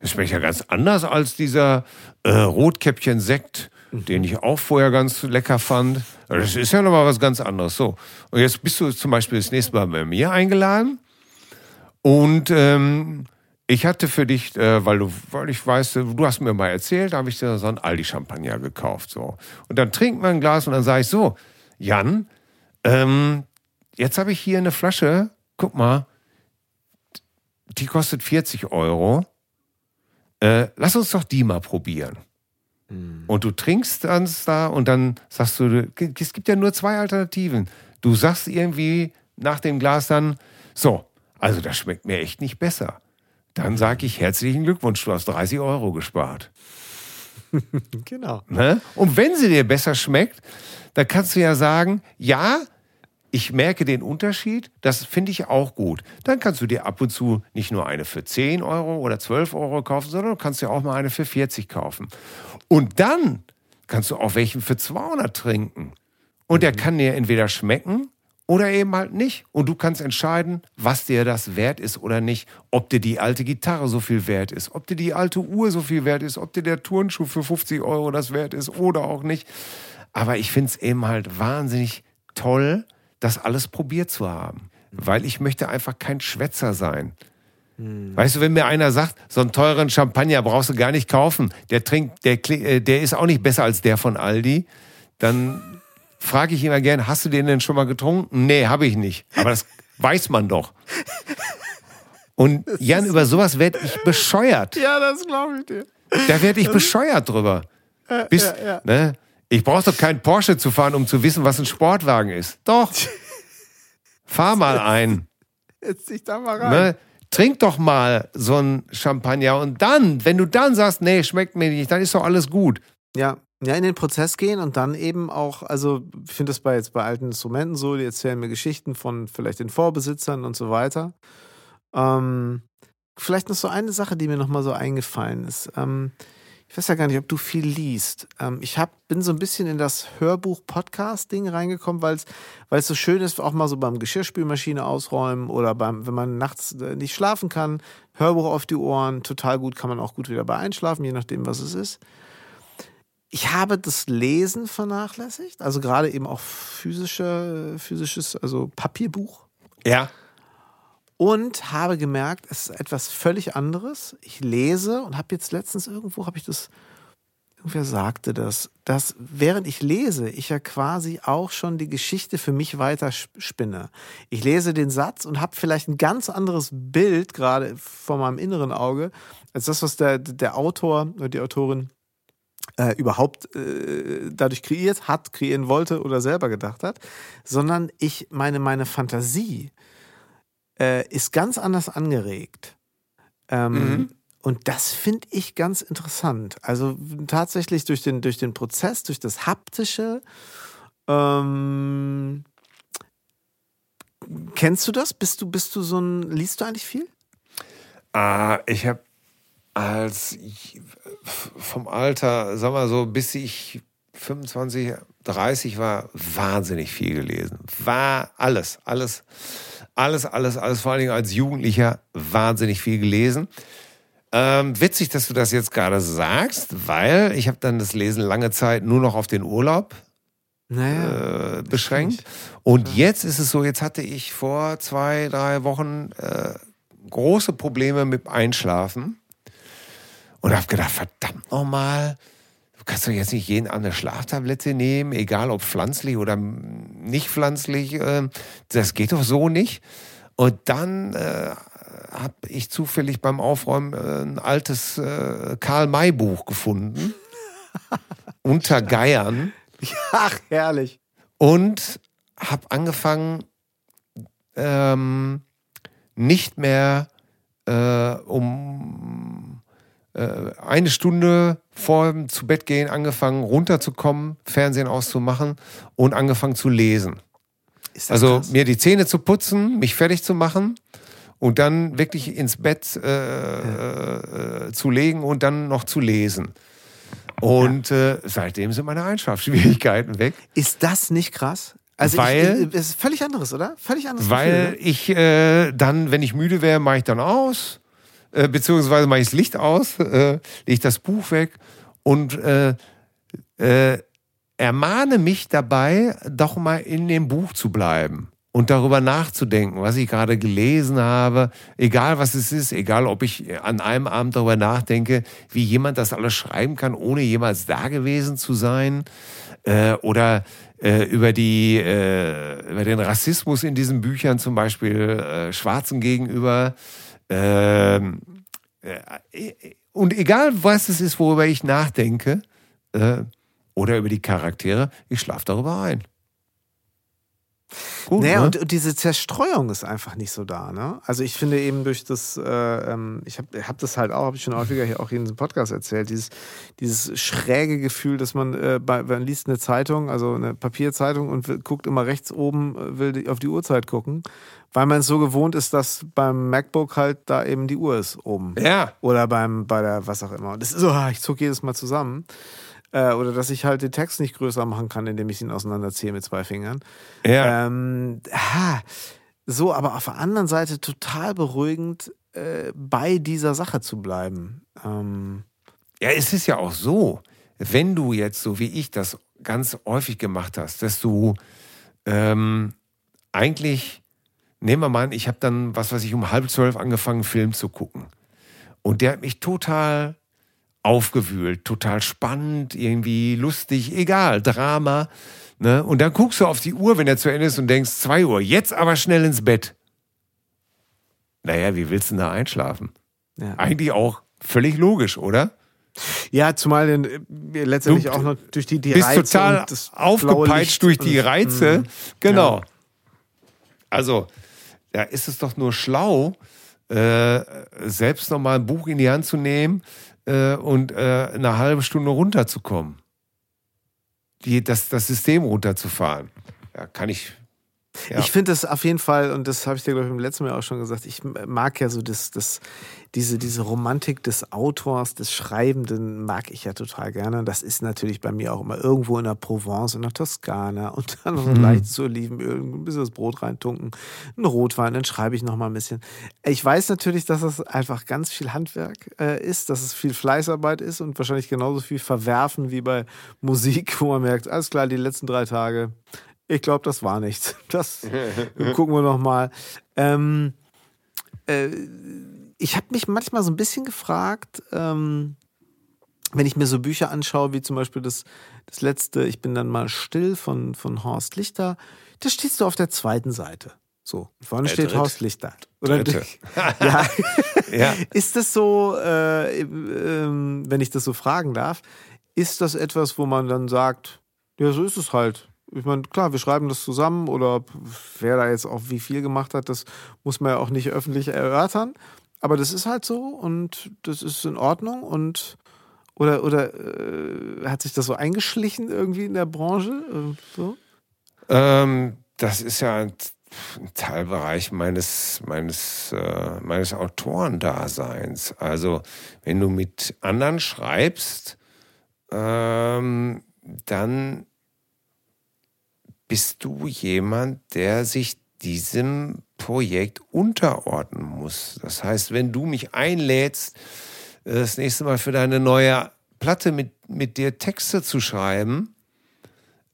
A: das schmeckt ja ganz anders als dieser äh, Rotkäppchen-Sekt, den ich auch vorher ganz lecker fand. Das ist ja nochmal was ganz anderes. So. Und jetzt bist du zum Beispiel das nächste Mal bei mir eingeladen und ähm, ich hatte für dich, äh, weil du, weil ich weiß, du hast mir mal erzählt, da habe ich dir so ein Aldi-Champagner gekauft. So. Und dann trinkt man ein Glas und dann sage ich so, Jan, ähm, jetzt habe ich hier eine Flasche, guck mal, die kostet 40 Euro. Äh, lass uns doch die mal probieren. Und du trinkst dann da und dann sagst du, es gibt ja nur zwei Alternativen. Du sagst irgendwie nach dem Glas dann, so, also das schmeckt mir echt nicht besser. Dann sage ich herzlichen Glückwunsch, du hast 30 Euro gespart.
B: Genau.
A: Ne? Und wenn sie dir besser schmeckt, dann kannst du ja sagen, ja, ich merke den Unterschied, das finde ich auch gut. Dann kannst du dir ab und zu nicht nur eine für 10 Euro oder 12 Euro kaufen, sondern du kannst dir auch mal eine für 40 kaufen. Und dann kannst du auch welchen für 200 trinken. Und der kann dir entweder schmecken oder eben halt nicht. Und du kannst entscheiden, was dir das wert ist oder nicht. Ob dir die alte Gitarre so viel wert ist, ob dir die alte Uhr so viel wert ist, ob dir der Turnschuh für 50 Euro das wert ist oder auch nicht. Aber ich finde es eben halt wahnsinnig toll, das alles probiert zu haben. Weil ich möchte einfach kein Schwätzer sein. Weißt du, wenn mir einer sagt, so einen teuren Champagner brauchst du gar nicht kaufen, der trinkt, der, äh, der ist auch nicht besser als der von Aldi, dann frage ich immer gern, hast du den denn schon mal getrunken? Nee, habe ich nicht. Aber das weiß man doch. Und Jan, über sowas werde ich bescheuert.
B: Ja, das glaube ich dir.
A: Da werde ich bescheuert drüber. Bis,
B: ja, ja.
A: Ne? Ich brauche doch keinen Porsche zu fahren, um zu wissen, was ein Sportwagen ist. Doch. Fahr mal ein.
B: Jetzt dich da mal rein.
A: Ne? Trink doch mal so ein Champagner und dann, wenn du dann sagst, nee, schmeckt mir nicht, dann ist doch alles gut.
B: Ja, ja, in den Prozess gehen und dann eben auch, also ich finde das bei jetzt bei alten Instrumenten so, die erzählen mir Geschichten von vielleicht den Vorbesitzern und so weiter. Ähm, vielleicht noch so eine Sache, die mir nochmal so eingefallen ist. Ähm, ich weiß ja gar nicht, ob du viel liest. Ähm, ich hab, bin so ein bisschen in das Hörbuch-Podcast-Ding reingekommen, weil es so schön ist, auch mal so beim Geschirrspülmaschine ausräumen oder beim, wenn man nachts äh, nicht schlafen kann, Hörbuch auf die Ohren, total gut, kann man auch gut wieder bei einschlafen, je nachdem, was es ist. Ich habe das Lesen vernachlässigt, also gerade eben auch physische, physisches, also Papierbuch.
A: Ja.
B: Und habe gemerkt, es ist etwas völlig anderes. Ich lese und habe jetzt letztens irgendwo, habe ich das, irgendwer sagte das, dass während ich lese, ich ja quasi auch schon die Geschichte für mich weiter spinne. Ich lese den Satz und habe vielleicht ein ganz anderes Bild gerade vor meinem inneren Auge, als das, was der, der Autor oder die Autorin äh, überhaupt äh, dadurch kreiert hat, kreieren wollte oder selber gedacht hat, sondern ich meine, meine Fantasie äh, ist ganz anders angeregt. Ähm,
A: Mhm.
B: Und das finde ich ganz interessant. Also tatsächlich durch den, durch den Prozess, durch das Haptische. Ähm, kennst du das? Bist du, bist du so ein, liest du eigentlich viel?
A: Ah, ich habe als vom Alter, sag mal so, bis ich 25, 30 war, wahnsinnig viel gelesen. War alles, alles, alles, alles, alles, vor allen Dingen als Jugendlicher wahnsinnig viel gelesen. Ähm, witzig, dass du das jetzt gerade sagst, weil ich habe dann das Lesen lange Zeit nur noch auf den Urlaub
B: Naja.
A: äh, beschränkt. Und jetzt ist es so, jetzt hatte ich vor zwei, drei Wochen äh, große Probleme mit Einschlafen und habe gedacht, verdammt nochmal, du kannst doch jetzt nicht jeden Abend eine Schlaftablette nehmen, egal ob pflanzlich oder nicht pflanzlich, äh, das geht doch so nicht. Und dann äh, habe ich zufällig beim Aufräumen äh, ein altes äh, Karl-May-Buch gefunden. unter Geiern
B: Ach, herrlich.
A: und habe angefangen, ähm, nicht mehr äh, um eine Stunde vor dem zu Bett gehen angefangen, runterzukommen, Fernsehen auszumachen und angefangen zu lesen. Also
B: krass?
A: mir die Zähne zu putzen, mich fertig zu machen und dann wirklich ins Bett äh, äh, zu legen und dann noch zu lesen. Und äh, seitdem sind meine Einschlafschwierigkeiten weg.
B: Ist das nicht krass? Also
A: Weil-
B: ich, ist völlig anderes, oder? Völlig anderes
A: Weil
B: Gefühl,
A: ich äh, dann, wenn ich müde wäre, mache ich dann aus, äh, beziehungsweise mache ich das Licht aus, äh, lege das Buch weg und äh, äh, ermahne mich dabei, doch mal in dem Buch zu bleiben und darüber nachzudenken, was ich gerade gelesen habe, egal was es ist, egal ob ich an einem Abend darüber nachdenke, wie jemand das alles schreiben kann, ohne jemals da gewesen zu sein, äh, oder äh, über die äh, über den Rassismus in diesen Büchern zum Beispiel äh, Schwarzen gegenüber ähm, äh, und egal was es ist, worüber ich nachdenke äh, oder über die Charaktere, ich schlafe darüber ein. Gut,
B: Naja,
A: ne?
B: und, und diese Zerstreuung ist einfach nicht so da. Ne? Also ich finde eben durch das, äh, ähm, ich habe hab das halt auch, habe ich schon häufiger hier auch hier in diesem Podcast erzählt, dieses, dieses schräge Gefühl, dass man, äh, bei, man liest eine Zeitung, also eine Papierzeitung und guckt immer rechts oben, äh, will die, auf die Uhrzeit gucken, weil man es so gewohnt ist, dass beim MacBook halt da eben die Uhr ist oben.
A: ja,
B: Oder beim, bei der, was auch immer. Und das ist so, ah, ich zucke jedes Mal zusammen. Äh, oder dass ich halt den Text nicht größer machen kann, indem ich ihn auseinanderziehe mit zwei Fingern.
A: ja.
B: Ähm, ha, so, aber auf der anderen Seite total beruhigend, äh, bei dieser Sache zu bleiben. Ähm,
A: Ja, es ist ja auch so, wenn du jetzt so wie ich das ganz häufig gemacht hast, dass du ähm, eigentlich, nehmen wir mal an, ich habe dann, was weiß ich, um halb zwölf angefangen, einen Film zu gucken. Und der hat mich total aufgewühlt, total spannend, irgendwie lustig, egal, Drama. Ne? Und dann guckst du auf die Uhr, wenn er zu Ende ist und denkst, zwei Uhr, jetzt aber schnell ins Bett. Naja, wie willst du denn da einschlafen?
B: ja.
A: Eigentlich auch völlig logisch, oder?
B: ja, zumal äh, letztendlich
A: Du
B: auch noch durch die, die
A: bist
B: Reize
A: total
B: und
A: aufgepeitscht durch die
B: und-
A: Reize.
B: Mhm.
A: Genau.
B: Ja.
A: Also, da ist es doch nur schlau, äh, selbst nochmal ein Buch in die Hand zu nehmen äh, und äh, eine halbe Stunde runterzukommen. Die, das, das System runterzufahren. Ja, kann ich. Ja.
B: Ich finde das auf jeden Fall, und das habe ich dir, glaube ich, im letzten Mal auch schon gesagt, ich mag ja so das, das, diese, diese Romantik des Autors, des Schreibenden, mag ich ja total gerne. Das ist natürlich bei mir auch immer irgendwo in der Provence, in der Toskana und dann noch ein leichtes Olivenöl, ein bisschen das Brot reintunken, ein Rotwein, dann schreibe ich noch mal ein bisschen. Ich weiß natürlich, dass das einfach ganz viel Handwerk äh, ist, dass es viel Fleißarbeit ist und wahrscheinlich genauso viel Verwerfen wie bei Musik, wo man merkt, alles klar, die letzten drei Tage, ich glaube, das war nichts. Das gucken wir noch mal. Ähm, äh, ich habe mich manchmal so ein bisschen gefragt, ähm, wenn ich mir so Bücher anschaue, wie zum Beispiel das, das letzte Ich bin dann mal still von, von Horst Lichter, da stehst du auf der zweiten Seite. So, vorne steht
A: dritt-
B: Horst Lichter. Oder
A: Dritte.
B: ja.
A: Ja.
B: Ist das so, äh, ähm, wenn ich das so fragen darf, ist das etwas, wo man dann sagt, ja, so ist es halt. Ich meine, klar, wir schreiben das zusammen oder wer da jetzt auch wie viel gemacht hat, das muss man ja auch nicht öffentlich erörtern. Aber das ist halt so und das ist in Ordnung und oder oder äh, hat sich das so eingeschlichen irgendwie in der Branche? Äh, so?
A: Ähm, das ist ja ein, Teilbereich meines, meines, äh, meines Autorendaseins. Also, wenn du mit anderen schreibst, ähm, dann bist du jemand, der sich diesem Projekt unterordnen muss. Das heißt, wenn du mich einlädst, äh, das nächste Mal für deine neue Platte mit, mit dir Texte zu schreiben,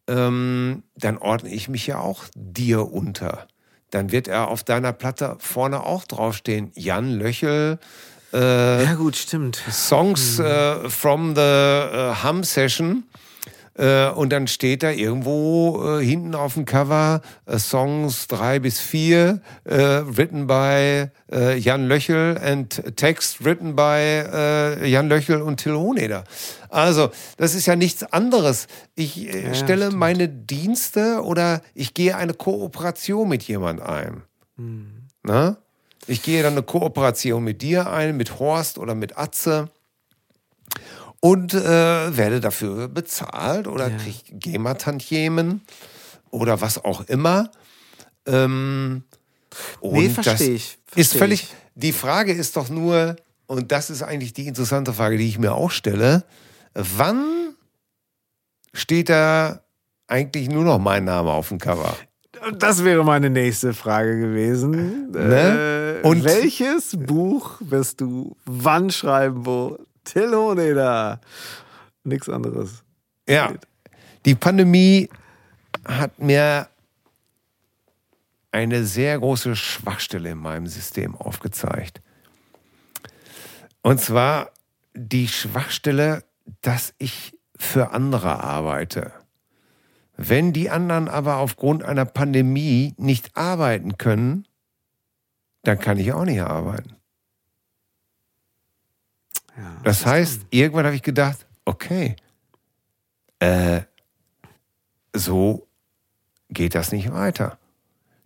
A: ähm, dann ordne ich mich ja auch dir unter. Dann wird er auf deiner Platte vorne auch draufstehen. Jan Löchel, äh,
B: Ja gut, stimmt.
A: Songs äh, from the äh, Hum Session. Äh, und dann steht da irgendwo äh, hinten auf dem Cover äh, Songs drei bis vier, äh, written by äh, Jan Löchel and text written by Jan Löchel und Till Honeder. Also, das ist ja nichts anderes. Ich
B: Ja,
A: stelle
B: stimmt.
A: meine Dienste oder ich gehe eine Kooperation mit jemand ein. Na? Ich gehe dann eine Kooperation mit dir ein, mit Horst oder mit Atze und äh, werde dafür bezahlt oder
B: Ja.
A: kriege GEMA-Tantiemen oder was auch immer. Ähm,
B: nee, verstehe ich.
A: ist
B: versteh
A: völlig.
B: ich.
A: Die Frage ist doch nur, und das ist eigentlich die interessante Frage, die ich mir auch stelle: Wann steht da eigentlich nur noch mein Name auf dem Cover?
B: Das wäre meine nächste Frage gewesen.
A: Ne?
B: Äh,
A: Und-
B: welches Buch wirst du wann schreiben, wo Till Honeder? Nichts anderes.
A: Ja, die Pandemie hat mir eine sehr große Schwachstelle in meinem System aufgezeigt. Und zwar die Schwachstelle, dass ich für andere arbeite. Wenn die anderen aber aufgrund einer Pandemie nicht arbeiten können, dann kann ich auch nicht arbeiten.
B: Ja,
A: Das heißt, irgendwann habe ich gedacht, okay, äh, so geht das nicht weiter.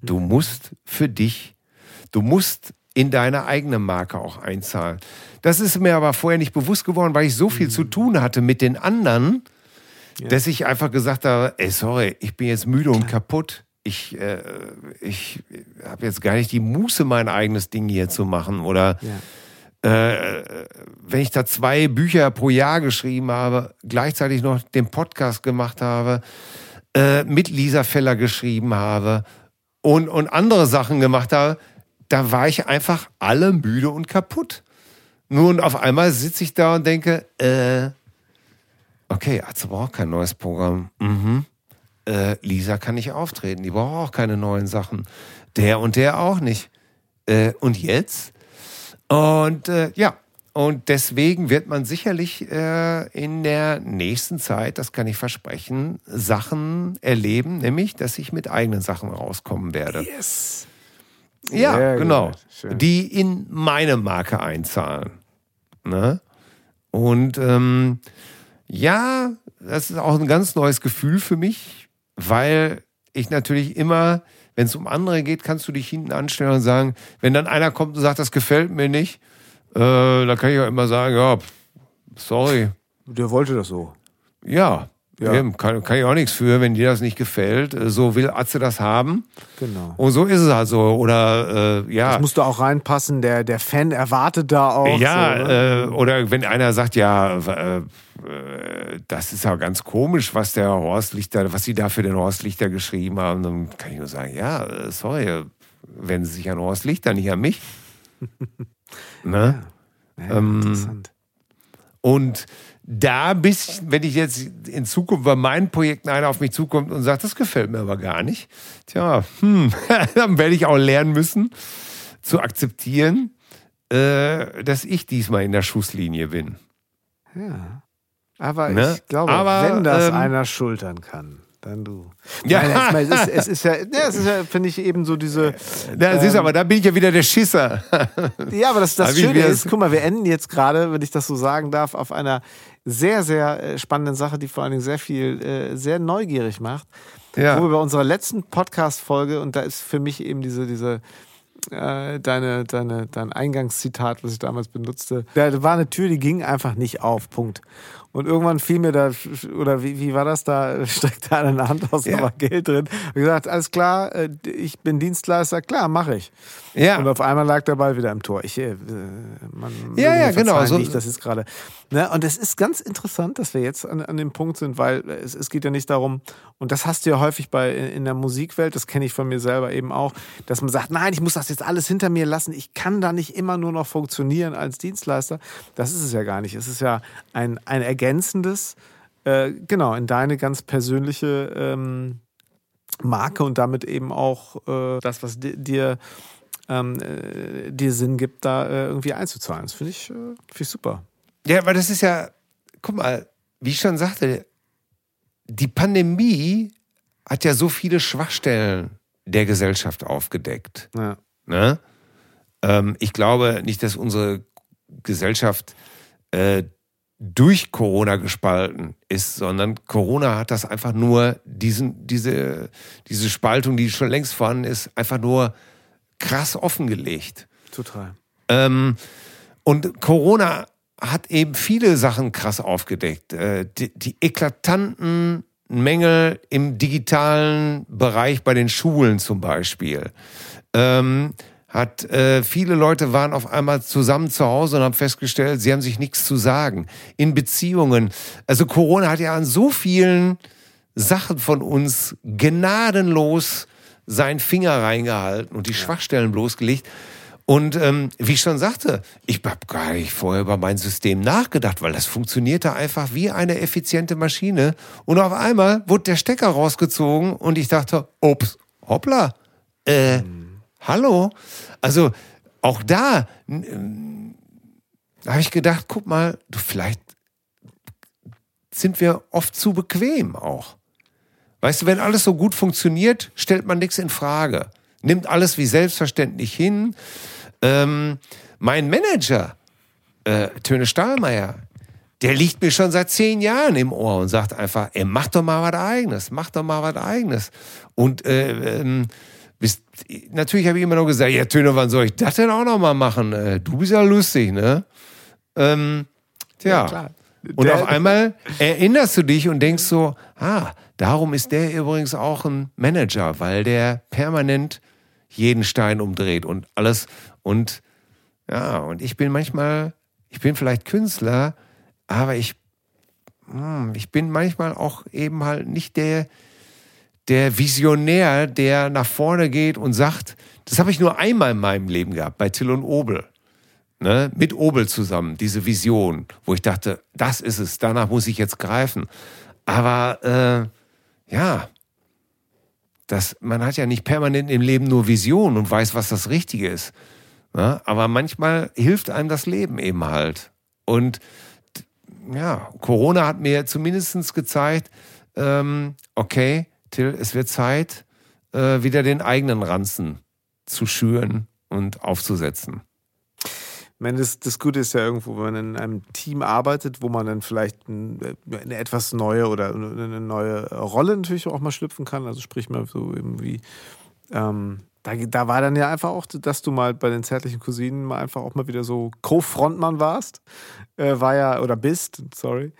A: Du musst für dich, du musst in deine eigene Marke auch einzahlen. Das ist mir aber vorher nicht bewusst geworden, weil ich so viel zu tun hatte mit den anderen, dass ich einfach gesagt habe, ey, sorry, ich bin jetzt müde und kaputt. Ich, äh, ich habe jetzt gar nicht die Muße, mein eigenes Ding hier zu machen. Oder
B: Ja.
A: Äh, wenn ich da zwei Bücher pro Jahr geschrieben habe, gleichzeitig noch den Podcast gemacht habe, äh, mit Lisa Feller geschrieben habe und, und andere Sachen gemacht habe, da war ich einfach alle müde und kaputt. Nun, auf einmal sitze ich da und denke, äh, okay, Atze braucht kein neues Programm. Mhm. Äh, Lisa kann nicht auftreten, die braucht auch keine neuen Sachen. Der und der auch nicht. Äh, und jetzt? Und äh, ja, und deswegen wird man sicherlich äh, in der nächsten Zeit, das kann ich versprechen, Sachen erleben, nämlich, dass ich mit eigenen Sachen rauskommen werde.
B: Yes.
A: Ja,
B: Sehr
A: genau. Die in meine Marke einzahlen. Ne? Und ähm, ja, das ist auch ein ganz neues Gefühl für mich, weil ich natürlich immer, wenn es um andere geht, kannst du dich hinten anstellen und sagen, wenn dann einer kommt und sagt, das gefällt mir nicht, äh, dann kann ich auch immer sagen, ja, sorry,
B: Der wollte das so.
A: ja,
B: Ja.
A: Eben, kann, kann ich auch nichts für, wenn dir das nicht gefällt. Äh, So will Atze das haben.
B: Genau.
A: Und so ist es halt so. Oder äh, ja.
B: Das musst du auch reinpassen. Der, der Fan erwartet da auch.
A: Ja,
B: so, ne?
A: äh, oder wenn einer sagt, ja, äh, äh, das ist ja ganz komisch, was der Horst Lichter, was sie da für den Horst Lichter geschrieben haben, dann kann ich nur sagen, ja, äh, sorry, wenden Sie sich an Horst Lichter, nicht an mich. ne?
B: ja,
A: ähm,
B: interessant.
A: Und da bis, wenn ich jetzt in Zukunft bei meinen Projekten einer auf mich zukommt und sagt, das gefällt mir aber gar nicht, tja, hm, dann werde ich auch lernen müssen zu akzeptieren, äh, dass ich diesmal in der Schusslinie bin.
B: Ja. Aber
A: Ne?
B: ich glaube,
A: Aber,
B: wenn das
A: ähm,
B: einer schultern kann, dann du.
A: Ja.
B: Nein, es, ist, es ist ja, ja, es ist ja, finde ich, eben so diese.
A: Da siehst du, aber da bin ich ja wieder der Schisser.
B: Ja, aber das, das Schöne ist, guck mal, wir enden jetzt gerade, wenn ich das so sagen darf, auf einer sehr, sehr äh, spannenden Sache, die vor allen Dingen sehr viel, äh, sehr neugierig macht.
A: Ja.
B: Wo wir bei unserer letzten Podcast-Folge, und da ist für mich eben diese, diese, äh, deine, deine, dein Eingangszitat, was ich damals benutzte, da war eine Tür, die ging einfach nicht auf, Punkt. Und irgendwann fiel mir da, oder wie, wie war das da, streckte einer eine Hand aus, da
A: Ja.
B: war Geld drin. Und gesagt, alles klar, äh, ich bin Dienstleister, klar, mache ich.
A: Ja.
B: Und auf einmal lag der Ball wieder im Tor. Ich, äh, man
A: Ja, ja, genau, so-
B: ich das ist gerade. Ne? Und es ist ganz interessant, dass wir jetzt an, an dem Punkt sind, weil es, es geht ja nicht darum, und das hast du ja häufig bei in der Musikwelt, das kenne ich von mir selber eben auch, dass man sagt, nein, ich muss das jetzt alles hinter mir lassen. Ich kann da nicht immer nur noch funktionieren als Dienstleister. Das ist es ja gar nicht. Es ist ja ein, ein ergänzendes, äh, genau, in deine ganz persönliche ähm, Marke und damit eben auch äh, das, was di- dir ähm, äh, dir Sinn gibt, da äh, irgendwie einzuzahlen. Das finde ich, äh, finde ich super.
A: Ja, aber das ist ja, guck mal, wie ich schon sagte, die Pandemie hat ja so viele Schwachstellen der Gesellschaft aufgedeckt.
B: Ja.
A: Ne? Ähm, ich glaube nicht, dass unsere Gesellschaft äh, durch Corona gespalten ist, sondern Corona hat das einfach nur, diesen, diese, diese Spaltung, die schon längst vorhanden ist, einfach nur krass offengelegt.
B: Total.
A: Ähm, und Corona hat eben viele Sachen krass aufgedeckt. Äh, die, die eklatanten Mängel im digitalen Bereich bei den Schulen zum Beispiel. Ähm, hat äh, viele Leute waren auf einmal zusammen zu Hause und haben festgestellt, sie haben sich nichts zu sagen. In Beziehungen. Also Corona hat ja an so vielen Sachen von uns gnadenlos seinen Finger reingehalten und die Schwachstellen bloßgelegt. Und ähm, wie ich schon sagte, ich habe gar nicht vorher über mein System nachgedacht, weil das funktionierte einfach wie eine effiziente Maschine. Und auf einmal wurde der Stecker rausgezogen und ich dachte, ups, hoppla, äh, mhm. hallo. Also auch da äh, habe ich gedacht, guck mal, du vielleicht sind wir oft zu bequem auch. Weißt du, wenn alles so gut funktioniert, stellt man nichts in Frage. Nimmt alles wie selbstverständlich hin. Ähm, mein Manager, äh, Töne Stahlmeier, der liegt mir schon seit zehn Jahren im Ohr und sagt einfach, ey, mach doch mal was Eigenes, mach doch mal was Eigenes. Und äh, ähm, bist, natürlich habe ich immer noch gesagt, ja, Töne, wann soll ich das denn auch noch mal machen? Äh, du bist ja lustig, ne? Ähm, tja. Ja, und auf einmal erinnerst du dich und denkst so, ah, darum ist der übrigens auch ein Manager, weil der permanent jeden Stein umdreht und alles. Und ja, und ich bin manchmal, ich bin vielleicht Künstler, aber ich, hm, ich bin manchmal auch eben halt nicht der, der Visionär, der nach vorne geht und sagt, das habe ich nur einmal in meinem Leben gehabt, bei Till und Obel ne, mit Obel zusammen, diese Vision, wo ich dachte, das ist es, danach muss ich jetzt greifen. Aber äh, ja, das, man hat ja nicht permanent im Leben nur Visionen und weiß, was das Richtige ist. Ne? Aber manchmal hilft einem das Leben eben halt. Und ja, Corona hat mir zumindest gezeigt, ähm, okay, Till, es wird Zeit, äh, wieder den eigenen Ranzen zu schüren und aufzusetzen.
B: Ich meine, das, das Gute ist ja irgendwo, wenn man in einem Team arbeitet, wo man dann vielleicht ein, eine etwas neue oder eine neue Rolle natürlich auch mal schlüpfen kann. Also sprich mal so irgendwie, ähm, da, da war dann ja einfach auch, dass du mal bei den zärtlichen Cousinen mal einfach auch mal wieder so Co-Frontmann warst. Äh, war ja, oder bist, sorry.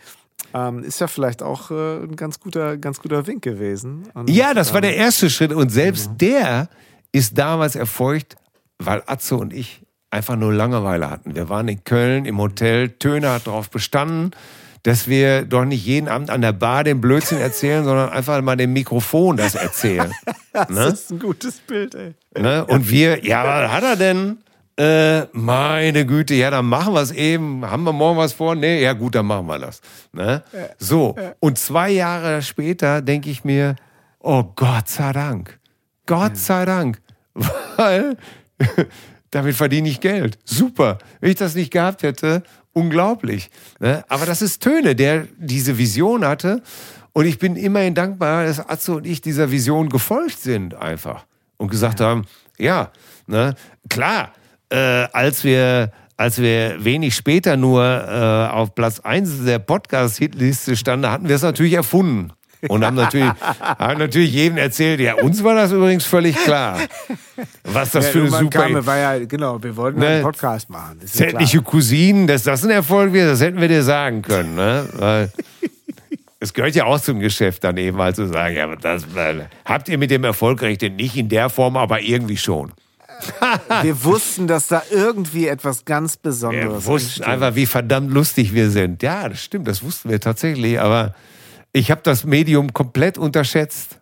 B: Ähm, ist ja vielleicht auch äh, ein ganz guter, ganz guter Wink gewesen.
A: Und, ja, das war der erste Schritt und selbst mhm. der ist damals erfolgt, weil Atze und ich einfach nur Langeweile hatten. Wir waren in Köln im Hotel. Töne hat darauf bestanden, dass wir doch nicht jeden Abend an der Bar den Blödsinn erzählen, sondern einfach mal dem Mikrofon das erzählen.
B: das ne? ist ein gutes Bild, ey.
A: Ne? Und wir, ja, was hat er denn? Äh, meine Güte, ja, dann machen wir es eben. Haben wir morgen was vor? Nee, ja gut, dann machen wir das. Ne? So, und zwei Jahre später denke ich mir, oh Gott sei Dank. Gott sei Dank. Weil damit verdiene ich Geld. Super. Wenn ich das nicht gehabt hätte, unglaublich. Ne? Aber das ist Töne, der diese Vision hatte. Und ich bin immerhin dankbar, dass Atze und ich dieser Vision gefolgt sind, einfach. Und gesagt ja. haben, ja, ne, klar, äh, als wir als wir wenig später nur äh, auf Platz 1 der Podcast-Hitliste standen, hatten wir es natürlich erfunden. Und haben natürlich, haben natürlich jedem erzählt, ja, uns war das übrigens völlig klar. Was das ja, für eine super.
B: Kam, war ja, genau, wir wollten ne, einen Podcast machen.
A: Zärtliche Cousinen, dass das ein Erfolg wird, das hätten wir dir sagen können. Ne? Weil es gehört ja auch zum Geschäft, dann eben mal zu sagen, ja, das habt ihr mit dem Erfolg gerechnet, nicht in der Form, aber irgendwie schon.
B: wir wussten, dass da irgendwie etwas ganz Besonderes ist.
A: Wir wussten einfach, wie verdammt lustig wir sind. Ja, das stimmt, das wussten wir tatsächlich, aber ich habe das Medium komplett unterschätzt.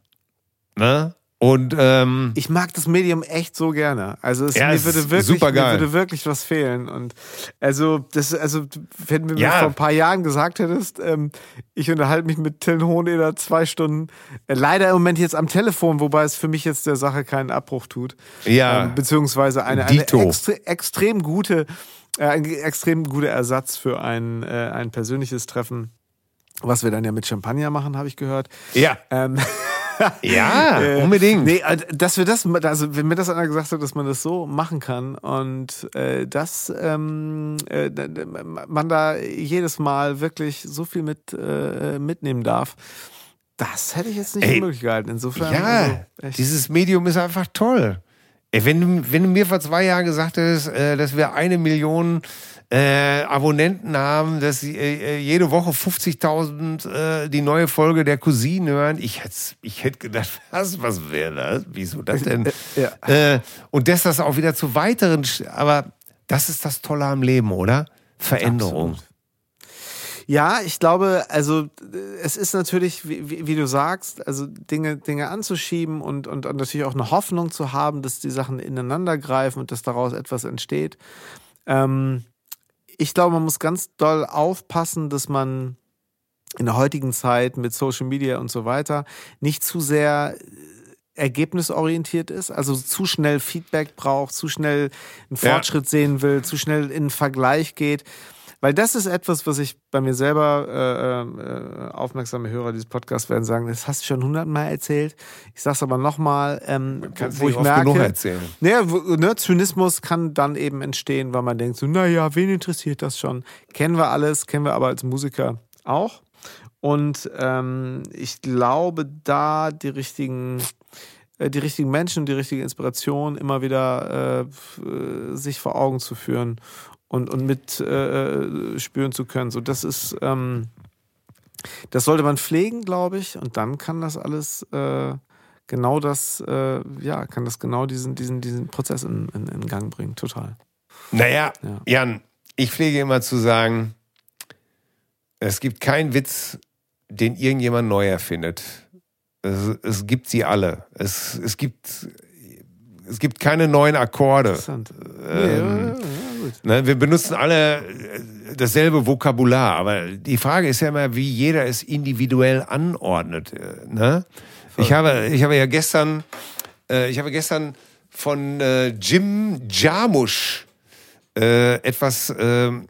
A: Ne? Und ähm,
B: ich mag das Medium echt so gerne. Also es, ja, mir, würde wirklich, mir würde wirklich was fehlen. Und also das, also wenn du mir ja. vor ein paar Jahren gesagt hättest, ähm, ich unterhalte mich mit Till Hohneder zwei Stunden, äh, leider im Moment jetzt am Telefon, wobei es für mich jetzt der Sache keinen Abbruch tut.
A: Ja.
B: Ähm, beziehungsweise eine, eine extre extrem gute, äh, ein extrem guter Ersatz für ein, äh, ein persönliches Treffen was wir dann ja mit Champagner machen, habe ich gehört.
A: Ja. Ähm, ja, äh, unbedingt.
B: Nee, äh, dass wir das, also wenn mir das einer gesagt hat, dass man das so machen kann und äh, dass ähm, äh, man da jedes Mal wirklich so viel mit äh, mitnehmen darf, das hätte ich jetzt nicht Ey, für möglich gehalten. Insofern.
A: Ja, also, dieses Medium ist einfach toll. Ey, wenn, du, wenn du mir vor zwei Jahren gesagt hättest, äh, dass wir eine Million äh, Abonnenten haben, dass sie äh, jede Woche 50.000 äh, die neue Folge der Cousine hören. Ich hätte ich hätt gedacht, was, was wäre das? Wieso das denn?
B: Ja.
A: Äh, und dass das auch wieder zu weiteren, Sch- aber das ist das Tolle am Leben, oder? Veränderung.
B: Absolut. Ja, ich glaube, also äh, es ist natürlich, wie, wie, wie du sagst, also Dinge, Dinge anzuschieben und, und, und natürlich auch eine Hoffnung zu haben, dass die Sachen ineinander greifen und dass daraus etwas entsteht. Ähm, ich glaube, man muss ganz doll aufpassen, dass man in der heutigen Zeit mit Social Media und so weiter nicht zu sehr äh, ergebnisorientiert ist, also zu schnell Feedback braucht, zu schnell einen
A: Ja.
B: Fortschritt sehen will, zu schnell in einen Vergleich geht. Weil das ist etwas, was ich bei mir selber, äh, äh, aufmerksame Hörer dieses Podcasts werden sagen, das hast du schon hundertmal erzählt. Ich sag's aber nochmal, ähm, wo
A: nicht
B: ich
A: oft
B: merke,
A: genug erzählen.
B: naja, wo- ne, Zynismus kann dann eben entstehen, weil man denkt so, naja, wen interessiert das schon? Kennen wir alles, kennen wir aber als Musiker auch. Und ähm, ich glaube, da die richtigen, äh, die richtigen Menschen, die richtige Inspiration immer wieder äh, äh, sich vor Augen zu führen und, und mit äh, spüren zu können. So, das ist, ähm, das sollte man pflegen, glaube ich, und dann kann das alles äh, genau das, äh, ja, kann das genau diesen, diesen, diesen Prozess in, in, in Gang bringen, total.
A: Naja,
B: Ja.
A: Jan, ich pflege immer zu sagen, es gibt keinen Witz, den irgendjemand neu erfindet. Es, es gibt sie alle. Es, es, gibt, es gibt keine neuen Akkorde.
B: Interessant.
A: Ähm,
B: ja, ja.
A: Ne, wir benutzen alle äh, dasselbe Vokabular, aber die Frage ist ja immer, wie jeder es individuell anordnet. äh, Ne? Ich habe, ich habe ja gestern, äh, ich habe gestern von äh, Jim Jarmusch äh, etwas ähm,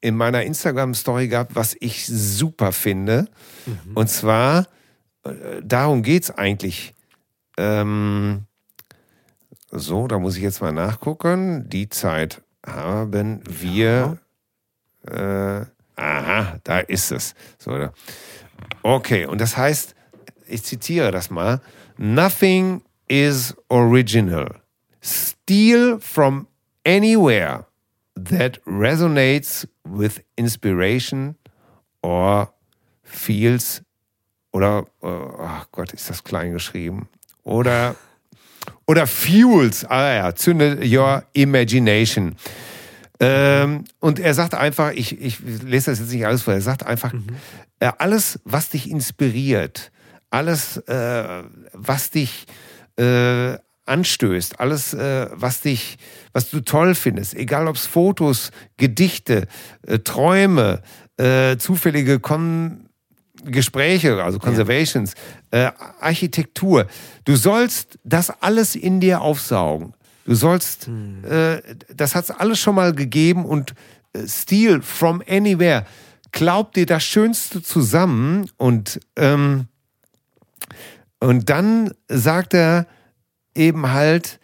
A: in meiner Instagram-Story gehabt, was ich super finde. Und zwar, äh, darum geht's eigentlich. Ähm, so, da muss ich jetzt mal nachgucken. Die Zeit haben wir. Äh, aha, da ist es. So. Okay, und das heißt, ich zitiere das mal: Nothing is original. Steal from anywhere that resonates with inspiration or feels oder oh Gott, ist das klein geschrieben oder oder fuels, ah ja, zünde your imagination. Ähm, und er sagt einfach, ich, ich lese das jetzt nicht alles vor, er sagt einfach, äh, alles, was dich inspiriert, alles, äh, was dich äh, anstößt, alles, äh, was dich, was du toll findest, egal ob es Fotos, Gedichte, äh, Träume, zufällige Kon Gespräche, also Conservations, äh, Architektur. Du sollst das alles in dir aufsaugen. Du sollst, äh, das hat es alles schon mal gegeben und äh, Steal from anywhere. Glaub dir das Schönste zusammen und, ähm, und dann sagt er eben halt,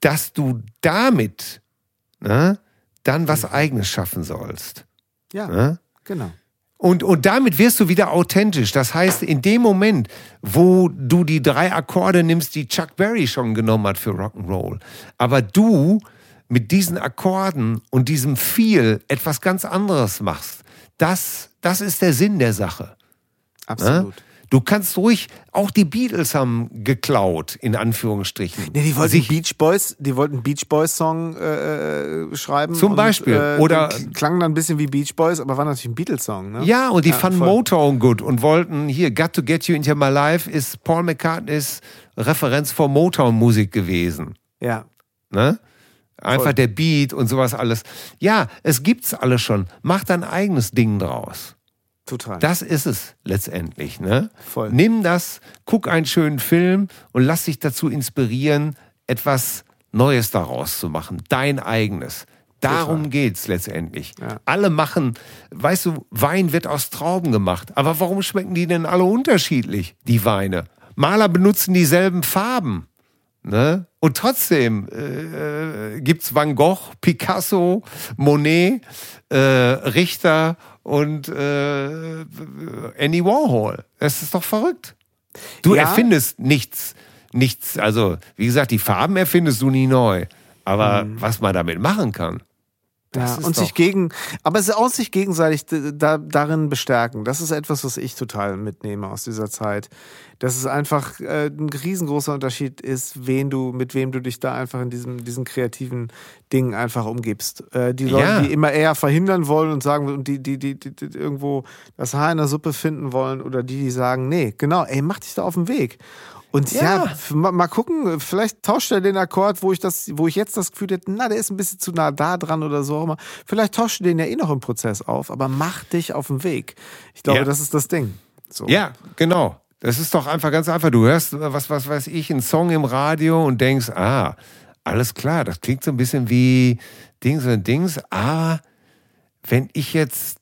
A: dass du damit ne, dann was Eigenes schaffen sollst.
B: Ja,
A: Ne?
B: genau.
A: Und, und damit wirst du wieder authentisch. Das heißt, in dem Moment, wo du die drei Akkorde nimmst, die Chuck Berry schon genommen hat für Rock'n'Roll, aber du mit diesen Akkorden und diesem Feel etwas ganz anderes machst, das, das ist der Sinn der Sache.
B: Absolut.
A: Ne? Du kannst ruhig, auch die Beatles haben geklaut, in Anführungsstrichen.
B: Nee, die wollten
A: Sich-
B: Beach Boys, die wollten Beach Boys Song äh, äh, schreiben.
A: Zum
B: und,
A: Beispiel.
B: Äh,
A: Oder-
B: klang dann ein bisschen wie Beach Boys, aber war natürlich ein Beatles Song, ne?
A: Ja, und die fanden
B: voll.
A: Motown gut und wollten hier, Got to Get You Into My Life ist Paul McCartneys Referenz vor Motown-Musik gewesen.
B: Ja.
A: Ne? Einfach
B: Voll.
A: der Beat und sowas alles. Ja, es gibt's alles schon. Mach dein eigenes Ding draus.
B: Total.
A: Das ist es letztendlich. Ne?
B: Voll.
A: Nimm das, guck einen schönen Film und lass dich dazu inspirieren, etwas Neues daraus zu machen. Dein eigenes. Darum
B: Total.
A: geht's letztendlich.
B: Ja.
A: Alle machen, weißt du, Wein wird aus Trauben gemacht. Aber warum schmecken die denn alle unterschiedlich, die Weine? Maler benutzen dieselben Farben. Ne? Und trotzdem äh, äh, gibt's Van Gogh, Picasso, Monet, äh, Richter und äh, Andy Warhol. Das ist doch verrückt. Du
B: Ja.
A: erfindest nichts, nichts. Also wie gesagt, die Farben erfindest du nie neu. Aber
B: Mhm.
A: was man damit machen kann,
B: ja, und sich gegen, aber es ist auch sich gegenseitig da, darin bestärken. Das ist etwas, was ich total mitnehme aus dieser Zeit. Dass es einfach äh, ein riesengroßer Unterschied ist, wen du, mit wem du dich da einfach in diesem, diesen kreativen Dingen einfach umgibst. Äh, die Leute, ja. die immer eher verhindern wollen und sagen, und die, die, die, die, irgendwo das Haar in der Suppe finden wollen, oder die, die sagen, nee, genau, ey, mach dich da auf den Weg. Und ja, ja mal, gucken, vielleicht tauscht er den Akkord, wo ich das, wo ich jetzt das Gefühl hätte, na, der ist ein bisschen zu nah da dran oder so auch immer. Vielleicht tauscht er den ja eh noch im Prozess auf, aber mach dich auf den Weg. Ich glaube, ja. das ist das Ding.
A: So. Ja, genau. Das ist doch einfach ganz einfach. Du hörst, was, was weiß ich, einen Song im Radio und denkst, ah, alles klar, das klingt so ein bisschen wie Dings und Dings. Ah, wenn ich jetzt,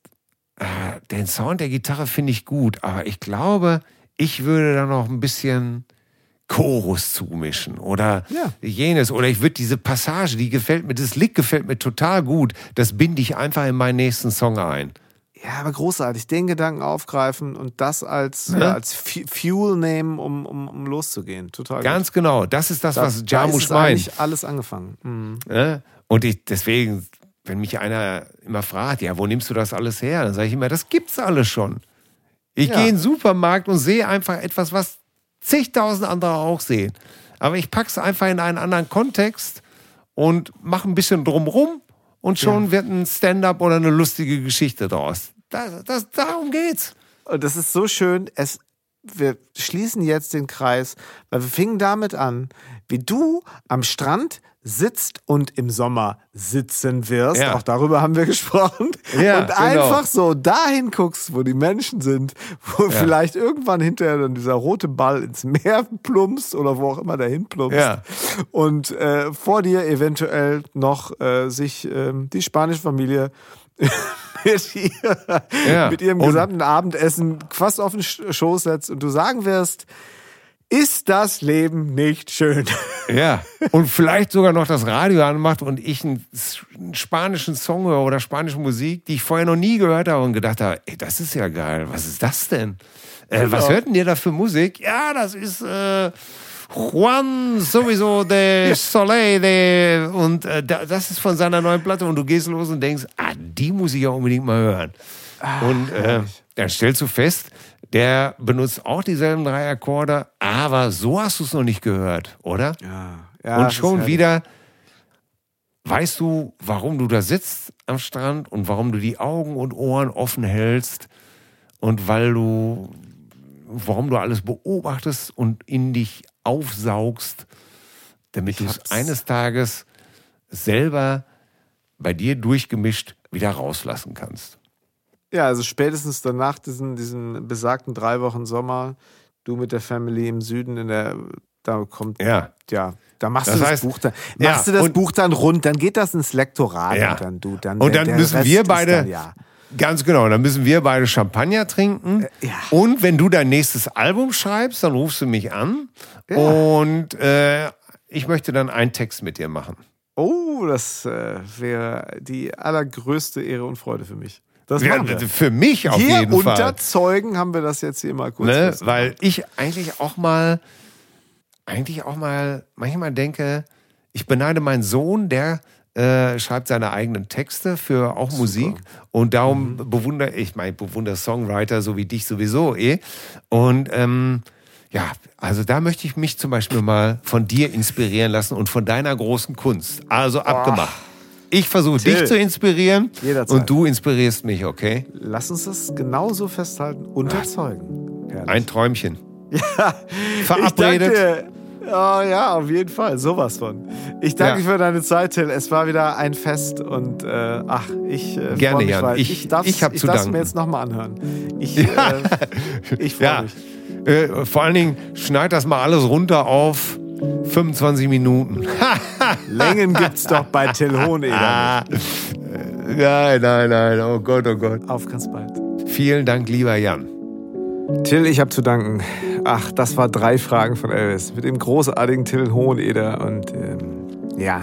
A: ah, den Sound der Gitarre finde ich gut, aber ich glaube, ich würde da noch ein bisschen Chorus zumischen oder ja. jenes. Oder ich würde diese Passage, die gefällt mir, das Lick gefällt mir total gut, das binde ich einfach in meinen nächsten Song ein.
B: Ja, aber großartig. Den Gedanken aufgreifen und das als, ja. als Fuel nehmen, um, um, um loszugehen. Total
A: Ganz gut. genau. Das ist das, da, was Jamusch da meint.
B: eigentlich alles angefangen. Mhm.
A: Ja? Und ich, deswegen, wenn mich einer immer fragt, ja, wo nimmst du das alles her? Dann sage ich immer, das gibt's alles schon. Ich ja. gehe in den Supermarkt und sehe einfach etwas, was zigtausend andere auch sehen. Aber ich packe es einfach in einen anderen Kontext und mache ein bisschen drumrum und schon ja. wird ein Stand-up oder eine lustige Geschichte draus. Das, das, darum geht's.
B: Und das ist so schön. Es, wir schließen jetzt den Kreis, weil wir fingen damit an, wie du am Strand sitzt und im Sommer sitzen wirst. Ja. Auch darüber haben wir gesprochen. Ja, und genau. einfach so dahin guckst, wo die Menschen sind, wo ja. vielleicht irgendwann hinterher dann dieser rote Ball ins Meer plumpst oder wo auch immer dahin plumpst. Ja. Und äh, vor dir eventuell noch äh, sich äh, die spanische Familie mit, ihr, mit ihrem gesamten Abendessen fast auf den Schoß setzt und du sagen wirst, ist das Leben nicht schön?
A: Ja, und vielleicht sogar noch das Radio anmacht und ich einen, spanischen Song höre oder spanische Musik, die ich vorher noch nie gehört habe und gedacht habe, ey, das ist ja geil, was ist das denn? Äh, genau. Was hört denn ihr da für Musik? Ja, das ist äh, Juan sowieso de Soleil de, und äh, das ist von seiner neuen Platte und du gehst los und denkst, ah, die muss ich ja unbedingt mal hören. Ach, und äh, dann stellst du fest, der benutzt auch dieselben drei Akkorde, aber so hast du es noch nicht gehört, oder?
B: Ja.
A: ja und schon wieder weißt du, warum du da sitzt am Strand und warum du die Augen und Ohren offen hältst und weil du, warum du alles beobachtest und in dich aufsaugst, damit du es eines Tages selber bei dir durchgemischt wieder rauslassen kannst.
B: Ja, also spätestens danach diesen, diesen besagten drei Wochen Sommer, du mit der Family im Süden in der, da kommt,
A: ja,
B: ja da machst das du das Buch dann, machst ja, du das Buch dann rund, dann geht das ins Lektorat
A: ja.
B: und dann du dann.
A: Und dann müssen wir beide, dann, ja. ganz genau, dann müssen wir beide Champagner trinken. Äh, ja. Und wenn du dein nächstes Album schreibst, dann rufst du mich an und äh, ich möchte dann einen Text mit dir machen.
B: Oh, das äh, wäre die allergrößte Ehre und Freude für mich.
A: Das ja, für mich auf
B: hier
A: jeden
B: Fall.
A: unter
B: Zeugen haben wir das jetzt hier mal kurz.
A: Ne? Weil ich eigentlich auch mal, eigentlich auch mal manchmal denke, ich beneide meinen Sohn, der äh, schreibt seine eigenen Texte für auch Super. Musik und darum mhm. bewundere ich, mein bewundere Songwriter so wie dich sowieso eh. Und ähm, ja, also da möchte ich mich zum Beispiel mal von dir inspirieren lassen und von deiner großen Kunst. Also abgemacht. Oh. Ich versuche dich zu inspirieren Jederzeit. und du inspirierst mich, okay?
B: Lass uns das genauso festhalten. Unterzeugen.
A: Herrlich. Ein Träumchen.
B: Ja,
A: verabredet.
B: Oh ja, auf jeden Fall. Sowas von. Ich danke ja. für deine Zeit, Till. Es war wieder ein Fest und äh, ach, ich äh,
A: Gerne,
B: mich,
A: Jan.
B: Ich, ich darf es mir jetzt nochmal anhören. Ich, äh, ich freue ja. mich.
A: Äh, vor allen Dingen schneid das mal alles runter auf 25 Minuten.
B: Längen gibt's doch bei Till Hoheneder.
A: nein, nein, nein. Oh Gott, oh Gott.
B: Auf ganz bald.
A: Vielen Dank, lieber Jan.
B: Till, ich habe zu danken. Ach, das war drei Fragen von Elvis mit dem großartigen Till Hoheneder. Und ähm, ja,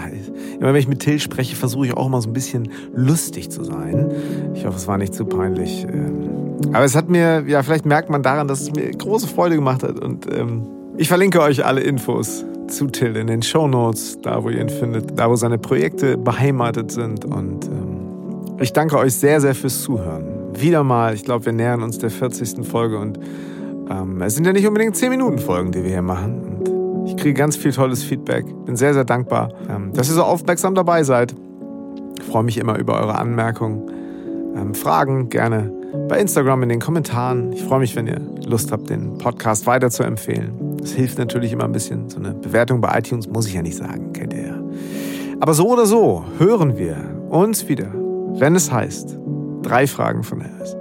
B: immer wenn ich mit Till spreche, versuche ich auch immer so ein bisschen lustig zu sein. Ich hoffe, es war nicht zu peinlich. Ähm, aber es hat mir, ja, vielleicht merkt man daran, dass es mir große Freude gemacht hat. Und ähm, ich verlinke euch alle Infos zu Till in den Show Notes, da wo ihr ihn findet, da wo seine Projekte beheimatet sind. Und ähm, Ich danke euch sehr, sehr fürs Zuhören. Wieder mal, ich glaube, wir nähern uns der 40. Folge und ähm, es sind ja nicht unbedingt 10 Minuten Folgen, die wir hier machen. Und ich kriege ganz viel tolles Feedback. Bin sehr, sehr dankbar, ähm, dass ihr so aufmerksam dabei seid. Ich freue mich immer über eure Anmerkungen, ähm, Fragen gerne bei Instagram in den Kommentaren. Ich freue mich, wenn ihr Lust habt, den Podcast weiter zu empfehlen. Das hilft natürlich immer ein bisschen. So eine Bewertung bei iTunes muss ich ja nicht sagen, kennt ihr ja. Aber so oder so hören wir uns wieder, wenn es heißt, drei Fragen von Alice.